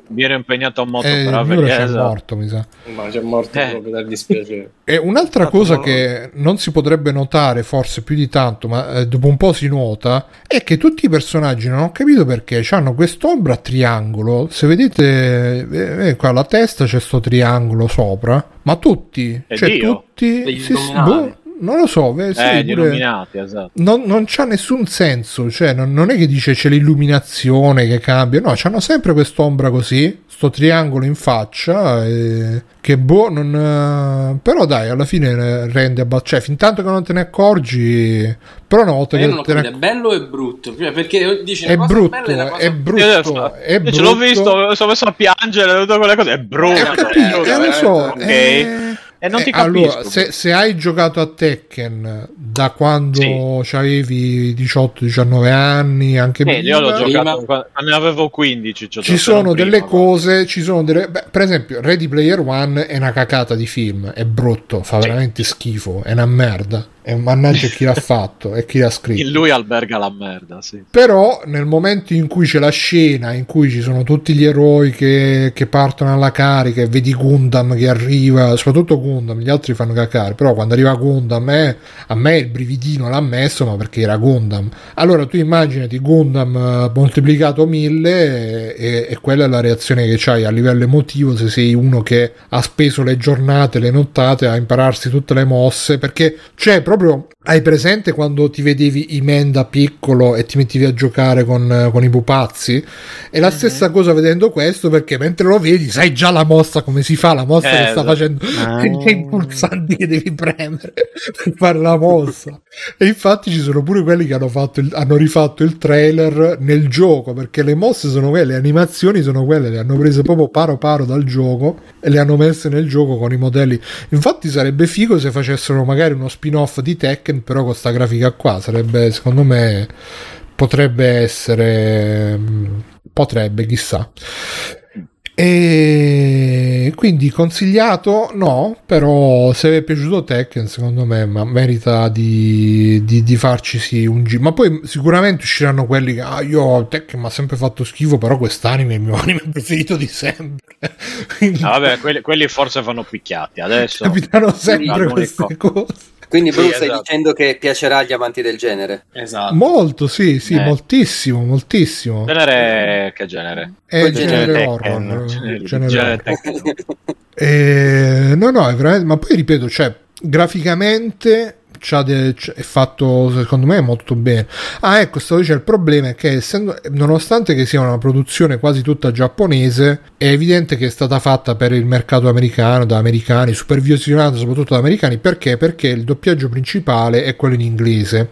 S2: Mi ero impegnato molto
S1: Eh,
S2: per
S1: Miura c'è
S2: esatto.
S1: morto, mi sa.
S5: Ma c'è morto
S2: Eh.
S5: proprio dal dispiacere.
S1: E un'altra
S4: Fatto
S1: cosa che non si potrebbe notare, forse più di tanto, ma eh, dopo un po' si nota, è che tutti i personaggi, non ho capito perché, hanno quest'ombra a triangolo. Se vedete, eh, eh, qua la testa c'è sto triangolo sopra, ma tutti,
S2: È
S1: cioè
S2: Dio?
S1: tutti,
S5: Degli illuminati.
S1: boh, non lo so, eh, sì,
S2: Eh,
S1: pure-
S2: illuminati, esatto.
S1: non, non c'ha nessun senso, cioè non, non è che dice c'è l'illuminazione che cambia, no, c'hanno sempre quest'ombra così, sto triangolo in faccia, e- che boh, non, eh, però dai, alla fine eh, rende abbastanza, cioè fin tanto che non te ne accorgi, però una volta
S5: Ma io
S1: che
S5: non
S1: ne
S5: capito, è bello o è brutto? Cioè, Perché dici
S1: è brutto,
S5: e una cosa
S1: è brutto,
S2: Io,
S1: è
S2: io ce l'ho
S1: brutto.
S2: visto, mi sono messo a piangere, tutte quelle cose, è brutto.
S1: Eh, ho capito,
S5: eh,
S1: eh, lo so,
S2: ok.
S1: eh,
S2: E non
S1: eh,
S2: ti capisco.
S1: allora, se, se hai giocato a Tekken da quando avevi 18-19 anni, anche
S2: Eh, io l'ho
S1: prima,
S2: giocato ne avevo 15. ci
S1: sono
S2: prima,
S1: delle cose, ci sono delle. beh, per esempio, Ready Player One è una cacata di film, è brutto, fa
S2: Sì.
S1: veramente schifo, è una merda. E mannaggia chi l'ha fatto e chi l'ha scritto.
S2: In lui alberga la merda, sì.
S1: Però nel momento in cui c'è la scena in cui ci sono tutti gli eroi che, che partono alla carica e vedi Gundam che arriva, soprattutto Gundam, gli altri fanno cacare, però quando arriva Gundam eh, a me il brividino l'ha messo ma perché era Gundam. Allora tu immaginati Gundam eh, moltiplicato mille e, e quella è la reazione che c'hai a livello emotivo se sei uno che ha speso le giornate, le nottate a impararsi tutte le mosse perché c'è proprio proprio hai presente quando ti vedevi Imen da piccolo e ti mettevi a giocare con, con i pupazzi? È la stessa cosa vedendo questo perché mentre lo vedi sai già la mossa come si fa, la mossa
S2: Eh,
S1: che sta facendo
S4: Ah.
S1: i pulsanti che devi premere per fare la mossa. E infatti ci sono pure quelli che hanno, fatto il- hanno rifatto il trailer nel gioco perché le mosse sono quelle, le animazioni sono quelle, le hanno prese proprio paro paro dal gioco e le hanno messe nel gioco con i modelli. Infatti sarebbe figo se facessero magari uno spin-off di Tekken però con sta grafica qua, sarebbe secondo me potrebbe essere mm, potrebbe chissà. E quindi consigliato no, però se vi è piaciuto Tekken secondo me ma merita di, di, di farci sì un giro. Ma poi sicuramente usciranno quelli che ah, io Tekken mi ha sempre fatto schifo, però quest'anime è il mio anime preferito di sempre. Quindi
S2: Ah, vabbè, quelli, quelli forse vanno picchiati. Adesso
S1: capitano sempre queste
S2: co-
S1: cose.
S3: Quindi Bruce
S2: Sì,
S3: stai
S2: esatto.
S3: dicendo che piacerà agli amanti del genere.
S5: Esatto.
S1: Molto, sì, sì,
S2: Eh.
S1: moltissimo, moltissimo.
S2: genere che genere?
S1: È
S3: Quel
S1: genere
S3: genere
S1: horror.
S2: Genere,
S1: genere
S2: genere.
S1: Eh, no, no, è veramente. Ma poi ripeto, cioè, graficamente c'ha de- c- è fatto secondo me molto bene. Ah, ecco, stavo dicendo il problema è che essendo, nonostante che sia una produzione quasi tutta giapponese, è evidente che è stata fatta per il mercato americano, da americani, supervisionata soprattutto da americani. Perché? Perché il doppiaggio principale è quello in inglese.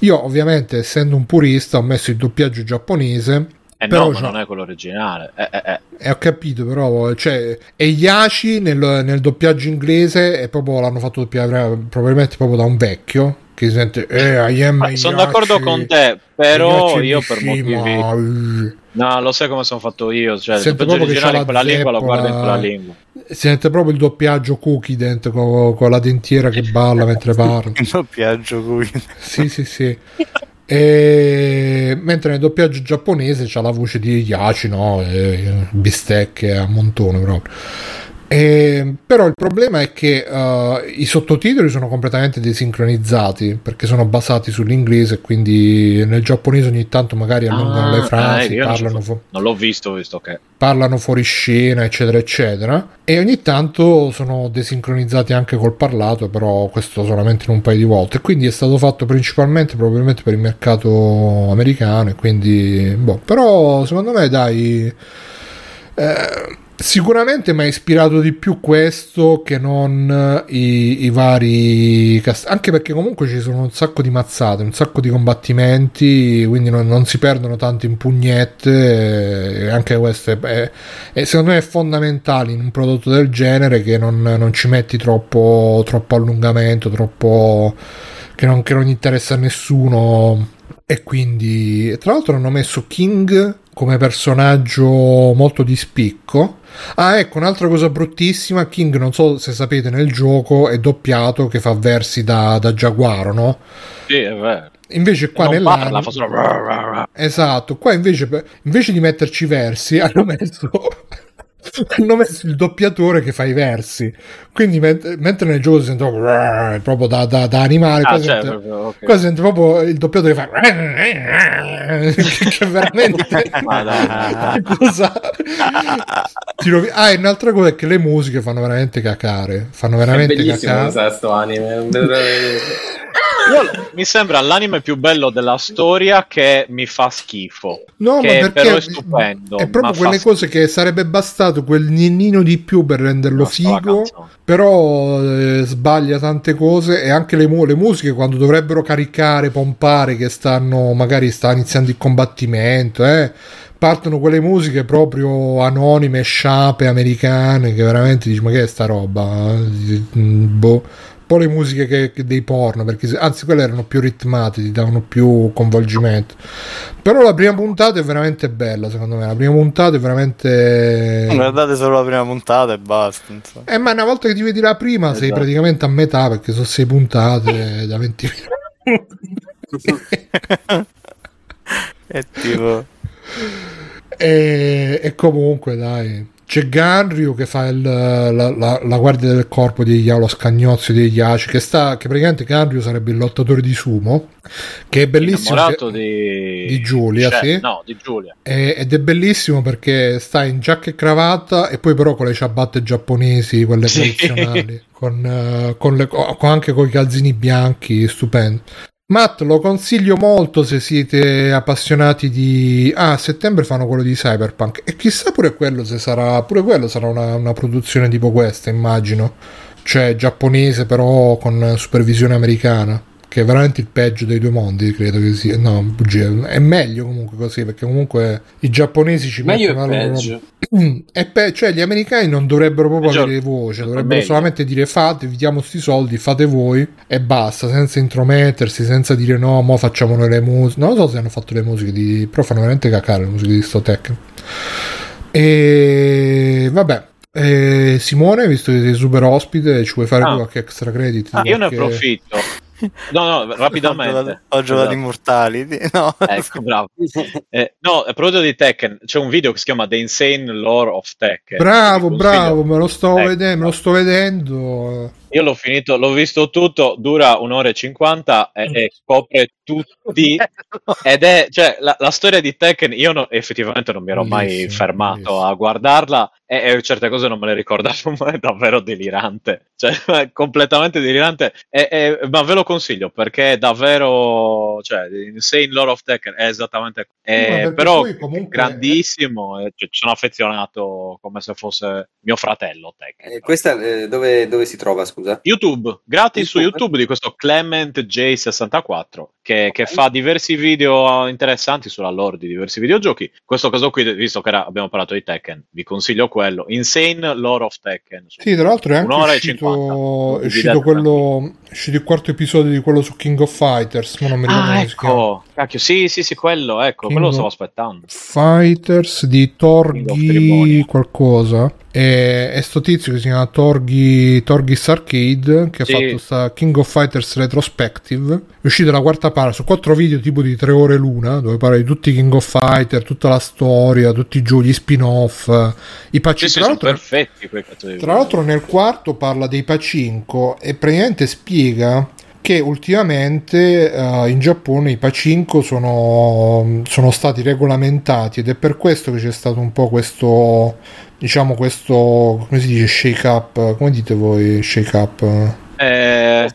S1: Io, ovviamente, essendo un purista, ho messo il doppiaggio giapponese.
S2: Eh
S1: Però
S2: no, ma
S1: c'ha-
S2: non è quello originale. Eh, eh, eh.
S1: e ho capito, però, cioè, e Yashi nel, nel doppiaggio inglese è proprio, l'hanno fatto doppiare probabilmente proprio da un vecchio che si sente, eh, I am
S2: Ma sono d'accordo con te, però io per motivi...
S1: eh.
S2: No, lo sai come sono fatto io. Cioè, il doppiaggio
S1: proprio che
S2: originale
S1: c'ha
S2: in quella
S1: la
S2: lingua lo guardo in quella lingua.
S1: Si sente proprio il doppiaggio cookie dentro con, con la dentiera che balla mentre parla.
S4: Il doppiaggio qui.
S1: sì, sì, sì. E... Mentre nel doppiaggio giapponese c'ha la voce di Yashi, no? E bistecche a montone proprio. E- però il problema è che eh, i sottotitoli sono completamente desincronizzati perché sono basati sull'inglese, quindi nel giapponese ogni tanto magari allungano
S2: Ah,
S1: le frasi,
S2: eh, io non,
S1: parlano,
S2: so-
S1: fu-
S2: non l'ho visto, visto che...
S1: parlano fuori scena, eccetera, eccetera. E ogni tanto sono desincronizzati anche col parlato, però questo solamente in un paio di volte. Quindi è stato fatto principalmente probabilmente per il mercato americano. E quindi, boh, però secondo me, dai. eh, Sicuramente mi ha ispirato di più questo che non i, i vari cast- anche perché comunque ci sono un sacco di mazzate, un sacco di combattimenti, quindi non, non si perdono tanto in pugnette. Anche questo è, è- è- secondo me è fondamentale in un prodotto del genere che non, non ci metti troppo, troppo allungamento, troppo che non, che non interessa a nessuno. E quindi, tra l'altro, hanno messo King come personaggio molto di spicco. Ah, ecco, un'altra cosa bruttissima: King, non so se sapete, nel gioco è doppiato che fa versi da, da giaguaro, no?
S2: Sì, è vero.
S1: Invece qua nell'anime...
S2: solo...
S1: Esatto, qua invece, invece di metterci versi hanno messo, hanno messo il doppiatore che fa i versi. Quindi ment- mentre nel gioco si sente proprio, proprio da, da- da animale,
S2: Ah,
S1: qua,
S2: cioè,
S1: sente,
S2: proprio, ok.
S1: qua sente proprio il doppiatore che fa che, veramente cosa rovi- ah e un'altra cosa è che le musiche fanno veramente cacare fanno
S5: È
S1: veramente
S5: bellissimo
S1: cacare
S5: questo anime. non
S2: Io- mi sembra l'anime più bello della storia che mi fa schifo.
S1: No,
S2: che
S1: ma perché
S2: però è stupendo.
S1: è proprio quelle
S2: schifo.
S1: cose che sarebbe bastato quel ninnino di più per renderlo
S2: No,
S1: figo. Però eh, sbaglia tante cose e anche le, mu- le musiche quando dovrebbero caricare, pompare che stanno magari sta iniziando il combattimento, eh, partono quelle musiche proprio anonime, sciape, americane che veramente dici ma che è sta roba? Boh. Po' le musiche che, che dei porno, perché anzi quelle erano più ritmate, ti davano più coinvolgimento. Però la prima puntata è veramente bella, secondo me. La prima puntata è veramente.
S4: Guardate solo la prima puntata e basta. insomma.
S1: Eh, ma una volta che ti vedi la prima sei
S2: Esatto.
S1: praticamente a metà perché sono sei puntate da 20 minuti.
S4: È tipo...
S1: e, e comunque, dai. C'è Ganryu che fa il- la, la- la guardia del corpo di Ya, lo scagnozio di Yashi, che sta, che praticamente Ganryu sarebbe il lottatore di sumo, che è bellissimo.
S2: Innamorato di...
S1: di Giulia,
S2: Chef,
S1: sì.
S2: No, di Giulia.
S1: E- ed è bellissimo perché sta in giacca e cravatta e poi però con le ciabatte giapponesi, quelle
S2: Sì.
S1: tradizionali, con, eh, con le- con- anche con i calzini bianchi, stupendo. Matt, lo consiglio molto se siete appassionati di... Ah, a settembre fanno quello di Cyberpunk. E chissà pure quello se sarà... Pure quello sarà una, una produzione tipo questa, immagino. Cioè, giapponese però con supervisione americana. Che è veramente il peggio dei due mondi, credo che sia. No, bugia. È meglio comunque così, perché comunque i giapponesi ci
S5: Meglio e
S1: mettono la loro-
S5: peggio.
S1: e pe- cioè gli americani non dovrebbero proprio
S2: Peggio-
S1: avere voce,
S2: è
S1: dovrebbero
S2: meglio.
S1: solamente dire fate, vi diamo sti soldi, fate voi e basta, senza intromettersi, senza dire no, mo facciamo noi le musiche. Non lo so se hanno fatto le musiche di... però fanno veramente cacare le musiche di sto Tekken. E vabbè. E Simone, visto che sei super ospite, ci vuoi fare
S2: Ah.
S1: qualche extra credit?
S2: Ah, io ne approfitto. No, no, rapidamente.
S4: ho giocato
S2: Esatto.
S4: Immortali. No,
S2: Ecco, bravo. Eh, no, a proposito di Tekken, c'è un video che si chiama The Insane Lore of Tekken.
S1: Bravo, bravo, me lo sto
S2: Ecco.
S1: vedendo, me lo sto vedendo.
S2: Io l'ho finito, l'ho visto tutto, dura un'ora e cinquanta e, e copre tutti. Ed è, cioè, la, la storia di Tekken, io no- effettivamente non mi ero mai
S1: Bellissimo,
S2: fermato
S1: bellissimo.
S2: a guardarla e, e certe cose non me le ricordavo, ma è davvero delirante. Cioè, è completamente delirante. E- e- ma ve lo consiglio perché è davvero, cioè, Insane Lore of Tekken è esattamente, È,
S1: perché
S2: però
S1: comunque-
S2: grandissimo. e ci ci sono affezionato come se fosse mio fratello.
S3: Eh, questa eh, dove, dove si trova, scusa?
S2: YouTube, gratis su
S3: YouTube.
S2: YouTube di questo Clement J64 che, che fa diversi video interessanti sulla lore di diversi videogiochi. Questo caso qui, visto che era- abbiamo parlato di Tekken, vi consiglio quello. Insane Lore of Tekken.
S1: Sì, tra l'altro è anche uscito,
S2: 50.
S1: è uscito, quello, è uscito il quarto episodio di quello su King of Fighters, ma non mi ricordo
S2: Ah, ecco, cacchio, sì, sì, sì, quello, ecco,
S1: King
S2: quello lo stavo aspettando.
S1: Fighters di Torghi qualcosa e, e sto tizio che si chiama Torghi Torghis Arcade che
S2: Sì.
S1: ha fatto sta King of Fighters Retrospective è uscita la quarta parte su quattro video tipo di tre ore l'una dove parla di tutti i King of Fighter tutta la storia tutti i giochi gli spin-off i patch
S2: Sì,
S1: tra l'altro
S2: perfetti
S1: Tra l'altro nel quarto parla dei pacinco e praticamente spiega che ultimamente eh, in Giappone i pacinco sono, sono stati regolamentati ed è per questo che c'è stato un po' questo, diciamo questo, come si dice, shake up, come dite voi shake up?
S2: Eh.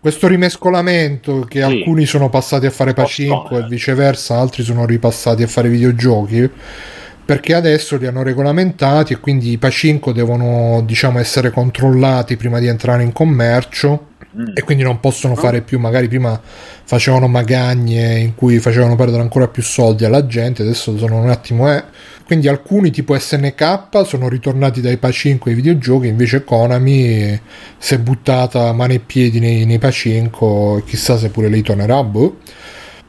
S1: Questo rimescolamento che
S2: Sì.
S1: alcuni sono passati a fare pacinco e viceversa, altri sono ripassati a fare videogiochi perché adesso li hanno regolamentati e quindi i pacinco devono diciamo essere controllati prima di entrare in commercio
S2: mm.
S1: e quindi non possono fare più magari prima facevano magagne in cui facevano perdere ancora più soldi alla gente adesso sono un attimo eh. Quindi alcuni tipo SNK sono ritornati dai pacinco ai videogiochi invece Konami si è buttata mano e piedi nei, nei pacinco chissà se pure lei tornerà boh.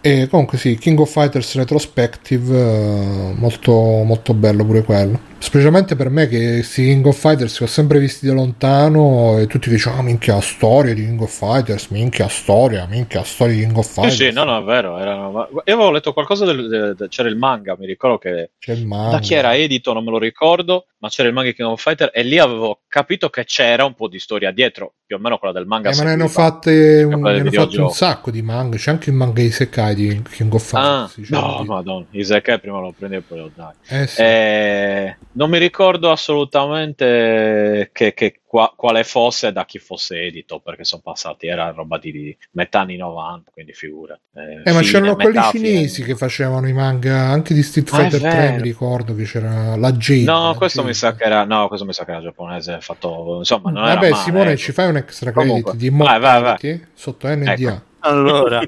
S1: E comunque sì King of Fighters Retrospective eh, molto, molto bello pure quello specialmente per me che questi King of Fighters li ho sempre visti da lontano e tutti dicevano ah, minchia storia di King of Fighters minchia storia minchia storia di King of
S2: Sì,
S1: Fighters
S2: sì, no, no, è vero. erano- Io avevo letto qualcosa del, del- del- c'era il manga, mi ricordo che
S1: c'è il manga
S2: da chi era edito non me lo ricordo, ma c'era il manga di King of Fighter e lì avevo capito che c'era un po' di storia dietro, più o meno quella del manga.
S1: Eh, ma ne hanno, fatte un, ne hanno fatti un sacco di manga c'è anche il manga di Sekai di King of
S2: Ah,
S1: Fighters cioè,
S2: no,
S1: di-
S2: madonna, Isekai prima lo prendi e poi lo dai.
S1: eh, sì.
S2: Eh, non mi ricordo assolutamente che, che qua- quale fosse e da chi fosse edito, perché sono passati, era roba di, di metà anni 90, quindi figura.
S1: Eh, ma c'erano quelli cinesi che facevano i manga anche di Street
S2: Ah,
S1: Fighter 3
S2: vero.
S1: mi ricordo che c'era la Jade
S2: No,
S1: la
S2: questo mi sa che era, no, questo mi sa che era giapponese, fatto, insomma, non
S1: Vabbè
S2: era male,
S1: Simone
S2: ecco.
S1: ci fai un extra credit
S2: Comunque,
S1: di
S2: vai, vai, vai.
S1: Sotto NDA
S2: Ecco.
S4: Allora,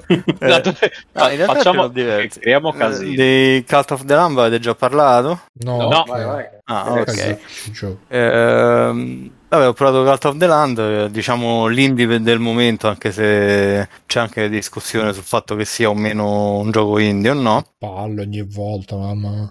S4: eh, no, in realtà
S2: facciamo
S4: diversi.
S2: creiamo
S4: Eh,
S2: casino.
S4: Di Cult of the Lamb avete già parlato?
S1: no,
S2: No,
S1: ok.
S5: vai, vai.
S4: Ah,
S1: Eh,
S4: ok.
S1: gioco.
S4: Vabbè, ho provato Cult of the Land, diciamo l'indie del momento, anche se c'è anche discussione sul fatto che sia o meno un gioco indie o no.
S1: palle ogni volta mamma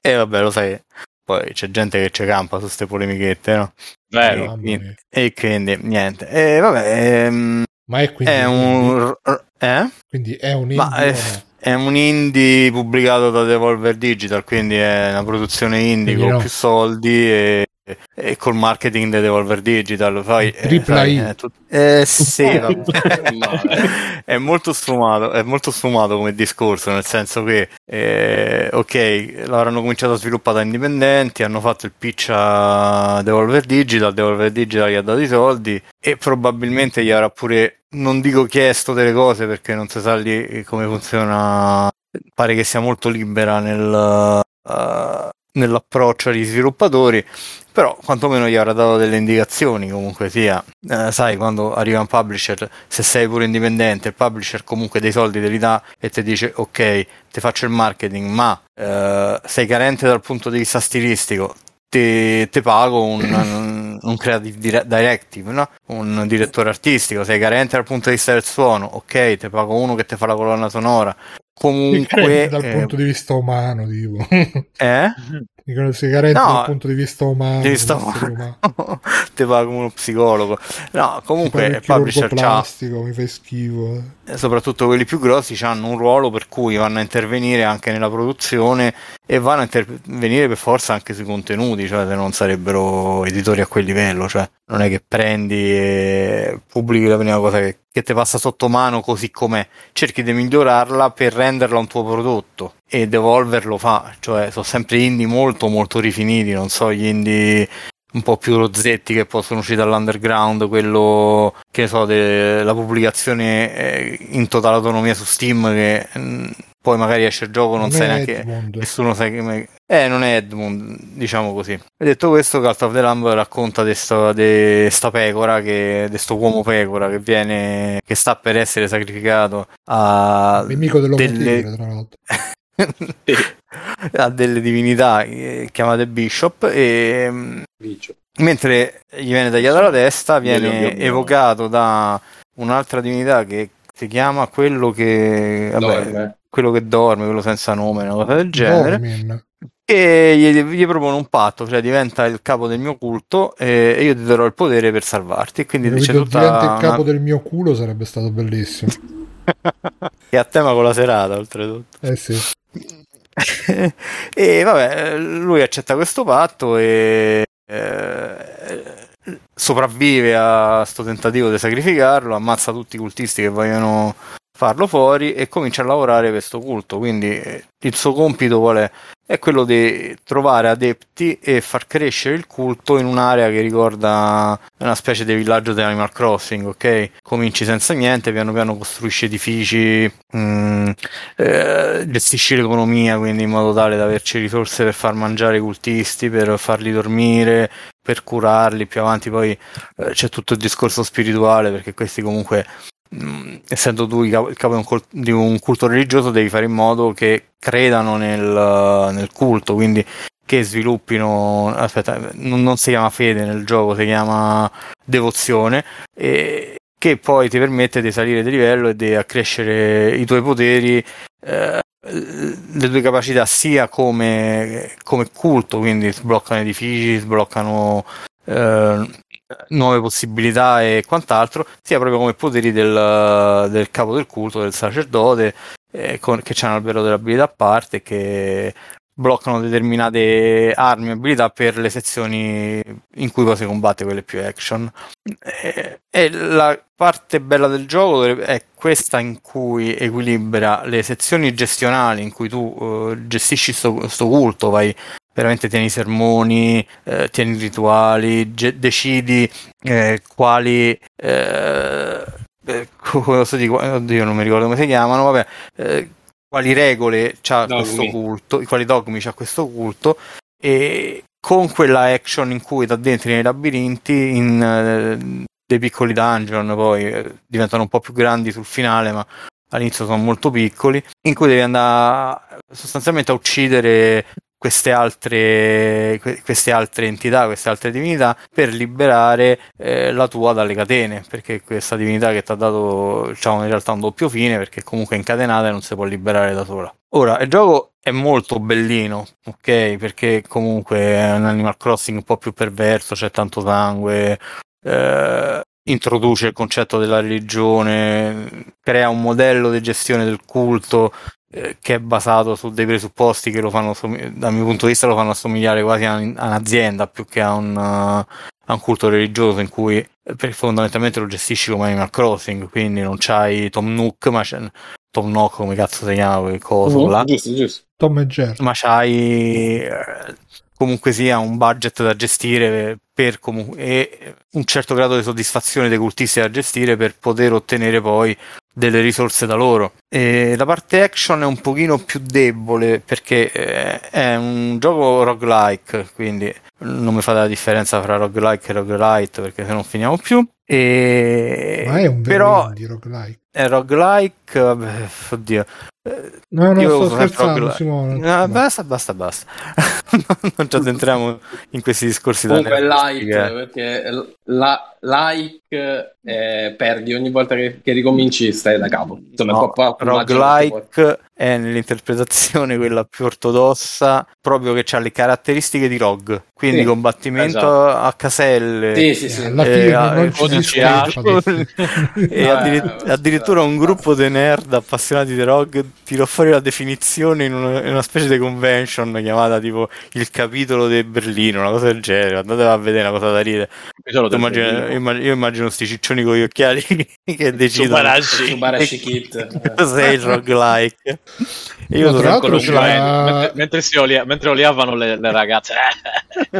S4: E vabbè, lo sai, poi c'è gente che ci campa su queste polemichette, no?
S2: Vero.
S4: E e quindi niente. E vabbè, ehm,
S1: ma è quindi
S4: è un... r- r- Eh?
S1: quindi è un
S4: Ma
S1: indie
S4: è,
S1: o no?
S4: è un indie pubblicato da Devolver Digital, quindi è una produzione indie
S1: Quindi
S4: con
S1: no.
S4: più soldi e, e col marketing di Devolver Digital poi eh,
S1: I.
S4: è tut- eh, sì, è molto sfumato è molto sfumato come discorso nel senso che eh, ok l'avranno cominciato a sviluppare da indipendenti hanno fatto il pitch a Devolver Digital Devolver Digital gli ha dato i soldi e probabilmente gli avrà pure non dico chiesto delle cose perché non si sa lì come funziona pare che sia molto libera nel, eh, nell'approccio agli sviluppatori però quantomeno gli avrà dato delle indicazioni comunque sia Eh, sai quando arriva un publisher se sei pure indipendente il publisher comunque dei soldi te li dà e ti dice ok ti faccio il marketing ma eh, sei carente dal punto di vista stilistico ti, pago un, un creative dire- directive, no? un direttore artistico, sei carente dal punto di vista del suono, ok, ti pago uno che ti fa la colonna sonora. Comunque,
S1: dal
S4: eh,
S1: punto di vista umano, tipo.
S4: eh?
S1: Dicono sei carente
S4: No,
S1: dal punto di vista umano.
S4: Devi sta-
S1: dell'essere umano.
S4: ti pago uno psicologo. No, comunque publisher c'ha
S1: plastico, mi fai schifo.
S4: eh, soprattutto quelli più grossi hanno un ruolo per cui vanno a intervenire anche nella produzione e vanno a intervenire per forza anche sui contenuti, cioè se non sarebbero editori a quel livello, cioè non è che prendi e pubblichi la prima cosa che, che ti passa sotto mano così com'è, cerchi di migliorarla per renderla un tuo prodotto. E Devolver lo fa, cioè sono sempre indie molto molto rifiniti, non so gli indie un po' più rozzetti che possono uscire dall'underground, quello che so, della pubblicazione eh, in totale autonomia su Steam che mm, poi magari esce il gioco, non,
S1: Non
S4: sai neanche
S1: Edmund.
S4: nessuno sa che eh non è Edmund, diciamo così. E detto questo, Cult of the Lamb racconta di sta, de sta pecora che di sto uomo pecora che viene che sta per essere sacrificato a
S1: Nemico dell'uomo
S4: delle-
S1: tigre, tra l'altro.
S4: a delle divinità eh, chiamate Bishop e
S5: Bicio.
S4: mentre gli viene tagliata la testa viene evocato da un'altra divinità che si chiama quello che vabbè,
S5: Dorme.
S4: Quello che dorme, quello senza nome, una cosa del genere
S1: Dormin.
S4: e gli, gli propone un patto, cioè diventa il capo del mio culto e, e io ti darò il potere per salvarti quindi c'è
S1: Capito?
S4: tutta
S1: Diventa il
S4: una-
S1: capo del mio culo, sarebbe stato bellissimo.
S4: e a tema con la serata oltretutto
S1: Eh sì.
S4: e vabbè, lui accetta questo patto e eh, sopravvive a sto tentativo di sacrificarlo, ammazza tutti i cultisti che vogliono farlo fuori e comincia a lavorare questo culto. Quindi eh, il suo compito qual è? È quello di trovare adepti e far crescere il culto in un'area che ricorda una specie di villaggio di Animal Crossing, ok? Cominci senza niente, piano piano costruisci edifici, mm, eh, gestisci l'economia, quindi in modo tale da averci risorse per far mangiare i cultisti, per farli dormire, per curarli. Più avanti poi eh, c'è tutto il discorso spirituale, perché questi comunque mh, essendo tu il capo, di un culto religioso, devi fare in modo che credano nel, nel culto, quindi che sviluppino. Aspetta, non, non si chiama fede nel gioco, si chiama devozione. E che poi ti permette di salire di livello e di accrescere i tuoi poteri, eh, le tue capacità sia come, come culto, quindi sbloccano edifici, sbloccano eh, nuove possibilità e quant'altro, sia proprio come poteri del, del capo del culto, del sacerdote, eh, con- che c'è un albero dell'abilità a parte che bloccano determinate armi e abilità per le sezioni in cui poi si combatte, quelle più action. E, e la parte bella del gioco è questa in cui equilibra le sezioni gestionali in cui tu eh, gestisci sto, sto culto, vai veramente tieni i sermoni, eh, tieni i rituali, ge- decidi eh, quali eh, eh, dire, oddio non mi ricordo come si chiamano, vabbè, eh, quali regole c'ha
S5: Dogmi.
S4: questo culto, quali dogmi c'ha questo culto e con quella action in cui da dentro nei labirinti in eh, dei piccoli dungeon poi eh, diventano un po' più grandi sul finale ma all'inizio sono molto piccoli in cui devi andare sostanzialmente a uccidere queste altre, que- queste altre entità, queste altre divinità per liberare eh, la tua dalle catene perché questa divinità che ti ha dato diciamo in realtà un doppio fine perché comunque è incatenata e non si può liberare da sola. Ora il gioco è molto bellino ok? Perché comunque è un Animal Crossing un po' più perverso c'è tanto sangue eh, introduce il concetto della religione crea un modello di gestione del culto eh, che è basato su dei presupposti che lo fanno, dal mio punto di vista, lo fanno assomigliare quasi a, un- a un'azienda più che a un, uh, a un culto religioso in cui eh, fondamentalmente lo gestisci come Animal Crossing, quindi non c'hai Tom Nook, ma c'è Tom Nook, come cazzo si chiama quel coso
S5: Mhm,
S4: là,
S5: Giusto, giusto.
S1: Tom e Jerry.
S4: ma c'hai eh, comunque sia un budget da gestire per comu- e un certo grado di soddisfazione dei cultisti da gestire per poter ottenere poi delle risorse da loro. E la parte action è un pochino più debole perché eh, è un gioco roguelike, quindi non mi fate la differenza tra roguelike e roguelite perché se non finiamo più. E...
S1: Ma è un vero
S4: però
S1: indie roguelike.
S4: È roguelike, vabbè, oddio. Eh,
S1: No, no,
S4: io
S1: sto scherzando,
S4: roguelike.
S1: Simone.
S4: No, basta, basta, basta. non ci addentriamo in questi discorsi da
S5: Comunque
S4: nerdistiche.
S5: perché la, like eh, perdi ogni volta che, che ricominci stai da capo. Insomma,
S4: No,
S5: che
S4: roguelike è nell'interpretazione quella più ortodossa, proprio che ha le caratteristiche di rogue, quindi
S5: Sì,
S4: combattimento
S2: esatto.
S4: a caselle.
S5: Sì, sì, sì.
S1: Alla
S4: Eh,
S1: fine non ci.
S4: E
S5: Eh,
S4: addir-
S5: eh,
S4: addirittura un gruppo di nerd appassionati di rogue tirò fuori la definizione in una, in una specie di convention chiamata tipo il capitolo di Berlino, una cosa del genere. Andate a vedere una cosa da ridere.
S2: Del
S4: Immagino-
S2: Berlino.
S4: immag- io immagino sti ciccioni con gli occhiali che decidono
S2: Subarashi.
S5: Subarashi Kit.
S4: cos'è il roguelike. Io
S1: No,
S4: sono
S2: l'unguento,
S1: la-
S2: mentre, mentre si olia- mentre oliavano le, le ragazze.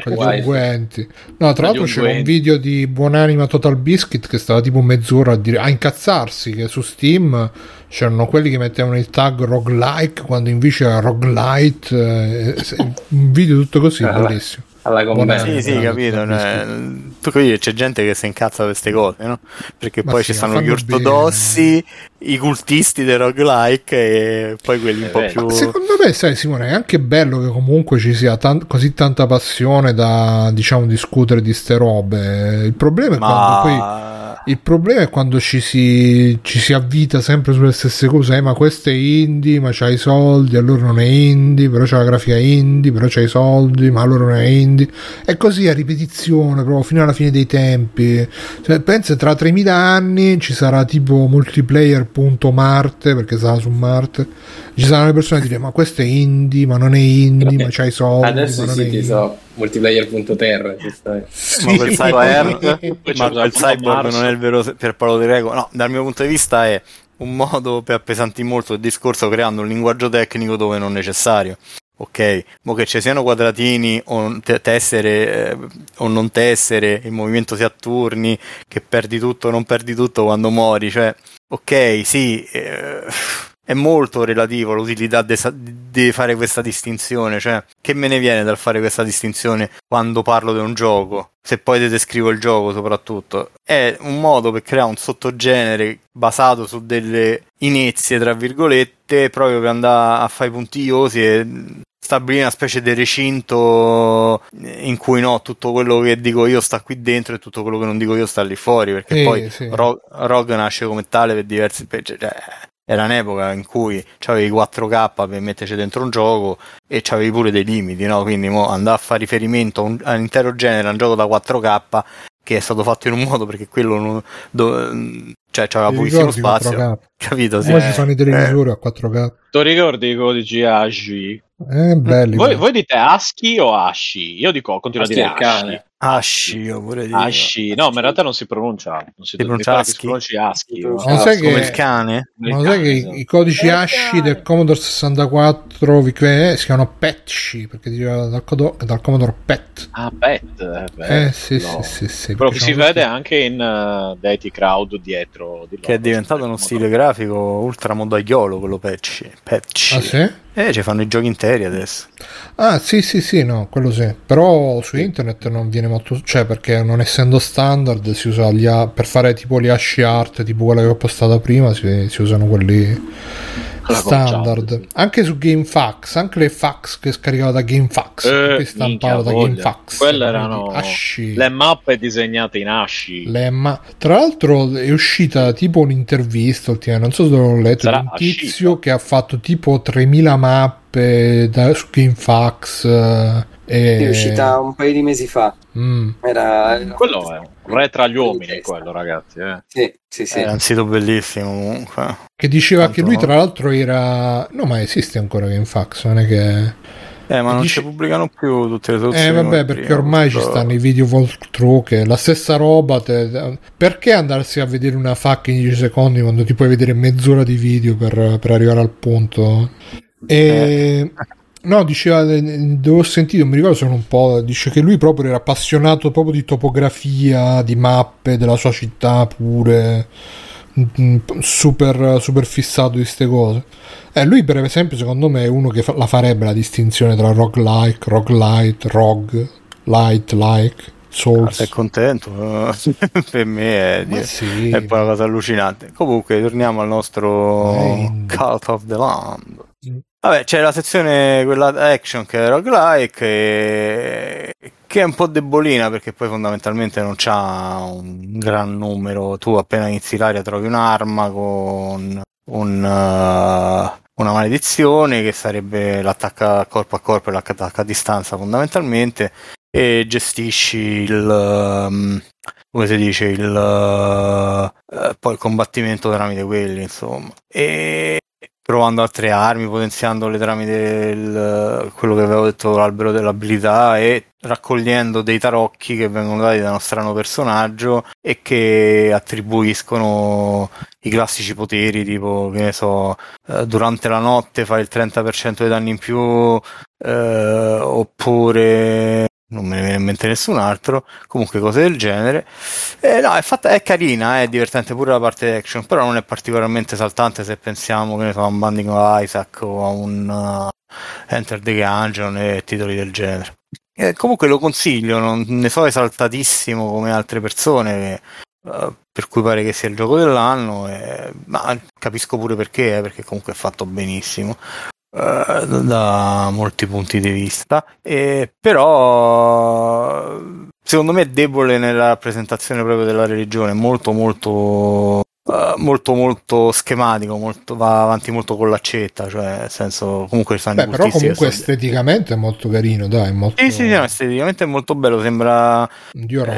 S1: unguenti. No, tra l'altro c'era un video di Buonanima Total Biscuit che stava tipo mezz'ora a, dire, a incazzarsi che su Steam c'erano quelli che mettevano il tag roguelike quando invece era roguelite. eh, un video tutto così,
S5: Ah,
S1: bellissimo.
S5: Alla
S1: Buona-.
S4: Sì, sì, capito. capisci, c'è gente che si incazza per queste cose, no? Perché
S1: Ma
S4: poi
S1: sì,
S4: ci stanno gli ortodossi, i cultisti del roguelike e poi quelli un po'
S2: vero.
S4: più.
S1: Secondo me, sai Simone, è anche bello che comunque ci sia tan- così tanta passione da, diciamo, discutere di ste robe. Il problema è quando poi... Il problema è quando ci si, ci si avvita sempre sulle stesse cose, eh, ma questo è indie, ma c'ha i soldi, allora non è indie, però c'ha la grafica indie, però c'ha i soldi, ma allora non è indie. E così a ripetizione, proprio fino alla fine dei tempi. Cioè, pensa tra 3000 anni ci sarà tipo multiplayer.marte, perché sarà su Marte, ci saranno le persone a dire ma questo è indie, ma non è indie, ma c'ha i soldi,
S5: Adesso
S1: ma non è
S5: siti
S1: indie.
S5: so multiplayer.terra. ci stai.
S4: ma quel cyborg, ma quel cyborg non è il vero per Paolo Di Rego. No, dal mio punto di vista è un modo per appesantire molto il discorso creando un linguaggio tecnico dove non necessario. Ok, mo che ci siano quadratini o te- tessere eh, o non tessere, il movimento sia a turni, che perdi tutto o non perdi tutto quando muori, cioè, ok, sì, eh, è molto relativo l'utilità di fare questa distinzione, cioè, che me ne viene dal fare questa distinzione quando parlo di un gioco? Se poi ti descrivo il gioco soprattutto, è un modo per creare un sottogenere basato su delle inezie, tra virgolette, proprio per andare a fare i puntigliosi e stabilire una specie di recinto in cui no, tutto quello che dico io sta qui dentro e tutto quello che non dico io sta lì fuori, perché
S1: Sì,
S4: poi
S1: sì.
S4: Ro- Rogue nasce come tale per diversi... cioè, era un'epoca in cui c'avevi 4K per metterci dentro un gioco e c'avevi pure dei limiti, no? Quindi mo andare a fare riferimento a un, all'intero genere, a un gioco da 4K che è stato fatto in un modo perché quello non, do- cioè c'aveva pochissimo spazio,
S1: 4K?
S4: capito? Sì.
S1: Ora ci fanno i
S4: Eh,
S1: televisori a 4K.
S2: Tu ricordi i codici ASCII?
S1: Eh, belli.
S2: Voi, voi dite ASCII o ASCII? Io dico, continuo a
S5: ASCII
S2: dire
S5: il cane.
S2: ASCII.
S4: Asci, io pure dico.
S2: ASCI, no, ma in realtà non si pronuncia. Non si,
S4: Si pronuncia
S2: che si
S4: ASCII?
S2: pronunci ASCII.
S5: Si
S2: no?
S1: Ma sai
S4: Come
S1: che-
S4: il cane?
S1: Ma lo sai che i, i codici ASCII del Commodore 64 vi- eh, si chiamano PETSCI perché deriva dal, dal Commodore PET.
S2: Ah, Pet. eh,
S1: Eh sì,
S2: no.
S1: sì, sì, sì.
S2: Quello che si
S1: diciamo
S2: vede
S1: così.
S2: anche in uh, Deity Crowd dietro. Di
S4: Che è diventato uno
S2: il
S4: stile grafico ultra modagliolo quello Patch. Patch.
S1: Ah sì?
S4: Eh, ci fanno i giochi interi adesso.
S1: Ah sì sì sì no quello sì però su internet non viene molto cioè perché non essendo standard si usa gli per fare tipo gli hash art tipo quella che ho postato prima si, si usano quelli
S2: La
S1: standard anche su GameFAQs anche le fax che scaricavo da GameFAQs
S2: Eh,
S1: che stampavo da
S2: voglia.
S1: GameFAQs
S2: Quelle erano
S1: ASCII.
S2: le mappe disegnate in ASCII.
S1: Lemma. Tra l'altro è uscita tipo un'intervista ultimamente, non so se l'ho letto,
S2: Sarà
S1: di un tizio che ha fatto tipo 3000 mappe da- su GameFAQs eh, E...
S3: È uscita un paio di mesi fa.
S1: Mm.
S3: Era, era-
S2: Quello è un re tra gli uomini, quello, ragazzi. Eh.
S3: Sì, sì, sì.
S4: È un sito bellissimo comunque.
S1: Che diceva
S4: Tanto
S1: che lui tra l'altro era... No, ma esiste ancora GameFAQs, non è che...
S4: Eh, ma non
S1: Dici-
S4: ci pubblicano più tutte le
S1: Eh
S4: soluzioni.
S1: vabbè,
S4: come
S1: perché
S4: prima,
S1: ormai ci
S4: questo-
S1: stanno i video walkthrough che la stessa roba. te- Perché andarsi a vedere una FAQ in 10 secondi quando ti puoi vedere mezz'ora di video per, per arrivare al punto? E... No, diceva, devo sentire, non mi ricordo se non un po', dice che lui proprio era appassionato proprio di topografia, di mappe della sua città pure, mm, super, super fissato di queste cose. Eh, lui per esempio secondo me è uno che fa- la farebbe la distinzione tra roguelike, roguelite, rogue, light, like,
S4: Ah,
S1: souls.
S4: sei contento? per me è,
S1: sì.
S4: è poi una cosa allucinante. Comunque, torniamo al nostro
S1: Eh.
S4: Cult of the Land. Vabbè, c'è la sezione quella action che è roguelike e... che è un po' debolina perché poi fondamentalmente non c'ha un gran numero. Tu appena inizi l'aria trovi un'arma con un, uh, una maledizione che sarebbe l'attacco corpo a corpo e l'attacco a distanza fondamentalmente e gestisci il um, come si dice il uh, poi il combattimento tramite quelli insomma e provando altre armi potenziandole tramite il- quello che avevo detto l'albero dell'abilità e raccogliendo dei tarocchi che vengono dati da uno strano personaggio e che attribuiscono i classici poteri tipo che ne so eh, durante la notte fai il 30% dei danni in più eh, oppure non me ne viene in mente nessun altro, comunque cose del genere. Eh, no, è, fatta, è carina, è divertente pure la parte action, però non è particolarmente saltante se pensiamo che ne so, a un Binding of Isaac o a un uh, Enter the Gungeon e titoli del genere. Eh, comunque lo consiglio, non ne so esaltatissimo come altre persone, eh, per cui pare che sia il gioco dell'anno, eh, ma capisco pure perché, eh, perché comunque è fatto benissimo eh, da molti punti di vista, e però secondo me è debole nella rappresentazione proprio della religione, molto molto eh, molto molto schematico, molto, va avanti molto con l'accetta, cioè nel senso comunque ci sono
S1: Beh, però comunque esteticamente è molto carino, dai, molto...
S4: Sì, sì, sì, no, esteticamente è molto bello, sembra.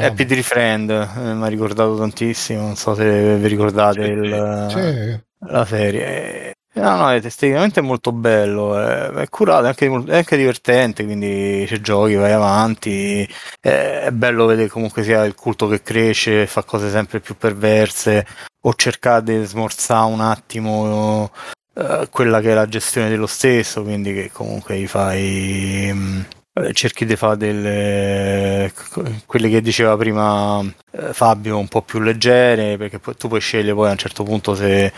S4: Happy Tree Friend, eh, mi ha ricordato tantissimo, non so se vi ricordate il- la serie. No, no, è esteticamente molto bello, è, è curato, è anche, è anche divertente, quindi ci giochi, vai avanti, è, è bello vedere comunque sia il culto che cresce, fa cose sempre più perverse, o cercare di smorzare un attimo eh, quella che è la gestione dello stesso, quindi che comunque gli fai... mh, eh, cerchi di fare delle quelle che diceva prima eh, Fabio un po' più leggere perché tu puoi scegliere poi a un certo punto se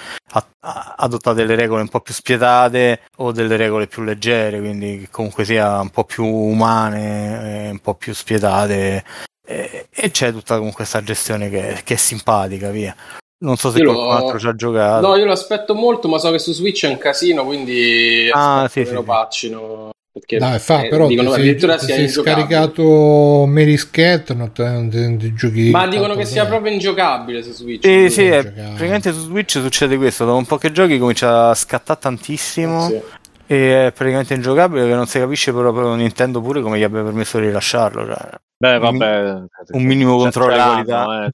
S4: adottare delle regole un po' più spietate o delle regole più leggere quindi che comunque sia un po' più umane eh, un po' più spietate e, e c'è tutta comunque questa gestione che, che è simpatica via non so se
S5: Io
S4: qualcun altro ci ha giocato
S5: No, io lo aspetto molto, ma so che su Switch è un casino, quindi
S4: Ah, sì,
S5: che
S4: sì,
S5: lo
S4: sì.
S5: paccino. Perché
S1: Dai, fa,
S5: eh,
S1: però
S5: dicono
S1: sei,
S5: addirittura
S1: sei
S5: ingiocabile.
S1: scaricato Mary Scat, non ti giochi
S5: Ma dicono che sia proprio ingiocabile su Switch.
S4: Sì,
S5: quindi-
S4: sì, è- praticamente su Switch succede questo, dopo un po' che giochi comincia a scattare tantissimo
S5: Sì.
S4: e è praticamente ingiocabile che non si capisce proprio Nintendo pure come gli abbia permesso di rilasciarlo. Cioè.
S2: Beh, vabbè.
S4: un minimo controllo qualità.
S2: eh.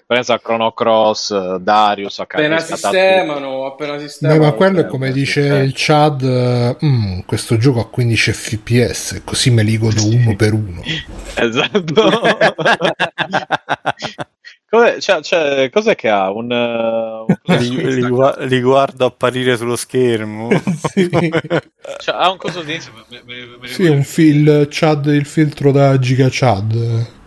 S2: Pensa a Chrono Cross, Darius, a
S5: Appena sistemano, appena
S1: Beh,
S5: sistemano.
S1: ma quello è
S2: eh,
S1: come dice
S2: eh.
S1: il Chad, eh, "Mm, questo gioco a 15 fps, così me li godo uno per uno.
S2: Esatto. Cos'è, cioè, cioè, cos'è che ha? Un, eh, un
S4: li, li li guardo apparire sullo schermo.
S1: Sì.
S2: Cioè, ha un coso di me- me- me- me-
S1: Sì, un fil Chad, il filtro da Giga Chad.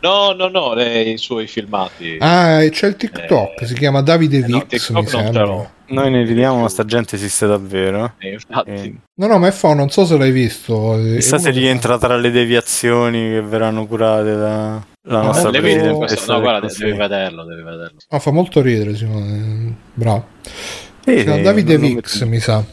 S2: No, no, no, le- i suoi filmati.
S1: Ah, e c'è il TikTok,
S2: Eh,
S1: si chiama Davide
S2: eh, no,
S1: Vix,
S2: TikTok
S1: mi sembra.
S4: Noi ne ridiamo, ma sta gente esiste davvero.
S2: Eh, infatti.
S4: Eh,
S1: No, no, ma è fa, non so se l'hai visto.
S4: chissà se rientra tra le deviazioni che verranno curate da la
S1: No,
S4: nostra
S1: devi-
S2: questo? No, guarda, devi vederlo, devi vederlo.
S1: Ah, fa molto ridere, Simone. Bravo.
S4: Sì,
S1: chiama
S4: sì,
S1: Davide Vix,
S4: mi
S1: sa.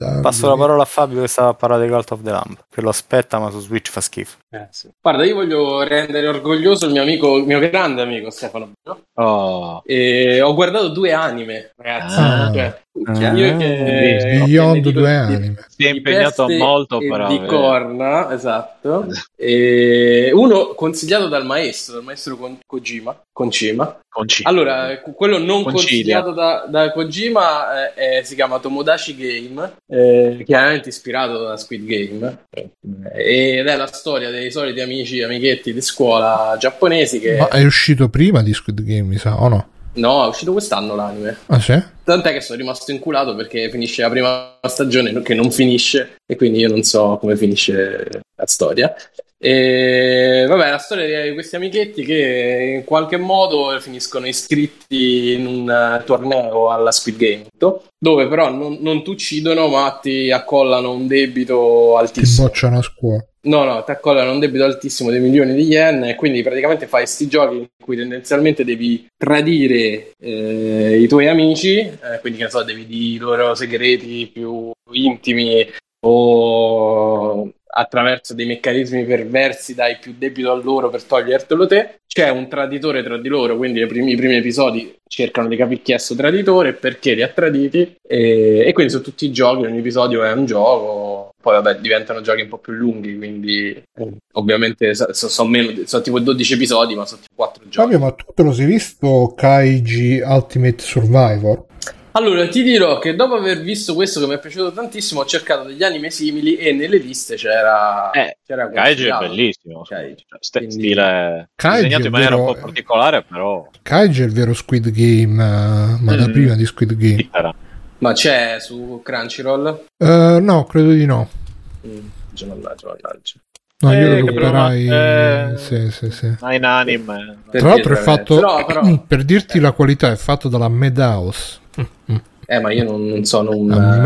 S1: Da-
S4: Passo la parola a Fabio che stava a parlare di Cult of the Lamb, che lo aspetta ma su Switch fa schifo.
S5: Eh, sì. Guarda, io voglio rendere orgoglioso il mio amico, il mio grande amico Stefano.
S2: Oh.
S5: E ho guardato due anime, ragazzi.
S1: Ah.
S5: Cioè,
S4: Ah.
S5: io che
S1: Beyond
S5: dico
S1: due
S5: di-
S1: anime.
S2: Si è impegnato molto
S5: e
S2: per
S5: di corna, esatto. E uno consigliato dal maestro, dal maestro Kon- Kojima, Concima.
S2: Concilio.
S5: Allora, quello non
S2: Concilia.
S5: consigliato da, da Kojima eh, eh, si chiama Tomodachi Game, eh, chiaramente ispirato da Squid Game, ed è la storia dei soliti amici, amichetti di scuola giapponesi che...
S1: Ma è uscito prima di Squid Game, mi sa, o no?
S5: No, è uscito quest'anno l'anime.
S1: Ah, sì?
S5: Tant'è che sono rimasto inculato perché finisce la prima stagione che non finisce e quindi io non so come finisce la storia. E vabbè, la storia di questi amichetti che in qualche modo finiscono iscritti in un eh, torneo alla Squid Game, dove però non, non ti uccidono ma ti accollano un debito
S1: Ti
S5: altissimo.
S1: bocciano a scuola.
S5: No, no, ti accollano un debito altissimo di milioni di yen e quindi praticamente fai sti giochi in cui tendenzialmente devi tradire eh, i tuoi amici, eh, quindi che ne so, devi dire i loro segreti più intimi o attraverso dei meccanismi perversi dai più debito a loro per togliertelo te. C'è un traditore tra di loro, quindi i primi, i primi episodi cercano di capire chi è sto traditore perché li ha traditi e, e quindi su tutti i giochi ogni episodio è un gioco poi vabbè diventano giochi un po' più lunghi quindi eh, ovviamente so- so- sono meno sono tipo 12 episodi ma sono tipo 4 giochi
S1: Fabio, ma tu te lo sei visto Kaiji Ultimate Survivor?
S5: Allora ti dirò che dopo aver visto questo che mi è piaciuto tantissimo ho cercato degli anime simili e nelle liste c'era
S2: Eh,
S5: c'era
S2: Kaiji è bellissimo.
S5: Kaiji.
S2: Cioè, ste-
S5: Quindi-
S2: stile
S1: Kaiji
S2: disegnato in maniera un
S1: vero-
S2: po' particolare, però
S1: Kaiji è il vero Squid Game, eh, ma da
S2: Mm.
S1: prima di Squid Game.
S2: era.
S5: ma c'è su Crunchyroll
S1: Eh, no, credo di no.
S5: mm, mannaggia, mannaggia.
S1: No, io
S2: Eh,
S1: lo
S2: che
S1: recuperai.
S2: Eh.
S1: Sì, sì, sì.
S2: Nine anime.
S5: Per
S1: Tra l'altro è fatto,
S5: però- però-
S1: per dirti la qualità, è fatto dalla Madhouse.
S5: Eh ma io non, non sono un, eh,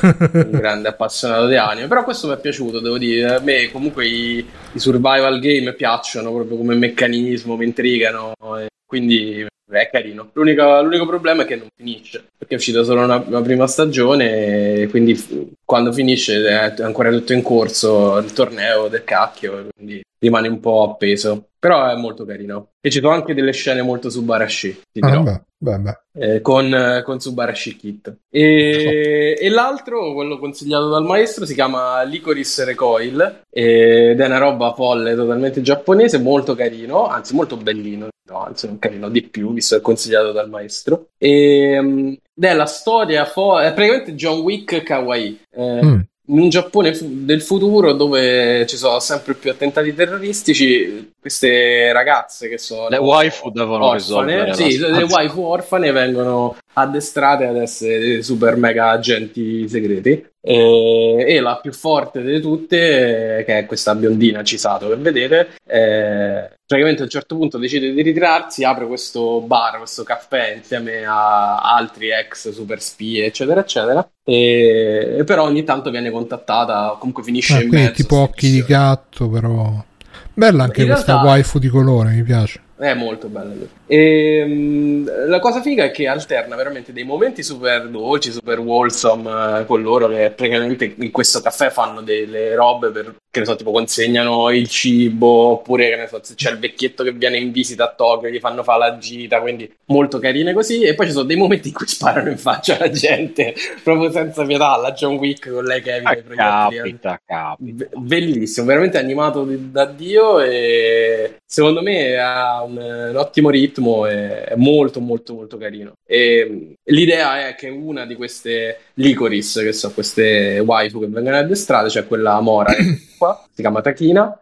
S5: un grande appassionato di anime, però questo mi è piaciuto, devo dire. A me comunque i, i survival game piacciono proprio come meccanismo, mi intrigano, e quindi è carino. L'unico, l'unico problema è che non finisce, perché è uscita solo una, una prima stagione, e quindi f- quando finisce è ancora tutto in corso il torneo del cacchio, quindi rimane un po' appeso. Però è molto carino. E ci sono anche delle scene molto Subarashi, ti
S1: Ah,
S5: dirò
S1: beh, beh, beh.
S5: eh, con, con Subarashi Kit. E, e l'altro, quello consigliato dal maestro, si chiama Licorice Recoil ed è una roba folle, totalmente giapponese, molto carino, anzi molto bellino, no, anzi non carino di più, visto che è consigliato dal maestro. E, ed è la storia, fo- è praticamente John Wick kawaii. Eh,
S1: Mm.
S5: in un Giappone del futuro dove ci sono sempre più attentati terroristici, queste ragazze che sono
S2: Le waifu devono
S5: orfane,
S2: risolvere
S5: sì,
S2: la
S5: le waifu orfane vengono addestrate ad essere dei super mega agenti segreti. E, e la più forte di tutte, che è questa biondina Cisato che vedete, eh, praticamente a un certo punto decide di ritirarsi, apre questo bar, questo caffè insieme a altri ex super spie, eccetera, eccetera. E, e però ogni tanto viene contattata, comunque finisce
S1: Ah,
S5: in mezzo.
S1: tipo occhi di
S5: missione.
S1: gatto, però. Bella anche
S5: In
S1: questa
S5: realtà-
S1: waifu di colore, mi piace.
S5: È molto bello lui. E, mh, la cosa figa è che alterna veramente dei momenti super dolci, super wholesome eh, con loro che praticamente in questo caffè fanno delle robe per, che ne so, tipo consegnano il cibo, oppure che ne so, se c'è il vecchietto che viene in visita a Tokyo, gli fanno fare la gita, quindi molto carine così. E poi ci sono dei momenti in cui sparano in faccia alla gente, proprio senza pietà, la John Wick con lei che evita
S2: Ah,
S5: i proiettili.
S2: capita.
S5: Be- bellissimo, veramente animato da Dio e secondo me ha un, un ottimo ritmo e è molto molto molto carino. E mh, l'idea è che una di queste licorice, che sono queste waifu che vengono addestrate, cioè quella mora qua, si chiama Takina,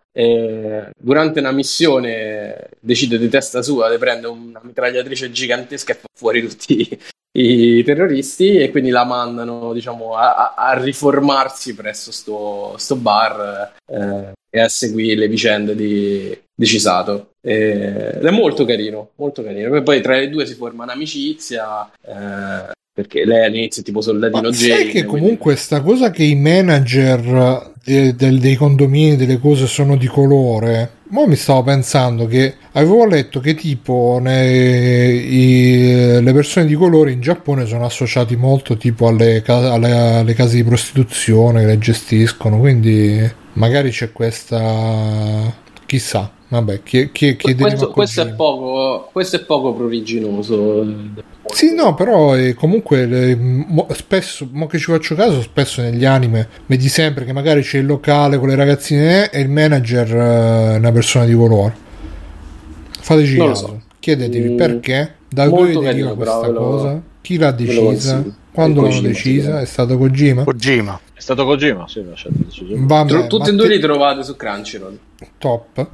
S5: durante una missione decide di testa sua di prendere una mitragliatrice gigantesca e fa fuori tutti i terroristi e quindi la mandano diciamo a, a- a riformarsi presso sto, sto bar eh, e a seguire le vicende di, di Cisato E- ed è molto carino molto carino. E poi tra le due si forma un'amicizia eh, perché lei all'inizio è tipo soldatino Jane
S1: sai che
S5: quindi-
S1: comunque sta cosa che i manager de- del- dei condomini delle cose sono di colore mo mi stavo pensando che avevo letto che tipo ne- i- le persone di colore in Giappone sono associati molto tipo alle, alle- alle case di prostituzione che le gestiscono, quindi magari c'è questa... chissà, vabbè, chie- chiederemo
S5: Questo, questo è poco, questo è poco pruriginoso.
S1: Sì, no, però eh, comunque eh, mo- spesso, mo che ci faccio caso, spesso negli anime vedi sempre che magari c'è il locale con le ragazzine e il manager eh, è una persona di colore. Fateci
S5: Non
S1: caso,
S5: so.
S1: chiedetevi
S5: Mm,
S1: perché, da dove deriva questa
S5: però, lo-
S1: cosa, chi l'ha decisa, quando l'hanno
S5: Kojima,
S1: decisa,
S5: sicuramente.
S1: è stato Kojima.
S4: Kojima.
S2: È stato Kojima, sì, lasciate decisamente.
S1: Vabbè,
S5: Tru- tutti e due li trovate su Crunchyroll.
S1: top.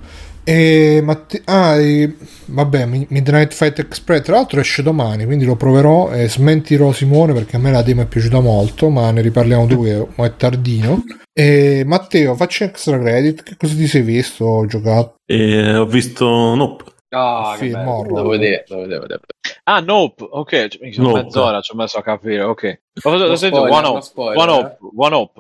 S1: E Matte- ah, e- vabbè, Mi- Midnight Fight Express. Tra l'altro esce domani, quindi lo proverò e smentirò Simone perché a me la demo è piaciuta molto. Ma ne riparliamo dopo mo è tardino. E Matteo, facci extra credit. Che cosa ti sei visto? Ho giocato.
S6: E ho visto Nope.
S5: Ah, che
S1: Film
S5: bello.
S1: horror.
S5: Devo vedere, devo vedere, devo.
S2: Ah, Nope, ok, cioè, minchia,
S6: Nope.
S2: mezz'ora ci ho messo a capire, ok. Cosa
S5: No
S2: ho sentito? One
S5: no
S2: Up,
S5: spoiler,
S2: One
S5: eh.
S2: Up, One Up.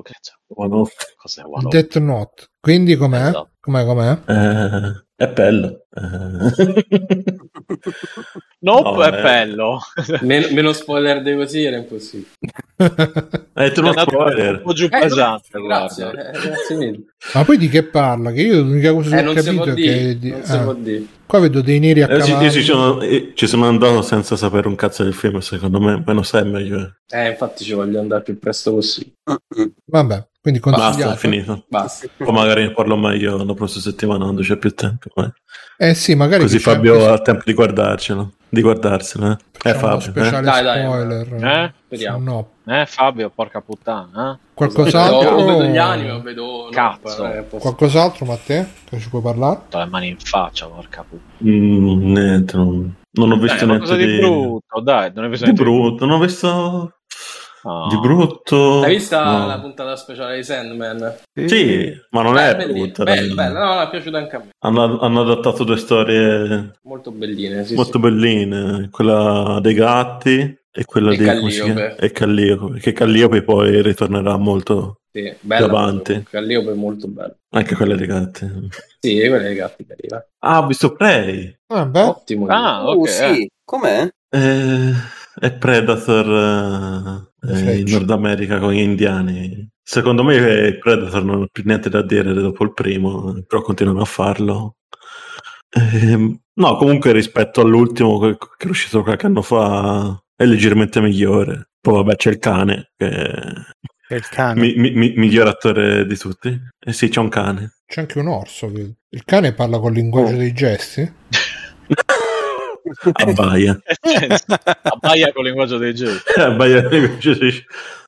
S6: One Up.
S2: Cos'è One Up?
S1: Death Note. Quindi com'è?
S2: Esatto.
S1: Com'è? Com'è?
S6: Eh, è bello. Eh.
S2: Nope
S6: No,
S2: è
S6: eh.
S2: bello.
S5: Meno, meno spoiler di così era impossibile.
S6: Hai detto
S2: È
S6: uno
S2: andato un
S6: spoiler.
S2: po' giù
S5: Eh,
S2: pesante,
S5: grazie, eh, grazie mille.
S1: Ma poi di che parla? Che io l'unica cosa che
S5: Eh,
S1: ho capito è
S5: dire,
S1: che. di-
S5: non si
S1: ah,
S5: può dire.
S1: qua vedo dei neri a
S6: Eh,
S1: cavallo.
S6: io ci sono, eh, ci sono andato senza sapere un cazzo del film, secondo me, meno sai meglio.
S5: Eh, infatti ci voglio andare più presto possibile.
S1: Vabbè, quindi
S6: Basta, è finito.
S5: Basta.
S6: Poi magari ne parlo meglio la prossima settimana quando c'è più tempo. eh.
S1: Eh sì, magari
S6: Così Fabio ha tempo di guardarcelo, di guardarselo. Eh, eh Fabio. eh.
S1: speciale
S5: Dai, dai,
S1: spoiler.
S2: Eh?
S5: Speriamo.
S1: No.
S2: Eh, Fabio, porca puttana, eh?
S1: Qualcos'altro?
S5: O vedo gli anime o vedo...
S2: Cazzo.
S5: no, eh, posso-
S1: Qualcos'altro, Matteo? Che ci puoi parlare?
S2: Ho le mani in faccia, porca puttana.
S6: Mm, niente, non, non ho visto
S2: Dai,
S6: niente
S2: qualcosa
S6: di,
S2: di brutto, dai, non hai visto
S6: di
S2: niente
S6: brutto. Non ho visto
S2: No.
S6: di brutto.
S5: Hai visto
S6: No.
S5: la puntata speciale di Sandman?
S6: Sì, ma non
S5: Eh,
S6: è brutta.
S5: Bella, bella, no, mi è piaciuta anche a me.
S6: Hanno, hanno adattato due storie
S5: Molto belline, sì,
S6: molto
S5: sì.
S6: belline, quella dei gatti e quella
S5: E
S6: di
S5: Calliope.
S6: E Calliope, perché Calliope poi ritornerà molto
S5: Sì, bella.
S6: Davanti.
S5: Calliope è molto bello.
S6: anche quella dei gatti.
S5: Sì, quella dei gatti carina.
S6: Ah, ho visto Prey.
S1: Ah, beh,
S5: Ottimo.
S2: Ah,
S3: Uh,
S2: ok.
S3: sì,
S2: eh.
S3: com'è?
S6: Eh, è Predator eh, eh, in. Nord America con gli indiani. Secondo me eh, Predator non ha più niente da dire dopo il primo, però continuano a farlo. Ehm, no, comunque rispetto all'ultimo che che è uscito qualche anno fa è leggermente migliore. Poi vabbè c'è il cane che è
S4: È il cane.
S6: mi- mi- mi- miglior attore di tutti. Eh sì, c'è un cane.
S1: c'è anche un orso. vedo. Il cane parla col linguaggio
S6: Oh.
S1: dei gesti?
S6: Abbaia.
S2: Abbaia con il linguaggio dei gesti.
S6: Abbaia.
S1: Ah,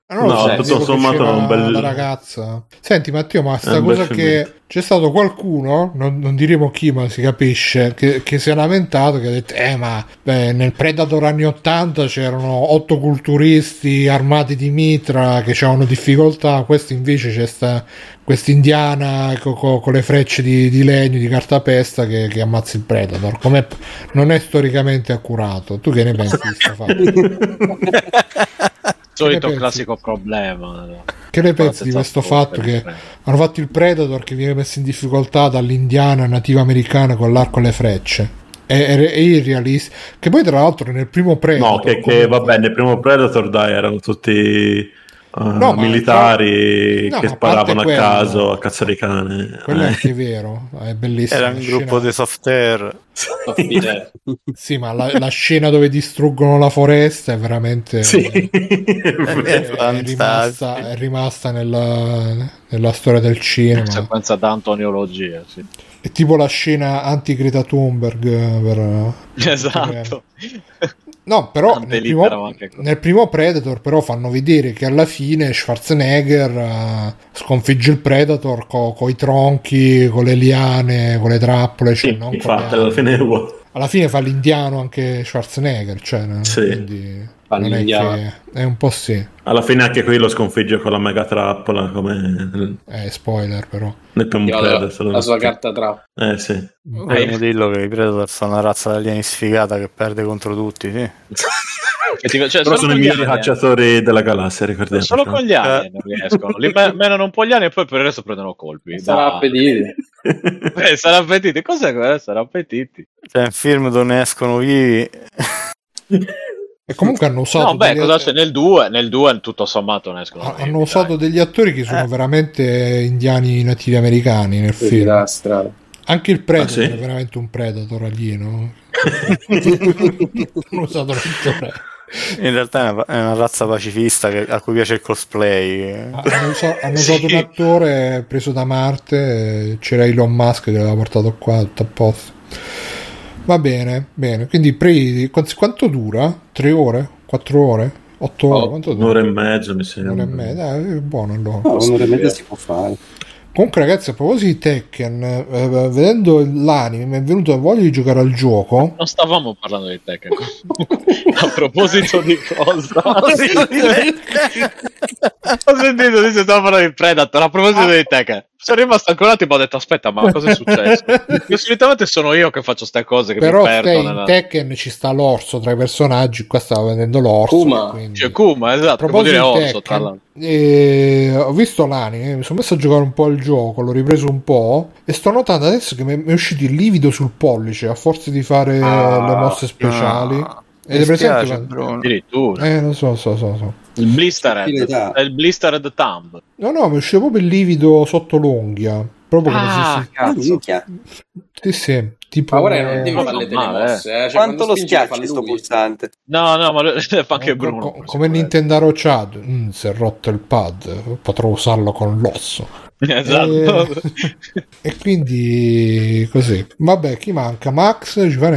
S1: non lo
S6: No,
S1: so,
S6: tutto sommato
S1: c'era
S6: un bel-
S1: la ragazza. Senti Matteo, ma sta
S6: È
S1: cosa che c'è stato qualcuno, non, non diremo chi, ma si capisce, che, che si è lamentato, che ha detto, eh ma beh, nel Predator anni 80 c'erano otto culturisti armati di mitra che avevano difficoltà, questo invece c'è sta questa indiana co- co- con le frecce di, di legno, di cartapesta che, che ammazza il Predator. Com'è- non è storicamente accurato. Tu che ne pensi di sta fatta?
S2: Solito classico problema.
S1: Che ne pensi di questo fatto che hanno fatto il Predator che viene messo in difficoltà dall'indiana nativa americana con l'arco e le frecce? È, è, è irrealista. Che poi, tra l'altro, nel primo Predator.
S6: No, che, che
S1: comunque-
S6: vabbè, nel primo Predator dai, erano tutti eh,
S1: ma-
S6: militari
S1: no,
S6: che sparavano a
S1: quello-
S6: caso a cazzo di cane.
S1: Quello è
S6: Eh.
S1: anche vero, è bellissimo.
S4: Era un gruppo di soft air.
S5: Soffitare.
S1: Sì, ma la, la scena dove distruggono la foresta è veramente.
S6: Sì.
S1: È, è rimasta, è rimasta nella, nella storia del cinema.
S2: Sequenza da antoniologia, sì.
S1: È tipo la scena anti-Greta Thunberg. eh, Per,
S2: Esatto.
S1: No, però nel primo, nel primo Predator però fanno vedere che alla fine Schwarzenegger eh, sconfigge il Predator con i tronchi, con le liane, con le trappole. Cioè
S6: Sì,
S1: non
S6: infatti, alla fine è uguale.
S1: Alla fine fa l'indiano anche Schwarzenegger, cioè?
S6: Sì.
S1: quindi
S5: Fa
S1: non è, che, è un po' sì,
S6: Alla fine anche qui lo sconfigge con la mega trappola come
S1: è spoiler però.
S6: nel
S5: la, la sua carta trap.
S6: Eh sì.
S4: Vogliamo dirlo che i Predator sono una razza di alieni sfigata che perde contro tutti, sì.
S2: Cioè,
S6: Però
S2: solo
S6: sono
S2: con
S6: i
S2: gli
S6: migliori cacciatori della galassia, ricordiamo.
S2: Solo con gli
S6: Eh.
S2: alien non riescono. Li me- menano un po' gli anni e poi per il resto prendono colpi.
S5: Sarà appetiti.
S2: Eh, sarà appetiti. Cos'è quello? Sarà appetiti.
S4: Cioè, in film dove ne escono vivi.
S1: E comunque hanno usato,
S2: No, beh, cosa c'è nel 2? Nel 2 tutto sommato ne escono.
S1: ha-
S2: vivi,
S1: hanno
S2: dai.
S1: usato degli attori che sono
S4: Eh.
S1: veramente indiani nativi americani nel
S5: Vedi
S1: film. Anche il Predator
S6: Ah, sì?
S1: è veramente un Predator alieno. hanno usato l'attore.
S4: In realtà è una, è una razza pacifista che- a cui piace il cosplay.
S1: Hanno, usa- hanno
S2: Sì.
S1: usato un attore preso da Marte, eh, c'era Elon Musk che l'aveva portato qua, tutto a posto. Va bene, bene. Quindi pre- quant- quanto dura? Tre ore? Quattro ore? Otto ore?
S5: Oh,
S1: Quanto dura?
S6: Un'ora e mezza mi sembra.
S1: Un'ora e mezza, eh, è buono allora.
S7: No, un'ora e mezza si può fare.
S1: Comunque, ragazzi, a proposito di Tekken, eh, vedendo l'anime, mi è venuto voglia di giocare al gioco.
S2: Non stavamo parlando di Tekken. A proposito di cosa? Ho sentito che stavo parlando di Predator. A proposito di Tekken. Sono rimasto ancora un attimo e ho detto aspetta ma cosa è successo? Solitamente sono io che faccio ste cose che
S1: Però
S2: mi perdo
S1: te, in
S2: nella...
S1: Tekken ci sta l'orso tra i personaggi. Qua stava vedendo l'orso.
S5: Kuma.
S1: quindi-
S2: Cioè Kuma, esatto, vuol dire
S1: di
S2: orso tra
S1: Tekken,
S2: l'altro.
S1: eh, ho visto l'anime, mi sono messo a giocare un po' al gioco, l'ho ripreso un po' e sto notando adesso che mi è uscito il livido sul pollice a forza di fare
S5: Ah,
S1: le mosse speciali.
S4: Ah,
S1: Ed è presente?
S4: Bruno.
S2: Addirittura.
S1: Eh, lo so, so, so, so.
S2: Il blistered.
S7: Stupidità.
S2: È il blistered thumb.
S1: No, no, mi è uscito proprio il livido sotto l'unghia. Proprio come
S2: Ah,
S1: se
S7: Ah,
S2: cazzo.
S1: si... Sì, sì, tipo...
S5: Ma ora non devi fare le telemosse, eh. Cioè,
S3: Quanto lo schiacci sto
S5: lui.
S3: pulsante?
S2: No, no, ma lo- fa anche Bruno.
S1: co- come. Nintendo Chad, mm, si è rotto il pad, potrò usarlo con l'osso.
S2: Esatto.
S1: Eh, e quindi così. Vabbè, chi manca? Max, ci fa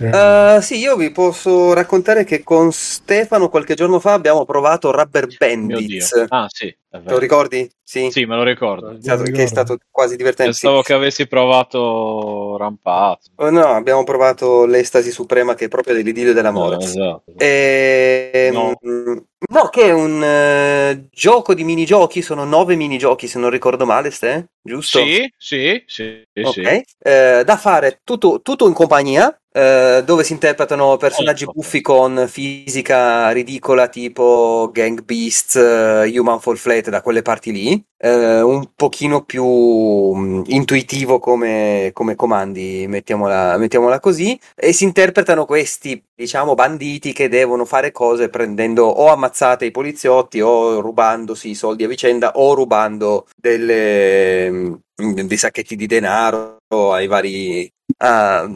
S3: Eh, sì, io vi posso raccontare che con Stefano qualche giorno fa abbiamo provato Rubber. Bandits.
S2: Ah, sì,
S3: Te lo ricordi? Sì.
S2: Sì, me lo ricordo.
S3: È stato- che è stato quasi divertente. sì.
S2: Pensavo che avessi provato Rampazzo.
S3: Oh, no, abbiamo provato l'estasi suprema che è proprio dell'idillio dell'amore.
S2: Eh, esatto.
S3: Ehm,
S2: No.
S3: no, che è un eh, gioco di minigiochi, sono nove minigiochi se non ricordo male, Ste, giusto?
S2: Sì, sì, sì,
S3: Ok.
S2: sì.
S3: Eh, da fare tutto, tutto in compagnia, eh, dove si interpretano personaggi
S2: Ecco.
S3: buffi con fisica ridicola tipo Gang Beasts, eh, Human Fall Flat, da quelle parti lì, eh, un pochino più mm, intuitivo come, come comandi, mettiamola, mettiamola così, e si interpretano questi, diciamo, banditi che devono fare cose prendendo o ammazzate i poliziotti o rubandosi i soldi a vicenda o rubando delle, mm, dei sacchetti di denaro ai vari ah,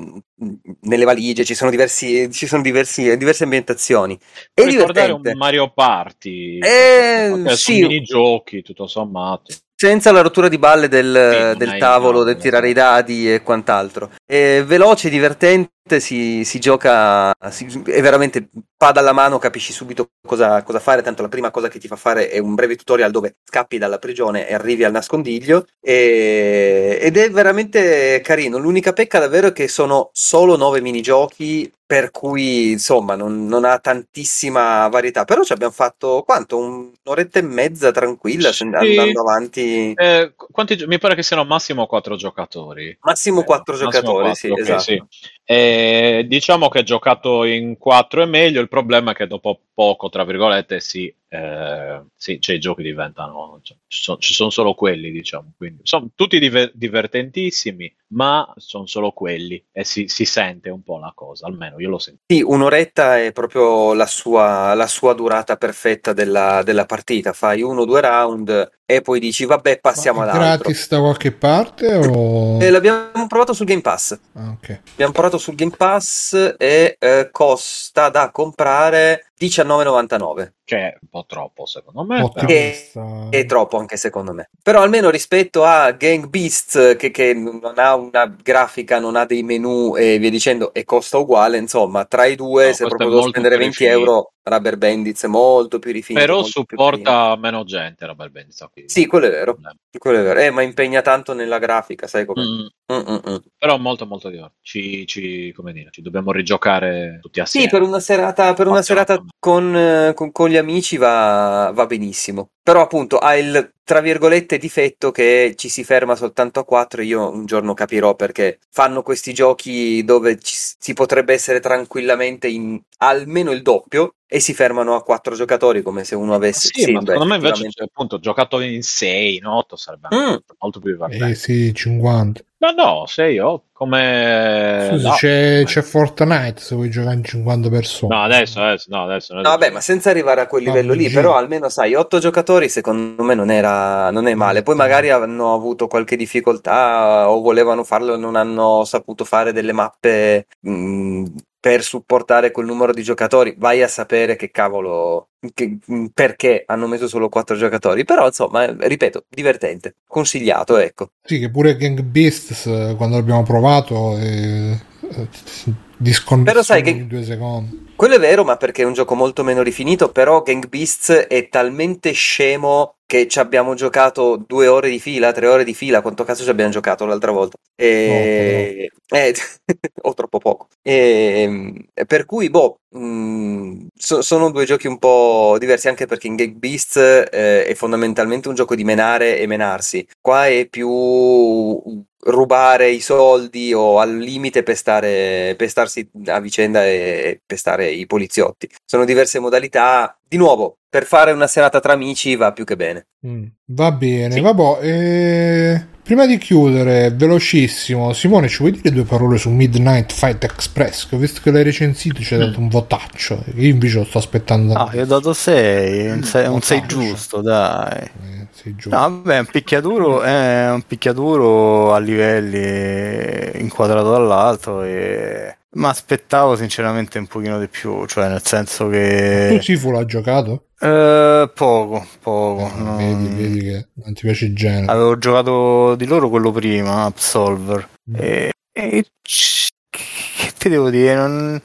S3: nelle valigie ci sono diversi ci sono diversi, diverse ambientazioni è
S2: Puoi ricordare un Mario Party.
S3: Eh,
S2: Ok,
S3: sì.
S2: Sono minigiochi, tutto sommato.
S3: senza la rottura di balle del, del tavolo,
S2: no,
S3: del tirare
S2: no.
S3: i dadi e quant'altro. È veloce, divertente, si, si gioca, si- è veramente pada alla mano, capisci subito cosa, cosa fare, tanto la prima cosa che ti fa fare è un breve tutorial dove scappi dalla prigione e arrivi al nascondiglio e- ed è veramente carino. L'unica pecca davvero è che sono solo nove minigiochi per cui insomma non, non ha tantissima varietà, però ci abbiamo fatto quanto? Un'oretta e mezza tranquilla
S2: Sì.
S3: andando avanti.
S2: Eh, qu- quanti mi pare che siano massimo quattro giocatori.
S3: Massimo
S2: Eh,
S3: quattro
S2: massimo
S3: giocatori,
S2: quattro,
S3: sì,
S2: Eh, diciamo che giocato in quattro è meglio. Il problema è che dopo poco, tra virgolette, sì, eh, sì, cioè, i giochi diventano, cioè, ci, sono, ci sono solo quelli, diciamo. Quindi sono tutti diver- divertentissimi, ma sono solo quelli e si, si sente un po' la cosa. Almeno io lo sento.
S3: Sì, un'oretta è proprio la sua, la sua durata perfetta della, della partita. Fai uno o due round e poi dici vabbè passiamo
S1: Ma è
S3: all'altro.
S1: gratis da qualche parte o...
S3: E l'abbiamo provato sul Game Pass.
S1: Ah, ok.
S3: Abbiamo provato sul Game Pass e eh, costa da comprare 19,99.
S2: Che è un po' troppo, secondo me.
S1: Ottimista.
S3: È troppo anche secondo me. Però almeno rispetto a Gang Beasts che, che non ha una grafica, non ha dei menu e via dicendo e costa uguale, insomma, tra i due
S2: No,
S3: se proprio
S2: è
S3: devo spendere
S2: più
S3: 20
S2: rifinito.
S3: euro, Rubber Bandits è molto più rifinito.
S2: Però supporta meno gente, Benz. quindi-
S3: Sì, quello è vero. Quello è vero. Eh, ma impegna tanto nella grafica, sai come?
S2: Mm,
S3: Mm, mm, mm.
S2: però molto molto divertente. Ci, ci- come dire, ci dobbiamo rigiocare tutti assieme.
S3: Sì, per una serata, per una serata. Con, eh, con- con gli amici va, va benissimo. Però appunto ha il tra virgolette difetto che ci si ferma soltanto a 4 io un giorno capirò perché fanno questi giochi dove ci, si potrebbe essere tranquillamente in almeno il doppio e si fermano a 4 giocatori come se uno avesse
S2: Sì, ma
S3: beh,
S2: secondo me invece cioè, appunto giocato in 6, in 8 sarebbe
S3: Mm.
S2: molto più divertente.
S1: Eh sì, 50.
S2: No, no, 6, 8 come
S1: Scusa,
S2: no.
S1: c'è, c'è Fortnite se vuoi giocare in 50 persone.
S2: No, adesso, adesso, no, adesso.
S3: No, vabbè, ma senza arrivare a quel livello lì,
S1: PUBG.
S3: però almeno sai, 8 giocatori secondo me non era non è male. Poi magari hanno avuto qualche difficoltà o volevano farlo e non hanno saputo fare delle mappe mh, per supportare quel numero di giocatori. Vai a sapere che cavolo che- mh, perché hanno messo solo 4 giocatori, però insomma, ripeto, divertente, consigliato, ecco.
S1: Sì, che pure Gang Beasts eh, quando l'abbiamo provato disconnesso
S3: Però sai che-
S1: in due secondi.
S3: Quello è vero, ma perché è un gioco molto meno rifinito, però Gang Beasts è talmente scemo che ci abbiamo giocato due ore di fila, tre ore di fila, quanto cazzo ci abbiamo giocato l'altra volta? E... eh, o troppo poco. E... Per cui, boh, mh, so- sono due giochi un po' diversi, anche perché in Gang Beasts eh, è fondamentalmente un gioco di menare e menarsi. Qua è più rubare i soldi o al limite pestare, pestarsi a vicenda e pestare i poliziotti. Sono diverse modalità. Di nuovo, per fare una serata tra amici va più che bene.
S1: Mm, Va bene,
S2: Sì.
S1: vabbè. eh, prima di chiudere, velocissimo, Simone, ci vuoi dire due parole su Midnight Fight Express? Che ho visto che l'hai recensito, ci hai dato un votaccio. Io invece lo sto aspettando.
S4: Ah, io ho dato 6, un 6
S1: Mm,
S4: sei
S1: faccio.
S4: giusto, dai.
S1: Eh, sei giù.
S4: No, vabbè, un picchiaduro è un picchiaduro a livelli inquadrato dall'alto e... Ma aspettavo sinceramente un pochino di più, cioè nel senso
S1: Tu
S4: che...
S1: Sifu l'ha giocato?
S4: Eh, poco, poco.
S1: Eh,
S4: non-
S1: Vedi, vedi che non ti piace il genere.
S4: Avevo giocato di loro quello prima, Absolver.
S1: Mm.
S4: E, e c- che ti devo dire? Non...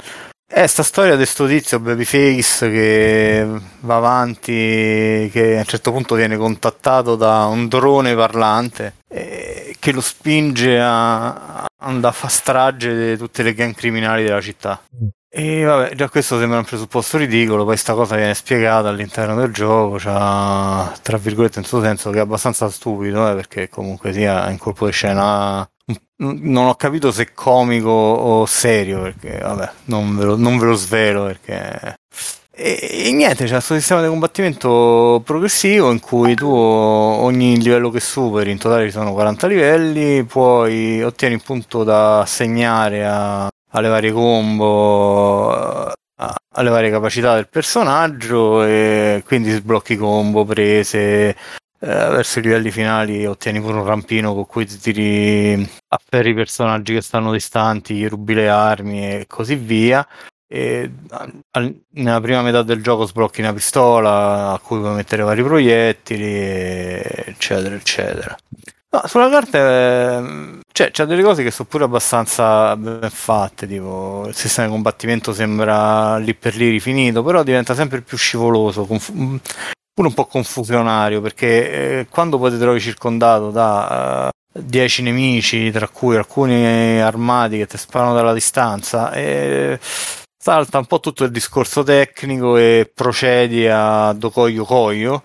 S4: È sta storia di sto tizio Babyface che va avanti, che a un certo punto viene contattato da un drone parlante eh, che lo spinge a a andare a fare strage di tutte le gang criminali della città.
S1: Mm.
S4: E vabbè, già questo sembra un presupposto ridicolo, poi sta cosa viene spiegata all'interno del gioco, c'ha, tra virgolette, in suo senso, che è abbastanza stupido, eh, perché comunque sia in colpo di scena... Non ho capito se comico o serio, perché vabbè, non ve lo, non ve lo svelo, perché... E, e niente, c'è questo sistema di combattimento progressivo in cui tu ogni livello che superi, in totale ci sono 40 livelli, poi ottieni un punto da assegnare a- alle varie combo, a- alle varie capacità del personaggio e quindi sblocchi combo, prese, eh, verso i livelli finali ottieni pure un rampino con cui ti tiri a ferri i personaggi che stanno distanti, gli rubi le armi e così via. E nella prima metà del gioco sblocchi una pistola a cui puoi mettere vari proiettili, eccetera, eccetera. No, sulla carta ehm, cioè, c'è delle cose che sono pure abbastanza ben fatte, tipo il sistema di combattimento sembra lì per lì rifinito, però diventa sempre più scivoloso, conf- mm, pure un po' confusionario, perché eh, quando poi ti trovi circondato da eh, 10 nemici, tra cui alcuni armati che ti sparano dalla distanza, e salta un po' tutto il discorso tecnico e procedi a docoglio coglio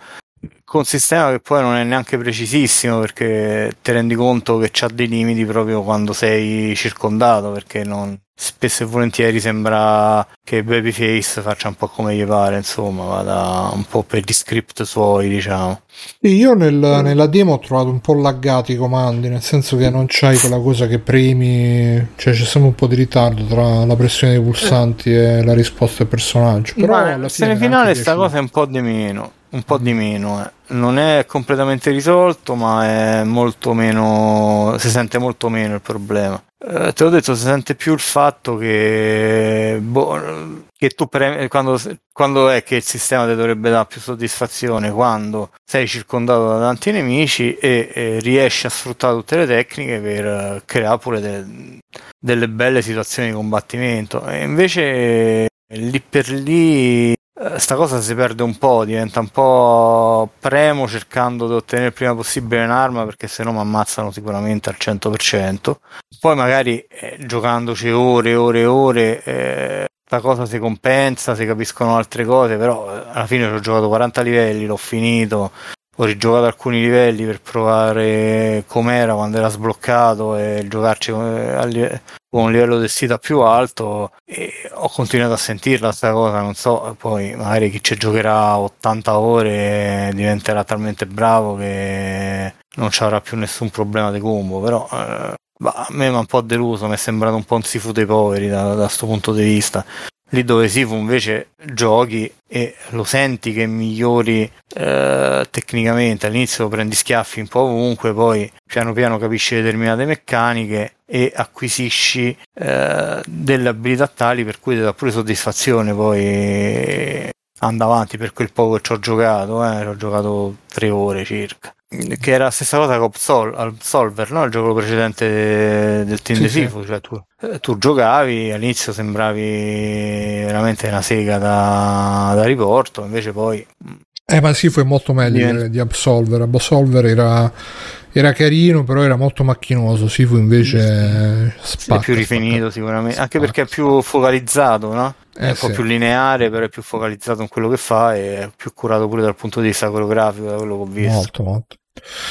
S4: con un sistema che poi non è neanche precisissimo perché ti rendi conto che c'ha dei limiti proprio quando sei circondato perché non, spesso e volentieri sembra che Babyface faccia un po' come gli pare insomma vada un po' per gli script suoi diciamo
S1: Io nel- nella demo ho trovato un po' laggati i comandi, nel senso che non c'hai quella cosa che premi, cioè c'è sempre un po' di ritardo tra la pressione dei pulsanti e la risposta del personaggio. Però
S4: Ma
S1: alla fine
S4: finale sta cosa è un po' di meno, un po' di meno, eh. Non è completamente risolto, ma è molto meno, si sente molto meno il problema. Eh, te l'ho detto, si sente più il fatto che, boh, che tu premi, quando, quando è che il sistema ti dovrebbe dare più soddisfazione? Quando sei circondato da tanti nemici e, e riesci a sfruttare tutte le tecniche per creare pure de- delle belle situazioni di combattimento. E invece lì per lì sta cosa si perde un po', diventa un po' premo cercando di ottenere il prima possibile un'arma perché se no mi ammazzano sicuramente al 100%. Poi magari eh, giocandoci ore e ore e ore eh, sta cosa si compensa, si capiscono altre cose, però eh, alla fine ho giocato 40 livelli, l'ho finito, ho rigiocato alcuni livelli per provare com'era quando era sbloccato e giocarci con, un livello di sfida più alto e ho continuato a sentirla sta cosa, non so, poi magari chi ci giocherà 80 ore diventerà talmente bravo che non ci avrà più nessun problema di combo, però eh, a me mi ha un po' deluso, mi è sembrato un po' un sifu dei poveri da questo punto di vista. Lì dove Sifu invece giochi e lo senti che migliori eh, tecnicamente, all'inizio prendi schiaffi un po' ovunque, poi piano piano capisci determinate meccaniche e acquisisci eh, delle abilità tali per cui ti dà pure soddisfazione poi andare avanti per quel poco che ci ho giocato, eh, ho giocato tre ore circa che era la stessa cosa con Sol- Absolver, no? il gioco precedente del team
S1: Sì,
S4: di
S1: sì.
S4: Sifu, cioè tu, eh, tu giocavi, all'inizio sembravi veramente una sega da, da riporto, invece poi
S1: Eh, ma sì, fu molto meglio di, di Absolver. Absolver era, era carino, però era molto macchinoso. Sifu invece
S4: è
S1: spacca,
S4: più rifinito
S1: spacca.
S4: sicuramente, anche
S1: Spacca.
S4: perché è più focalizzato, no? È
S1: Eh,
S4: un po'
S1: sì.
S4: più lineare, però è più focalizzato in quello che fa e è più curato pure dal punto di vista coreografico, da quello che ho visto.
S1: Molto, molto.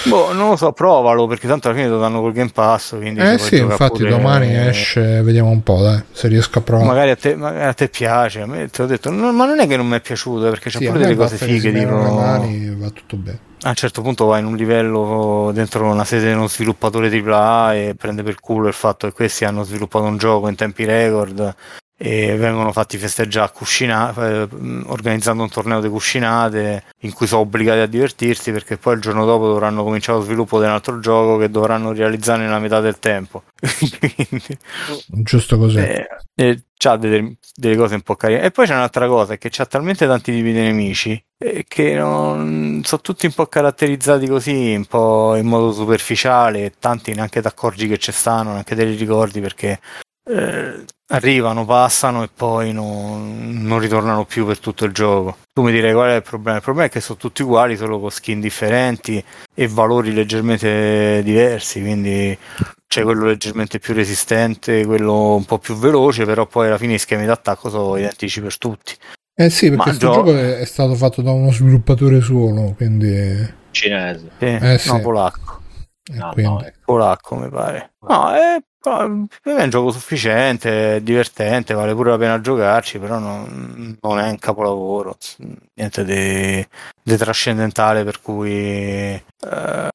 S4: Boh, non lo so, provalo perché tanto alla fine lo danno col Game Pass, quindi
S1: Eh sì, infatti domani esce, vediamo un po', dai, se riesco a provare.
S4: Magari a, te, magari a te piace, a me te l'ho detto, no, ma non è che non mi è piaciuto perché c'è
S1: Sì,
S4: pure delle cose fighe, tipo
S1: le mani va tutto bene.
S4: a un certo punto vai in un livello dentro una sede di uno sviluppatore AAA e prende per culo il fatto che questi hanno sviluppato un gioco in tempi record e vengono fatti festeggiare a cuscina- eh, organizzando un torneo di cuscinate in cui sono obbligati a divertirsi perché poi il giorno dopo dovranno cominciare lo sviluppo di un altro gioco che dovranno realizzare nella metà del tempo. Quindi,
S1: Giusto così.
S4: eh, e c'ha delle, delle cose un po' carine. E poi c'è un'altra cosa, è che c'ha talmente tanti tipi di nemici eh, che non, sono tutti un po' caratterizzati così, un po' in modo superficiale, e tanti neanche ti accorgi che ci stanno, neanche te li ricordi perché eh, arrivano, passano e poi non, non ritornano più per tutto il gioco. Tu mi direi qual è il problema? Il problema è che sono tutti uguali, solo con skin differenti e valori leggermente diversi, quindi c'è quello leggermente più resistente, quello un po' più veloce, però poi alla fine i schemi d'attacco sono identici per tutti.
S1: Eh sì, perché questo
S4: gio-
S1: gioco è, è stato fatto da uno sviluppatore solo, quindi...
S2: Cinese.
S4: Sì,
S1: Eh, sì.
S4: No, polacco.
S1: eh,
S2: No,
S1: quindi-
S2: no, eh.
S4: Polacco mi pare. No, è, per me è un gioco sufficiente, divertente, vale pure la pena giocarci, però non, non è un capolavoro, niente di, di trascendentale per cui eh,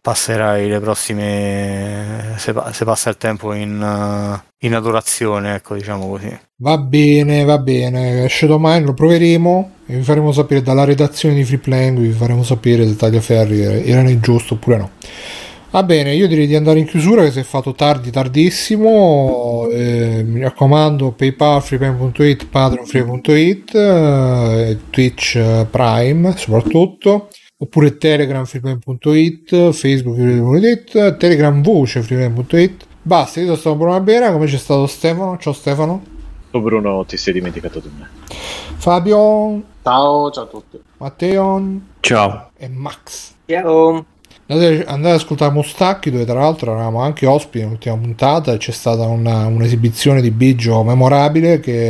S4: passerai le prossime, se, se passa il tempo in, in adorazione, ecco, diciamo così.
S1: Va bene, va bene. Esce domani, lo proveremo e vi faremo sapere dalla redazione di Free Playing, vi faremo sapere se Tagliaferri era nel giusto oppure no. Va bene, io direi di andare in chiusura che si è fatto tardi, tardissimo. eh, mi raccomando, PayPal, freeplay.it, patreon.free.it, eh, Twitch eh, Prime soprattutto, oppure Telegram, freeplay.it, Facebook, freeplay.it, Telegram voce, freeplay.it. Basta, io sono Bruno Albera, come c'è stato Stefano? Ciao Stefano.
S2: Tu Bruno ti sei dimenticato di me.
S1: Fabio,
S5: Ciao, ciao a tutti.
S1: Matteo
S6: Ciao.
S1: e Max.
S3: Ciao.
S1: Andate, andate ad ascoltare Mustacchi dove tra l'altro eravamo anche ospiti nell'ultima puntata e c'è stata una- un'esibizione di Biggio memorabile che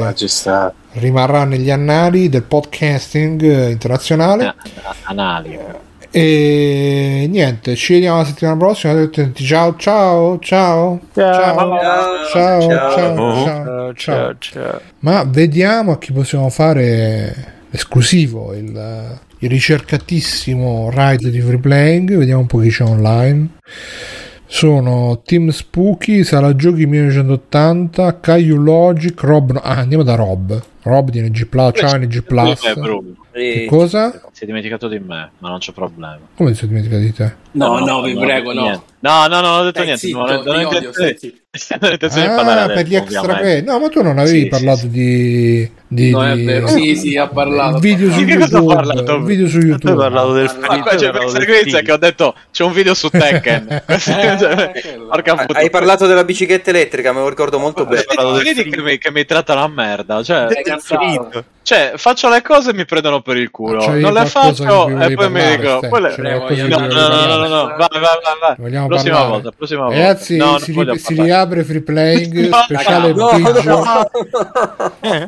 S1: rimarrà negli annali del podcasting eh, internazionale
S2: Eh, anali.
S1: e niente ci vediamo la settimana prossima Tutti, ciao ciao ciao ciao ciao ciao ciao, ciao, ciao.
S4: ciao.
S1: Ma vediamo a chi possiamo fare esclusivo il, il ricercatissimo ride di free playing. Vediamo un po' chi c'è online. Sono Team Spooky, Sala Giochi 1980, Caillou Logic, Rob. Ah, andiamo da Rob. Rob di NG Plus. Ciao NG Plus.
S2: Eh, Bruno,
S1: Che cosa?
S2: si è dimenticato di me, ma non c'è problema.
S1: Come ti sei dimenticato di te?
S5: No, no,
S2: non
S5: vi prego, no.
S2: niente. No, no, no, non ho detto
S5: Stai
S2: niente.
S5: zitto,
S2: non ho, non
S5: odio,
S2: non ho intenzione di parlare
S1: Ah, per gli extra credit. No, ma tu non avevi
S2: Sì,
S1: parlato
S2: sì,
S1: di, di,
S5: No, è vero.
S1: eh,
S5: Sì, sì, ha parlato.
S1: il video su
S2: ha
S1: YouTube.
S2: parlato?
S1: Il video su YouTube.
S4: parlato del
S5: Ma
S2: qua c'è quiz
S4: figlio.
S2: che ho detto c'è un video su Tekken.
S3: Ah,
S2: puttana.
S3: Hai parlato della bicicletta elettrica, me lo ricordo molto bene.
S2: Vedi- che mi, che mi trattano a merda. Cioè,
S5: Eh.
S2: Cioè, faccio le cose e mi prendono per il culo.
S1: C'hai
S2: non le faccio e poi mi dico. Quelle-
S1: C'è
S5: No,
S2: No, no,
S1: vuoi
S2: no, no, no, vai, vai, vai, vai. Prossima
S1: parlare?
S2: volta, prossima volta.
S1: Ragazzi,
S2: No,
S1: si, ri- si riapre Free Playing
S2: No,
S1: speciale
S3: no,
S1: Biggio.
S3: no.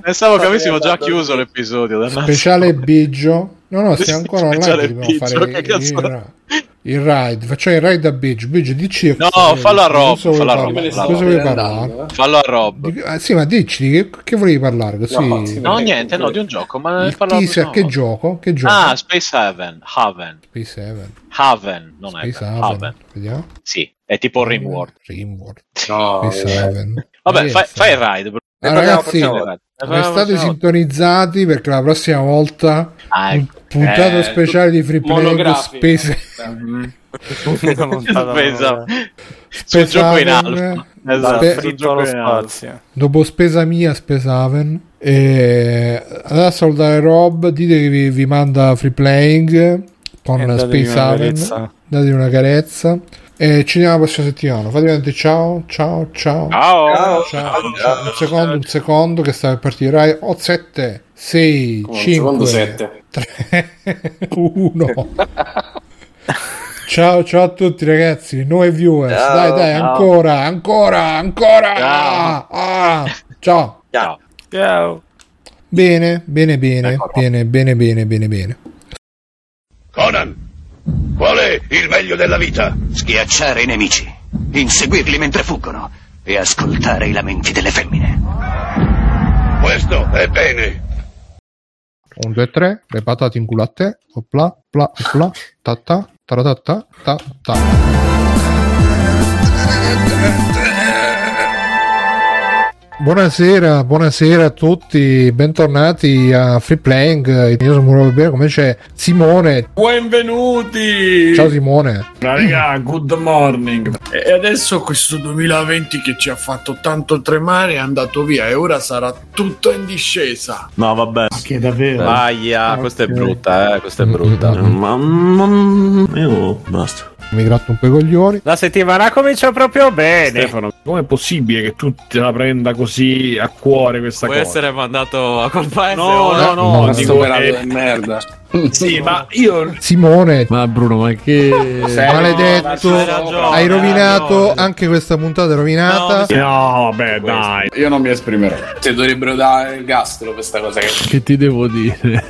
S2: Pensavo che avessimo già chiuso l'episodio.
S1: Speciale Biggio. No, no, stiamo ancora online. Dobbiamo fare
S2: che cazzo-
S1: il, ride. Facciamo il ride a Biggio. Biggio, dici.
S2: No, fallo a Rob,
S1: cosa vuoi
S2: fallo a? Rob,
S1: Cosa
S2: Rob.
S1: vuoi
S5: andando,
S1: parlare?
S5: eh.
S2: Fallo a Rob.
S1: Di- ah, sì, ma dici che, che volevi parlare così?
S5: No, sì,
S2: No, niente, no, di un gioco. Ma
S1: il teaser,
S2: prossima
S1: che gioco? Che gioco?
S2: Ah, Space Haven. Haven.
S1: Space Haven.
S2: Haven, non è
S1: Space
S2: Haven.
S1: Haven.
S2: Haven.
S1: Vediamo.
S2: Sì, è tipo Rimworld.
S1: Rimworld.
S5: No,
S1: Space
S5: eh.
S1: Haven.
S2: Vabbè,
S1: Yes.
S2: fai, fai il ride.
S3: Parliamo
S1: ragazzi, restate sintonizzati perché la prossima volta
S2: Ah,
S1: un puntato
S5: eh,
S1: speciale di Free Playing
S5: monografico.
S1: Space,
S2: Pensa, sul gioco in alfa. Esatto,
S4: fritto
S2: gioco in alfa.
S4: spazio.
S1: dopo spesa mia Space Haven e andate a salutare Rob dite che vi, vi manda Free Playing con
S4: E dategli
S1: Space
S4: una
S1: Haven
S4: carezza.
S1: dategli una carezza e ci vediamo la prossima settimana vedere ciao ciao ciao
S2: Ciao.
S3: Ciao.
S1: Ciao, ciao. un secondo, un secondo che sta per partire. Rai. Ho 7, 6,
S5: Come un secondo
S1: 5,
S5: sette.
S1: 3, 1. Ciao, ciao a tutti ragazzi, noi viewers.
S3: Ciao.
S1: dai, dai,
S2: Ciao.
S1: ancora, ancora, ancora.
S2: Ciao.
S1: Ah, ciao.
S2: Ciao.
S4: Ciao.
S1: Bene, bene, bene,
S2: Ecco.
S1: bene, bene, bene, bene, bene.
S7: Conan, qual è il meglio della vita?
S8: Schiacciare i nemici, inseguirli mentre fuggono e ascoltare i lamenti delle femmine.
S7: Questo è bene.
S1: 1, 2, 3, le patate in culo a te. Opla, pla, opla, ta ta, ta ta ta ta. Buonasera, buonasera a tutti, bentornati a Free Playing. Io sono Muro Bene, come c'è Simone.
S9: Benvenuti!
S1: Ciao Simone.
S9: Raga, good morning. E adesso questo 2020 che ci ha fatto tanto tremare è andato via e ora sarà tutto in discesa.
S6: No, vabbè.
S9: Che davvero?
S2: Aia, questa è brutta, eh, questa è brutta.
S1: mm,
S6: Ma non... Io basta.
S1: Mi gratto un po' i coglioni.
S4: La settimana comincia proprio bene.
S9: Stefano, com'è possibile che tu te la prenda così a cuore questa
S2: Puoi
S9: cosa?
S2: essere mandato a col paese?
S9: No,
S2: o-
S9: no, no,
S1: No,
S9: dico, eh,
S5: di merda.
S9: Sì, ma io
S1: Simone,
S10: Ma Bruno, ma che...
S1: maledetto,
S2: hai ragione,
S1: hai rovinato
S2: ragione.
S1: anche questa puntata è rovinata.
S9: No, beh, dai.
S10: Io non mi esprimerò.
S5: Ti dovrebbero dare il gastro questa cosa. Che...
S10: Che ti devo dire?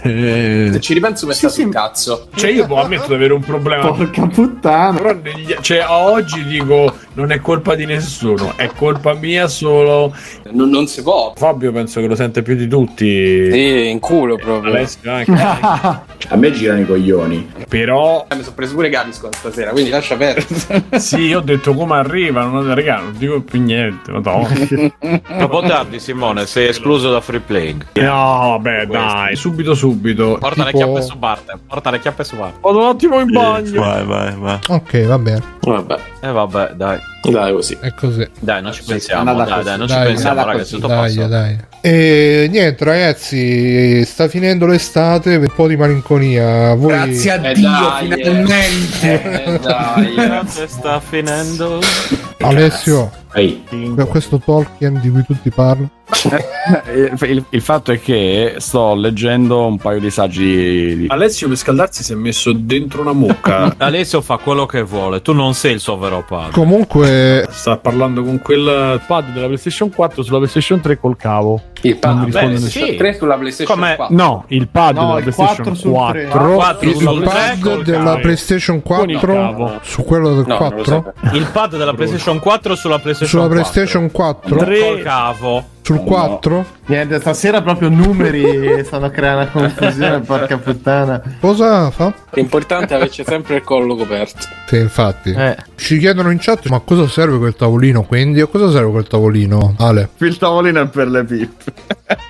S5: Se ci ripenso mi sta sul cazzo.
S9: Cioè, io boh, ammetto di avere un problema.
S10: Porca puttana.
S9: Però negli- cioè, a oggi dico non è colpa di nessuno, è colpa mia solo.
S5: Non, non si può.
S9: Fabio penso che lo sente più di tutti.
S5: Sì, in culo proprio.
S9: Alessio anche.
S10: A me girano i coglioni.
S9: Però
S5: Eh, Mi sono preso pure Gaviscon stasera, quindi lascia perdere.
S9: sì, io ho detto come arrivano, non, raga, non dico più niente.
S2: Troppo tardi, Simone, sei escluso da free playing.
S9: No, beh, dai, subito subito.
S2: Porta le
S1: Tipo-
S2: chiappe su Barte. Porta le chiappe su Barte.
S9: Vado un attimo in bagno.
S6: Vai, vai, vai.
S1: Ok, va bene,
S5: Vabbè,
S2: E vabbè, dai.
S5: Dai così.
S1: è così.
S2: Dai, non ci pensiamo. Dai,
S10: così.
S2: dai, non ci
S1: Dai,
S2: pensiamo,
S10: nada
S2: ragazzi. Tutto
S1: Dai, dai. E niente, ragazzi, sta finendo l'estate, un po' di malinconia. Voi...
S10: Grazie a
S5: Eh,
S10: Dio,
S5: dai,
S10: finalmente.
S5: Eh, dai.
S2: Grazie, sta finendo.
S1: Alessio, questo Tolkien di cui tutti parlano.
S10: il, il- il fatto è che sto leggendo un paio di saggi di...
S9: Alessio per scaldarsi si è messo dentro una mucca.
S2: Alessio fa quello che vuole. Tu non sei il suo vero padre.
S1: Comunque,
S9: Sta parlando con quel pad della PlayStation 4 sulla PlayStation 3 col cavo.
S5: Il pad
S9: risponde
S5: PlayStation
S2: nessuno.
S5: 3 sulla PlayStation
S2: Come-
S5: 4.
S9: No, il pad
S10: No,
S9: della
S10: il
S9: PlayStation
S10: 4 sul
S9: 4.
S10: 3.
S2: Quattro
S1: il
S2: sul tre
S1: pad della. PlayStation
S9: Con il
S1: 4
S9: cavo.
S1: su quello del
S5: No, non lo
S1: 4
S5: sapevo.
S2: Il pad della PlayStation 4 sulla PlayStation
S1: sulla
S2: 4.
S1: PlayStation 4
S2: 3 col cavo.
S1: Sul 4
S11: Niente, stasera proprio numeri stanno a creare una confusione, porca puttana.
S1: cosa fa?
S5: L'importante è averci sempre il collo coperto.
S1: Sì, infatti.
S11: Eh,
S1: Ci chiedono in chat ma a cosa serve quel tavolino quindi? A cosa serve quel tavolino? Ale,
S10: Il tavolino è per le pippe.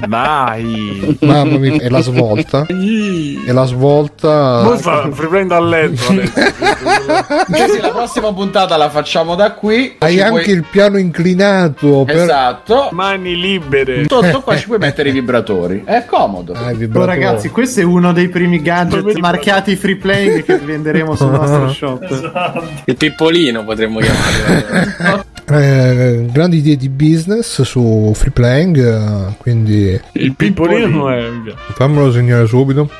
S9: Dai.
S1: mamma mia, è la svolta. È la svolta.
S9: Fa riprendo a letto
S10: sì, la prossima puntata la facciamo da qui.
S1: Hai anche
S10: puoi-
S1: il piano inclinato per
S10: Esatto.
S9: Mani libere.
S10: Sotto qua ci puoi mettere i vibratori. È comodo.
S1: Ah,
S11: oh, ragazzi, questo è uno dei primi gadget marchiati free playing che venderemo sul nostro shop.
S5: Il pippolino potremmo chiamarlo.
S1: Eh, grandi idee di business su free playing, eh, quindi
S9: Il pippolino è...
S1: fammelo segnare subito.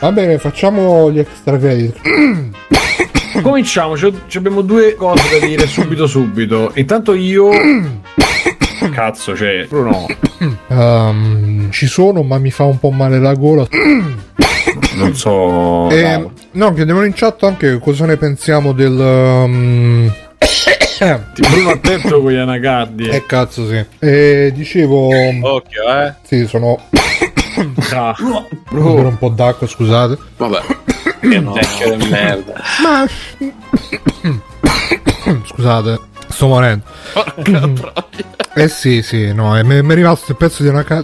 S1: Va bene, facciamo gli extra credit.
S9: Cominciamo, abbiamo due cose da dire subito subito. Intanto io... Cazzo, cioè... Bruno,
S1: Ehm, ci sono, ma mi fa un po' male la gola.
S9: non so...
S1: Eh,
S9: Paolo.
S1: no, chiediamo in chat anche cosa ne pensiamo del. um,
S9: Ti Bruno attento con gli anacardi.
S1: eh, cazzo, sì. Eh, dicevo.
S2: Occhio, eh.
S1: Sì, sono.
S9: Ah.
S1: Bere un po' d'acqua, scusate.
S5: Vabbè. Che vecchio di merda.
S1: Ma. Scusate, sto morendo. Eh sì, sì, no, eh, mi è rimasto il pezzo di una ca...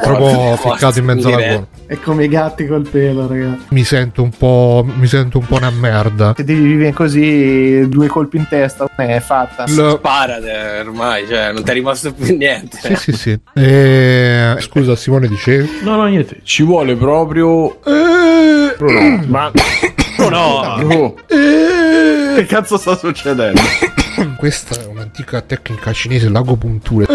S1: Proprio ficcato in mezzo alla gola.
S11: È come i gatti col pelo, ragazzi.
S1: Mi sento un po'. Mi sento un po' una merda.
S11: Se devi vivere così, due colpi in testa, è fatta.
S1: Il-
S5: Sparate ormai, cioè, non ti è rimasto più niente.
S1: Sì, sì, sì. Eh, scusa, Simone dicevi?
S9: No, no, niente. Ci vuole proprio...
S1: Eh,
S9: Bruno, ma...
S2: No,
S9: Bruno. Che cazzo sta succedendo?
S1: Questa è un'antica tecnica cinese, l'agopuntura.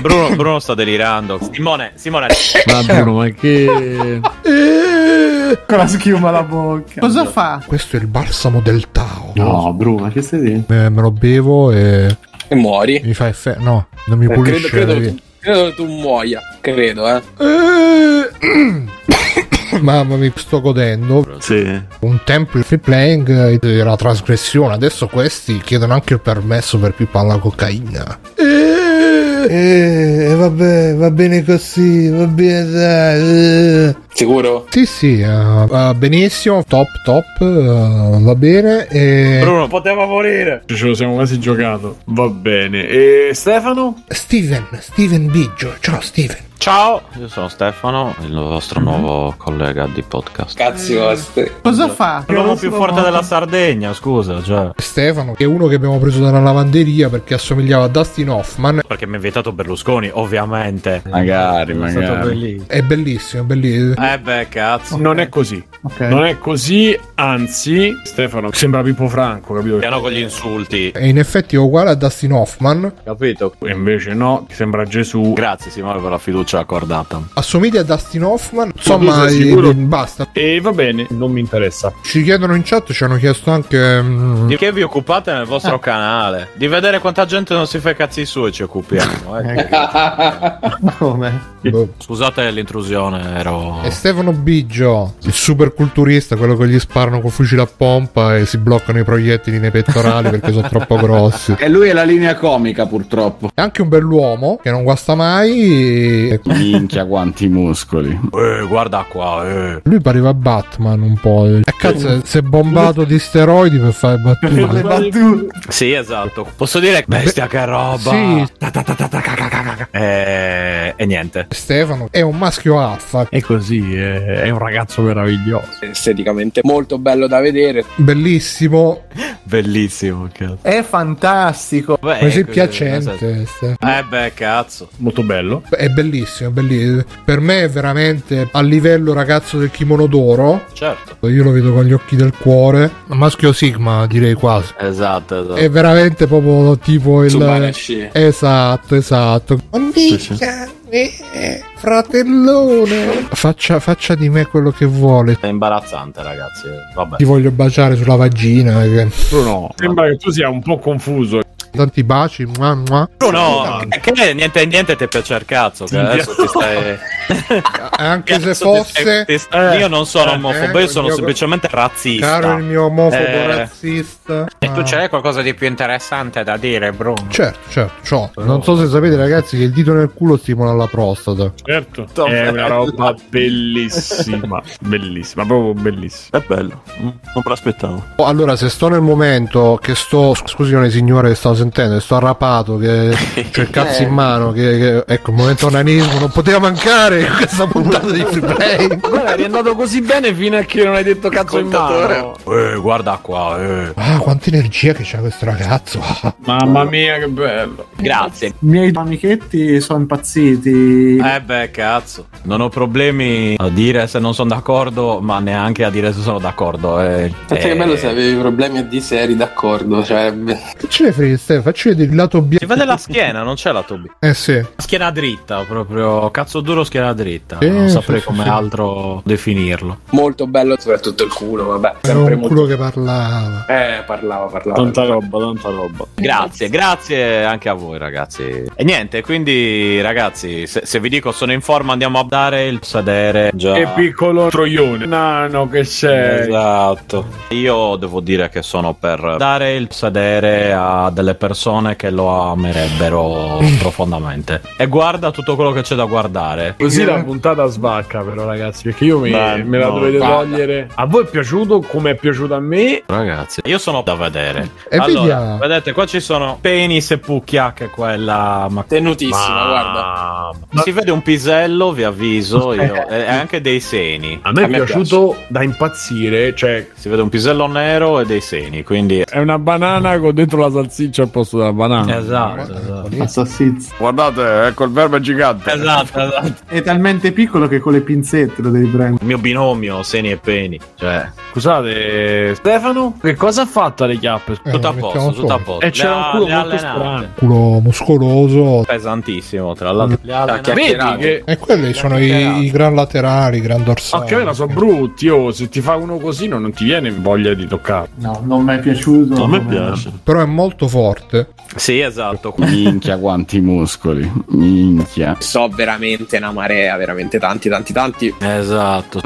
S2: Bruno, Bruno sta delirando. Simone, Simone.
S9: Ma Bruno, ma che...
S11: Con la schiuma alla bocca. Cosa fa?
S1: Questo è il balsamo del Tao.
S10: No, Bruno, ma che stai dicendo?
S1: Eh, me lo bevo e
S5: E muori.
S1: mi fa effetto. No, non mi
S5: Eh, credo,
S1: pulisce.
S5: credo,
S1: via.
S5: Credo che tu muoia. Credo, eh.
S1: Mamma mi sto godendo.
S6: Sì.
S1: Un tempo il free playing era trasgressione, adesso questi chiedono anche il permesso per pippare la cocaina. Eh, vabbè, va bene così, va bene dai. eh.
S5: Sicuro?
S1: Sì, sì, eh, va benissimo, top, top, eh, va bene. E...
S2: Bruno, poteva morire.
S9: Ce lo siamo quasi giocato. Va bene. E Stefano?
S1: Steven, Steven Biggio, ciao Steven.
S2: Ciao, io sono Stefano, il vostro nuovo collega di podcast.
S5: Cazzi vostri.
S11: Cosa fa?
S2: L'uomo più forte della Sardegna, scusa, cioè.
S1: Stefano, che è uno che abbiamo preso dalla lavanderia perché assomigliava a Dustin Hoffman.
S2: Perché mi ha invitato Berlusconi, ovviamente.
S10: Magari,
S2: È stato
S10: magari.
S2: bellissimo.
S1: È bellissimo, è bellissimo.
S2: Eh beh, cazzo.
S9: Non è così.
S11: Ok.
S9: Non è così, anzi, Stefano sembra Pippo Franco, capito?
S2: Piano con gli insulti.
S1: E in effetti è uguale a Dustin Hoffman.
S2: Capito?
S9: E invece no, sembra Gesù.
S2: Grazie Simone per la fiducia accordata.
S1: Assomiglia a Dustin Hoffman. Insomma,
S9: sei
S1: eh,
S9: sicuro?
S1: basta.
S9: E va bene, non mi interessa.
S1: Ci chiedono in chat, ci hanno chiesto anche. mm,
S2: Di che vi occupate nel vostro canale? Di vedere quanta gente non si fa i cazzi suoi ci occupiamo. eh.
S11: Come?
S1: Boh.
S2: Scusate l'intrusione, ero...
S1: E Stefano Biggio, il super culturista, quello che gli sparano con fucile a pompa e si bloccano i proiettili nei pettorali perché sono troppo grossi.
S10: E lui è la linea comica, purtroppo.
S1: È anche un bell'uomo che non guasta mai. e-
S10: Minchia, quanti muscoli.
S2: Eh, guarda qua, eh.
S1: Lui pareva Batman un po'. E cazzo, si è bombato di steroidi per fare
S11: Le
S1: battute.
S11: battute.
S2: Sì, esatto. Posso dire bestia che roba.
S1: Sì.
S2: E... e niente.
S1: Stefano è un maschio alfa,
S9: È così, è, è un ragazzo meraviglioso.
S5: Esteticamente molto bello da vedere.
S1: bellissimo,
S2: Bellissimo, cazzo.
S11: È fantastico.
S2: Beh,
S1: così piacente. Ste-
S2: Eh beh, cazzo.
S9: Molto bello.
S1: È bellissimo, è bellissimo. Per me è veramente a livello ragazzo del kimono d'oro.
S2: Certo.
S1: Io lo vedo con gli occhi del cuore. Maschio Sigma, direi quasi.
S2: Esatto, esatto.
S1: È veramente proprio tipo il. Esatto, esatto. Minchia, eh, fratellone. Faccia, faccia di me quello che vuole.
S2: È imbarazzante, ragazzi. Vabbè.
S1: Ti voglio baciare sulla vagina. che-
S9: Bruno, sembra che tu sia un po' confuso.
S1: Tanti baci. mua, mua.
S2: Bruno, che, che niente, niente ti piace al cazzo. Che adesso ti stai.
S1: Anche se
S2: Cazzo, ti
S1: fosse.
S2: stai- ti stai- io non sono
S1: Eh,
S2: omofobo,
S1: eh,
S2: io sono
S1: il mio-
S2: semplicemente razzista.
S1: Caro il mio omofobo
S2: Eh,
S1: razzista.
S2: E tu
S1: Ah.
S2: c'hai qualcosa di più interessante da dire, Bruno?
S1: Certo, certo, c'ho. Non so se sapete, ragazzi, che il dito nel culo stimola la prostata.
S9: Certo. È una roba bellissima. bellissima, proprio bellissima.
S6: È bello, non me l'aspettavo.
S1: Oh, Allora, se sto nel momento che sto. Scusione, signore, che stavo sentendo, che sto arrapato, che c'ho il cazzo in mano, che, che- ecco, il momento onanismo non poteva mancare. in questa puntata di free play.
S9: Guarda, è andato così bene fino a che non hai detto cazzo in mano.
S2: Eh, guarda qua, eh.
S1: Ah, quanta energia che c'ha questo ragazzo.
S9: Mamma mia, che bello.
S2: Grazie.
S11: I miei amichetti sono impazziti.
S2: Eh beh, cazzo. Non ho problemi a dire se non sono d'accordo, ma neanche a dire se sono d'accordo. Eh,
S5: Senti che
S2: eh,
S5: bello se avevi problemi a di se eri d'accordo. Cioè,
S1: Che ce ne frega, Stefano? Facci vedere il lato B.
S2: Si vede la schiena, non c'è la B.
S1: Eh sì.
S2: Schiena dritta, proprio cazzo duro, schiena dritta.
S1: Sì,
S2: non saprei
S1: sì,
S2: come
S1: sì.
S2: altro definirlo.
S5: molto bello, soprattutto il culo. Vabbè,
S1: Era
S5: sempre
S1: un
S5: molto.
S1: culo che parlava.
S5: Eh, parlava, parlava.
S10: Tanta roba, tanta roba.
S2: Grazie, grazie anche a voi ragazzi. E niente, quindi ragazzi, se, se vi dico sono in forma andiamo a dare il sedere. Già.
S9: Che piccolo troione. Nano che sei.
S2: Esatto. Io devo dire che sono per dare il sedere a delle persone che lo amerebbero profondamente. E guarda tutto quello che c'è da guardare.
S9: Così la puntata svacca, però, ragazzi. Perché io mi-
S2: Beh,
S9: me la
S2: no,
S9: dovete
S2: guarda.
S9: togliere. A voi è piaciuto come è piaciuto a me?
S2: Ragazzi, io sono da vedere.
S1: E
S2: allora,
S1: vediamo.
S2: vedete, qua ci sono penis e pucchia, che è quella. Ma
S5: Tenutissima, guarda.
S2: Ma- Si vede un pisello, vi avviso io, e anche dei seni.
S9: A me è
S5: A me
S9: piaciuto da impazzire. Cioè,
S2: Si vede un pisello nero e dei seni, quindi.
S9: è una banana con dentro la salsiccia al posto della banana.
S2: Esatto, esatto.
S11: Assassizio.
S10: Guardate, ecco il verbo è gigante.
S2: Esatto, esatto.
S11: È talmente piccolo che con le pinzette lo devi prendere.
S2: Il mio binomio, seni e peni. Cioè,
S9: Scusate, Stefano, che cosa ha fatto alle chiappe?
S1: Eh,
S2: tutto a posto, tutto a posto.
S9: E c'era un culo molto
S2: allenate.
S9: strano.
S1: Culo muscoloso.
S2: Pesantissimo, tra l'altro. Le allenate.
S9: Vedi che
S1: E quelli sono i, i gran laterali, i gran dorsali.
S9: anche a me sono brutti. Oh, se ti fa uno così non ti viene voglia di toccare.
S11: No, non mi è piaciuto.
S6: Me
S11: come-
S6: piace.
S1: Però è molto forte.
S2: Sì, esatto.
S10: Minchia, quanti muscoli. Minchia.
S5: So veramente una marea, veramente tanti, tanti, tanti.
S2: Esatto.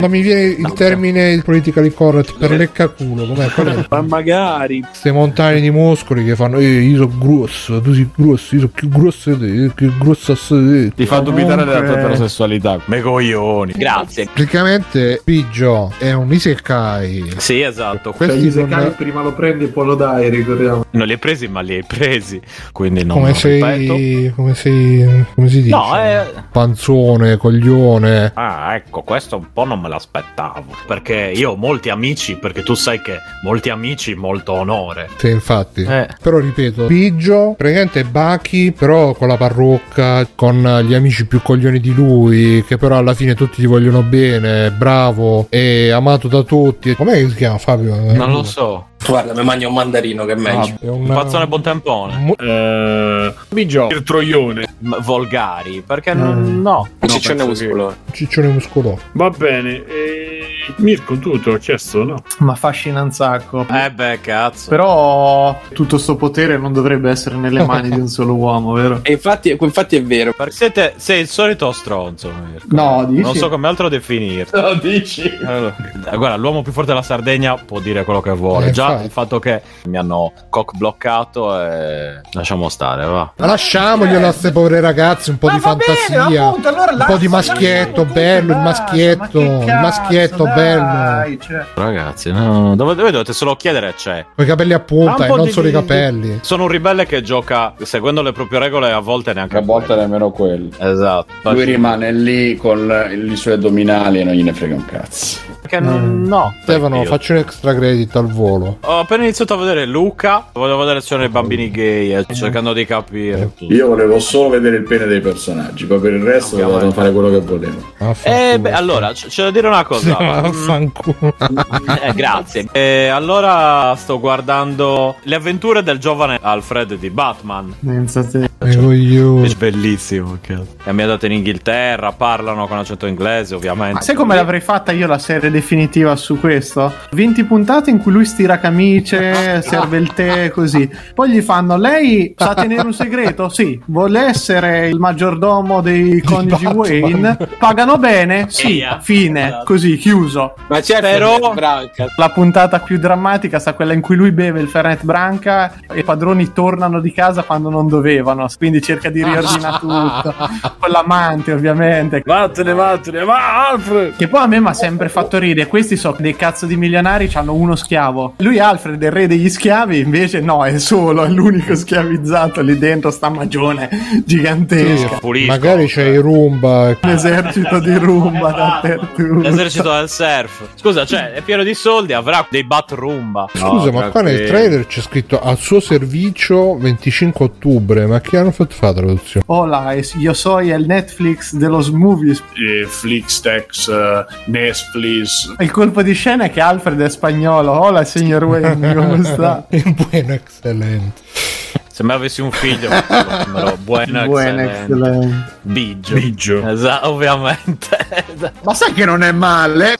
S1: Non mi viene il termine politically correct per leccaculo. Com'è? Qual è?
S9: Ma magari.
S1: Queste montagne di muscoli che fanno. Eh, io sono grosso, tu sei grosso, io sono più grosso di te, più grosso di te.
S10: Ti fa dubitare della tua eterosessualità.
S2: Me coglioni. Grazie.
S1: Praticamente Piggio è un isekai.
S2: Sì, esatto.
S11: Cioè,
S1: Questi
S11: gli Isekai
S1: non-
S11: prima lo prendi e poi lo dai, ricordiamo.
S2: Non li hai presi, ma li hai presi. Quindi non
S1: come sei. Come sei. Come si dice?
S2: No, eh.
S1: Panzone, coglione.
S2: Ah, ecco, questo un po' non me l'aspettavo. Perché io ho molti amici, perché tu sai che molti amici, molto onore.
S1: Sì, infatti.
S2: Eh.
S1: Però ripeto, Piggio, praticamente è Baki, però con la parrucca, con gli amici più coglioni di lui, che però alla fine tutti gli vogliono bene, bravo, è amato da tutti. Com'è che si chiama Fabio?
S2: Non lo so.
S5: Guarda, mi mangio un mandarino che è meglio.
S1: È
S2: Un pazzone buontempone.
S1: Mu-
S9: Eh, Bigio, il troione.
S2: M- volgari, perché non, no.
S5: Un ciccione
S9: penso
S5: muscolo.
S1: Ciccione muscoloso.
S9: Va bene. E... Mirko, tu te l'ho chiesto, no?
S11: Ma affascina un sacco.
S2: Eh beh, cazzo.
S11: Però tutto sto potere non dovrebbe essere nelle mani di un solo uomo, vero?
S5: E infatti, infatti è vero.
S2: Perché siete, sei il solito stronzo, Mirko.
S11: No, dici?
S2: Non so come altro definirti.
S5: No, dici?
S2: Allora, eh, guarda, l'uomo più forte della Sardegna può dire quello che vuole.
S1: Eh,
S2: Già
S1: infatti.
S2: il fatto che mi hanno cock bloccato e lasciamo stare, va.
S1: Ma lasciamoglielo a queste povere ragazze un po' di fantasia. un po' di maschietto bello, il maschietto, il maschietto bello.
S11: cioè.
S2: Ragazzi, no, dove, dove dovete solo chiedere c'è.
S1: Con i capelli a punta
S2: un
S1: e non
S2: di-
S1: solo i capelli.
S2: Sono un ribelle che gioca seguendo le proprie regole a volte neanche
S10: A volte nemmeno quelli.
S2: Esatto.
S10: Lui rimane lì con i suoi addominali e non gliene frega un cazzo.
S2: Perché non, no.
S1: Stefano,
S2: Io-
S1: faccio un extra credit al volo.
S2: Ho appena iniziato a vedere Luca. Volevo vedere se c'erano i bambini gay. eh, cercando di capire. tutto.
S12: Io volevo solo vedere il pene dei personaggi, poi per il resto
S2: Ovviamente.
S12: dovevano fare quello che volevo.
S2: Eh, beh, allora, c- c'è da dire una cosa.
S1: Vaffanculo.
S2: Eh, grazie. E allora sto guardando le avventure del giovane Alfred di Batman.
S11: Pensa te.
S1: Eh, coglione.
S2: È bellissimo. Cazzo. È ambientato in Inghilterra. Parlano con accento inglese, ovviamente.
S11: Ma sai come l'avrei fatta io la serie definitiva su questo? 20 puntate in cui lui stira camicie, serve il tè così. Poi gli fanno: Lei sa tenere un segreto? Sì. Vuole essere il maggiordomo dei coniugi. Wayne? Pagano bene? Sì. Fine.
S2: Esatto.
S11: Così, chiuso.
S5: Ma certo,
S2: Però-
S5: Branca.
S11: La puntata più drammatica sta quella in cui lui beve il Fernet Branca e i padroni tornano di casa quando non dovevano. Quindi cerca di riordinare tutto. Con l'amante, ovviamente.
S9: Vattene, vattene, va Alfred!
S11: Che poi a me mi ha sempre fatto ridere. Questi sono dei cazzo di milionari, hanno uno schiavo. Lui, Alfred, è il re degli schiavi, invece no, è solo, è l'unico schiavizzato lì dentro, sta magione gigantesca.
S1: Magari c'è i Roomba.
S11: Un esercito di rumba dappertutto.
S2: L'esercito del surf. Scusa, cioè, è pieno di soldi, avrà dei bat rumba.
S1: Scusa, ma qua nel trailer c'è scritto al suo servizio 25 ottobre. Ma chi hanno fatto fare la traduzione?
S11: Hola, io soy il Netflix de los movies.
S9: Eh, Flixtex, eh, Netflix.
S11: Il colpo di scena è che Alfred è spagnolo. Hola, signor Wayne, come sta?
S1: Buono, eccellente.
S2: Se me avessi un figlio, buono,
S11: Buono,
S2: excellente.
S11: excellente.
S2: Biggio.
S9: Biggio.
S2: Esatto, ovviamente.
S9: Ma sai che non è male?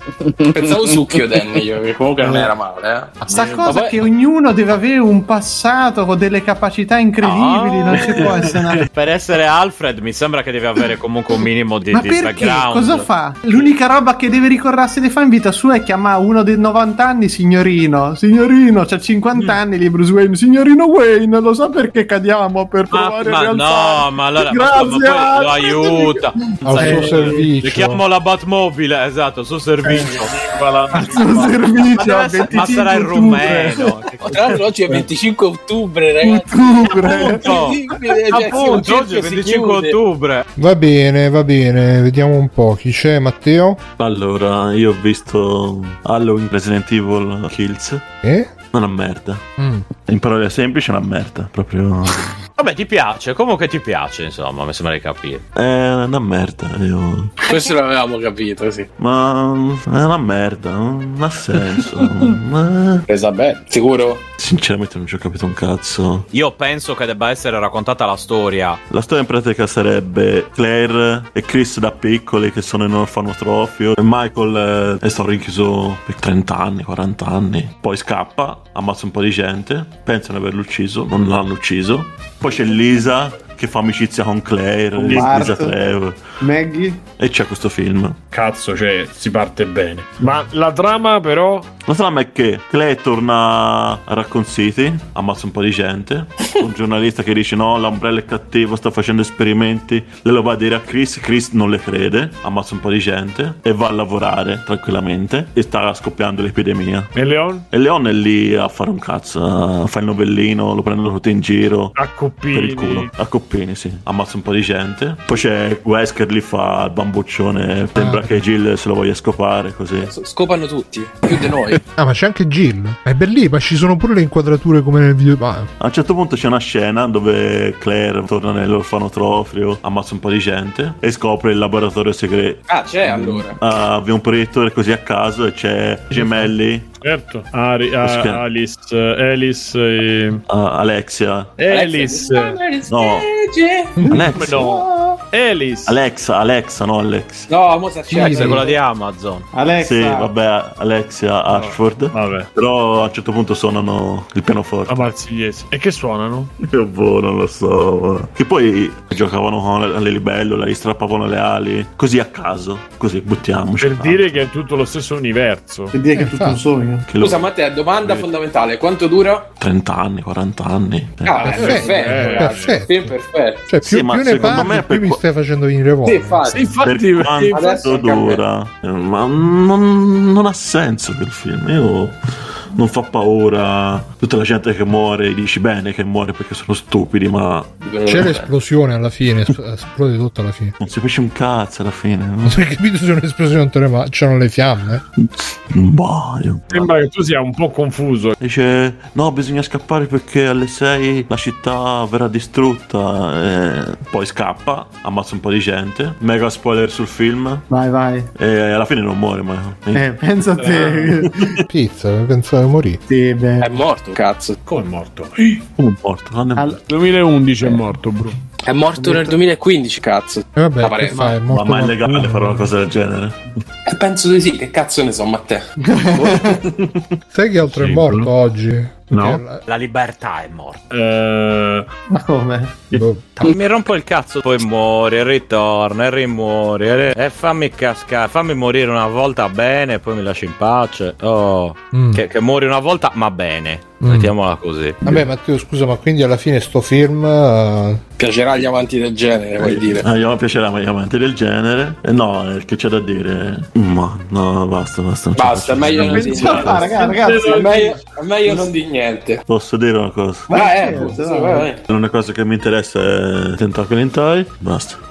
S5: Pensavo succhio Danny io, che comunque non era male. Eh.
S11: Sta
S5: Eh,
S11: cosa
S5: vabbè.
S11: che ognuno deve avere un passato con delle capacità incredibili, non si può essere una...
S2: per essere Alfred mi sembra che deve avere comunque un minimo di,
S11: Ma
S2: di
S11: perché?
S2: background.
S11: Cosa fa? L'unica roba che deve ricordarsi di fare in vita sua è chiamare uno dei 90 anni signorino. Signorino, c'ha 50 anni lì Bruce Wayne. Signorino Wayne, lo sa perché cadiamo per
S2: Ma,
S11: provare
S2: ma
S11: rialzare?
S2: no, ma allora ma,
S11: Grazie,
S2: ma poi lo aiuta.
S1: Al
S2: Sai,
S1: suo servizio.
S2: Le chiamo la Batmobile, esatto, il suo servizio.
S11: Al suo
S2: Ma,
S11: servizio,
S2: deve essere- ma
S11: 25
S2: sarà il rumeno.
S5: Tra l'altro oggi è 25 ottobre, ragazzi.
S11: Ottobre.
S2: Appunto,
S5: cioè,
S2: oggi è
S5: cerchio si
S2: 25
S5: chiude.
S2: ottobre.
S1: Va bene, va bene. Vediamo un po' chi c'è. Matteo?
S6: Allora, io ho visto Halloween Resident Evil Kills.
S1: Eh?
S6: Una merda.
S1: Mm.
S6: In parole semplici, una merda. Proprio.
S2: Vabbè, ti piace, comunque ti piace, insomma, mi sembra di capire.
S6: È una merda. Io...
S5: Questo l'avevamo capito, sì.
S6: Ma è una merda. Non ha senso. Ma-
S5: Presa bene, sicuro?
S6: Sinceramente, non ci ho capito un cazzo.
S2: Io penso che debba essere raccontata la storia.
S6: La storia in pratica sarebbe Claire e Chris da piccoli che sono in un orfanotrofio e Michael eh, è stato rinchiuso per 30 anni, 40 anni. Poi scappa, ammazza un po' di gente, pensano di averlo ucciso, non l'hanno ucciso. Poi c'è Lisa che fa amicizia con Claire,
S11: Con
S6: Lisa
S11: Bart.
S6: Trevor.
S11: Maggie?
S6: E c'è questo film.
S9: Cazzo, cioè, si parte bene. Ma la trama, però.
S6: La trama è che Claire torna a Raccoon City, ammazza un po' di gente. Un giornalista che dice: No, l'ombrello è cattivo, sta facendo esperimenti. Lei lo va a dire a Chris. Chris non le crede, ammazza un po' di gente e va a lavorare tranquillamente. E sta scoppiando l'epidemia.
S9: E Leon?
S6: E Leon è lì a fare un cazzo, a fare il novellino, lo prendono tutti in giro.
S9: A
S6: Per il culo,
S9: coppini.
S6: a coppini, sì. Ammazza un po' di gente. Poi c'è Wesker lì fa il bambuccione. Sembra che Jill se lo voglia scopare così.
S5: Scopano tutti, più di noi.
S1: Ah, ma c'è anche Jill. È bellissimo, ma ci sono pure le inquadrature come nel video. Ma
S6: A un certo punto c'è una scena dove Claire torna nell'orfanotrofio, ammazza un po' di gente e scopre il laboratorio segreto.
S5: Ah, c'è allora.
S6: Ah, avvia un proiettore così a caso e c'è gemelli,
S9: Certo. Ari- a- Alice, Alice e.
S6: ah, Alexia.
S9: Alice.
S6: No, Alexa.
S9: No. Alice.
S6: Alexa, Alexa, no Alex.
S5: No, Mozart c'è.
S2: È quella di Amazon.
S11: Alexa.
S6: Sì, vabbè, Alexia Ashford.
S9: Vabbè.
S6: Però a un certo punto suonano il pianoforte.
S9: La marsigliese. E che suonano?
S6: Io boh, non lo so. Che poi giocavano con le, le libellule, gli strappavano le ali. Così a caso. Così buttiamoci.
S9: Per dire che è tutto lo stesso universo.
S11: Per dire che è tutto un sogno.
S6: Che lo-
S5: Scusa, Matteo, domanda fondamentale: quanto dura?
S6: 30 anni, 40 anni.
S5: Ah, è
S1: Perfetto,
S5: perfetto,
S9: eh,
S5: ragazzi.
S1: perfetto.
S5: Film perfetto.
S1: cioè, più,
S6: Sì, ma
S1: più ne
S6: secondo
S1: parli,
S6: me
S1: più
S6: per
S1: stai facendo venire
S5: Sì,
S1: voglia.
S5: infatti.
S9: Sì, infatti,
S6: per quanto
S5: adesso
S6: dura, ma non, non ha senso quel film. Io non fa paura. Tutta la gente che muore, dici bene che muore perché sono stupidi, ma
S1: C'è l'esplosione alla fine, es- esplode tutto alla fine.
S6: non si capisce un cazzo alla fine. no?
S1: Non hai capito se è un'esplosione va, c'erano le fiamme.
S6: Boh, io-
S9: Sembra che tu sia un po' confuso.
S6: Dice no, bisogna scappare perché alle 6 la città verrà distrutta. E poi scappa, ammazza un po' di gente. Mega spoiler sul film.
S11: Vai, vai.
S6: E alla fine non muore, ma.
S11: Eh, pensa a te.
S1: Pizza, pensavo morì.
S11: sì, beh.
S5: È morto, cazzo.
S9: Come è morto?
S6: Come è morto? Quando è
S11: Al-
S6: morto?
S9: 2011 è morto, bro.
S5: È morto nel 2015, cazzo.
S1: E vabbè,
S5: Ma pare-
S1: fai? È
S6: Ma,
S1: morto
S6: ma è legale fare una cosa del genere?
S5: Eh, penso di sì, che cazzo ne so, Matteo.
S1: Sai che altro è
S9: Sì,
S1: morto
S9: no.
S1: oggi?
S9: No.
S2: La libertà è morta.
S9: Eh,
S11: Ma come?
S1: boh.
S2: Mi rompo il cazzo, poi muori, e ritorna, e rimuori. E, fammi cascare, fammi morire una volta bene, poi mi lasci in pace. Oh,
S1: Mm.
S2: che, che muori una volta, ma bene.
S1: Mm.
S2: Mettiamola così.
S1: Vabbè Matteo scusa ma quindi alla fine sto film eh,
S5: Piacerà agli amanti del genere, vuoi dire?
S6: Ah, io piacerà agli amanti del genere. Eh, no, che c'è da dire. Ma no, basta, basta.
S5: Basta, è meglio non di
S11: Pensa- ah,
S5: niente.
S11: raga- ragazzi,
S5: È meglio, è meglio non di niente.
S6: Posso dire una cosa?
S11: Ma
S5: eh,
S11: certo, dai.
S5: vai, vai.
S6: L'unica cosa che mi interessa è Tentacle in Toy. Basta.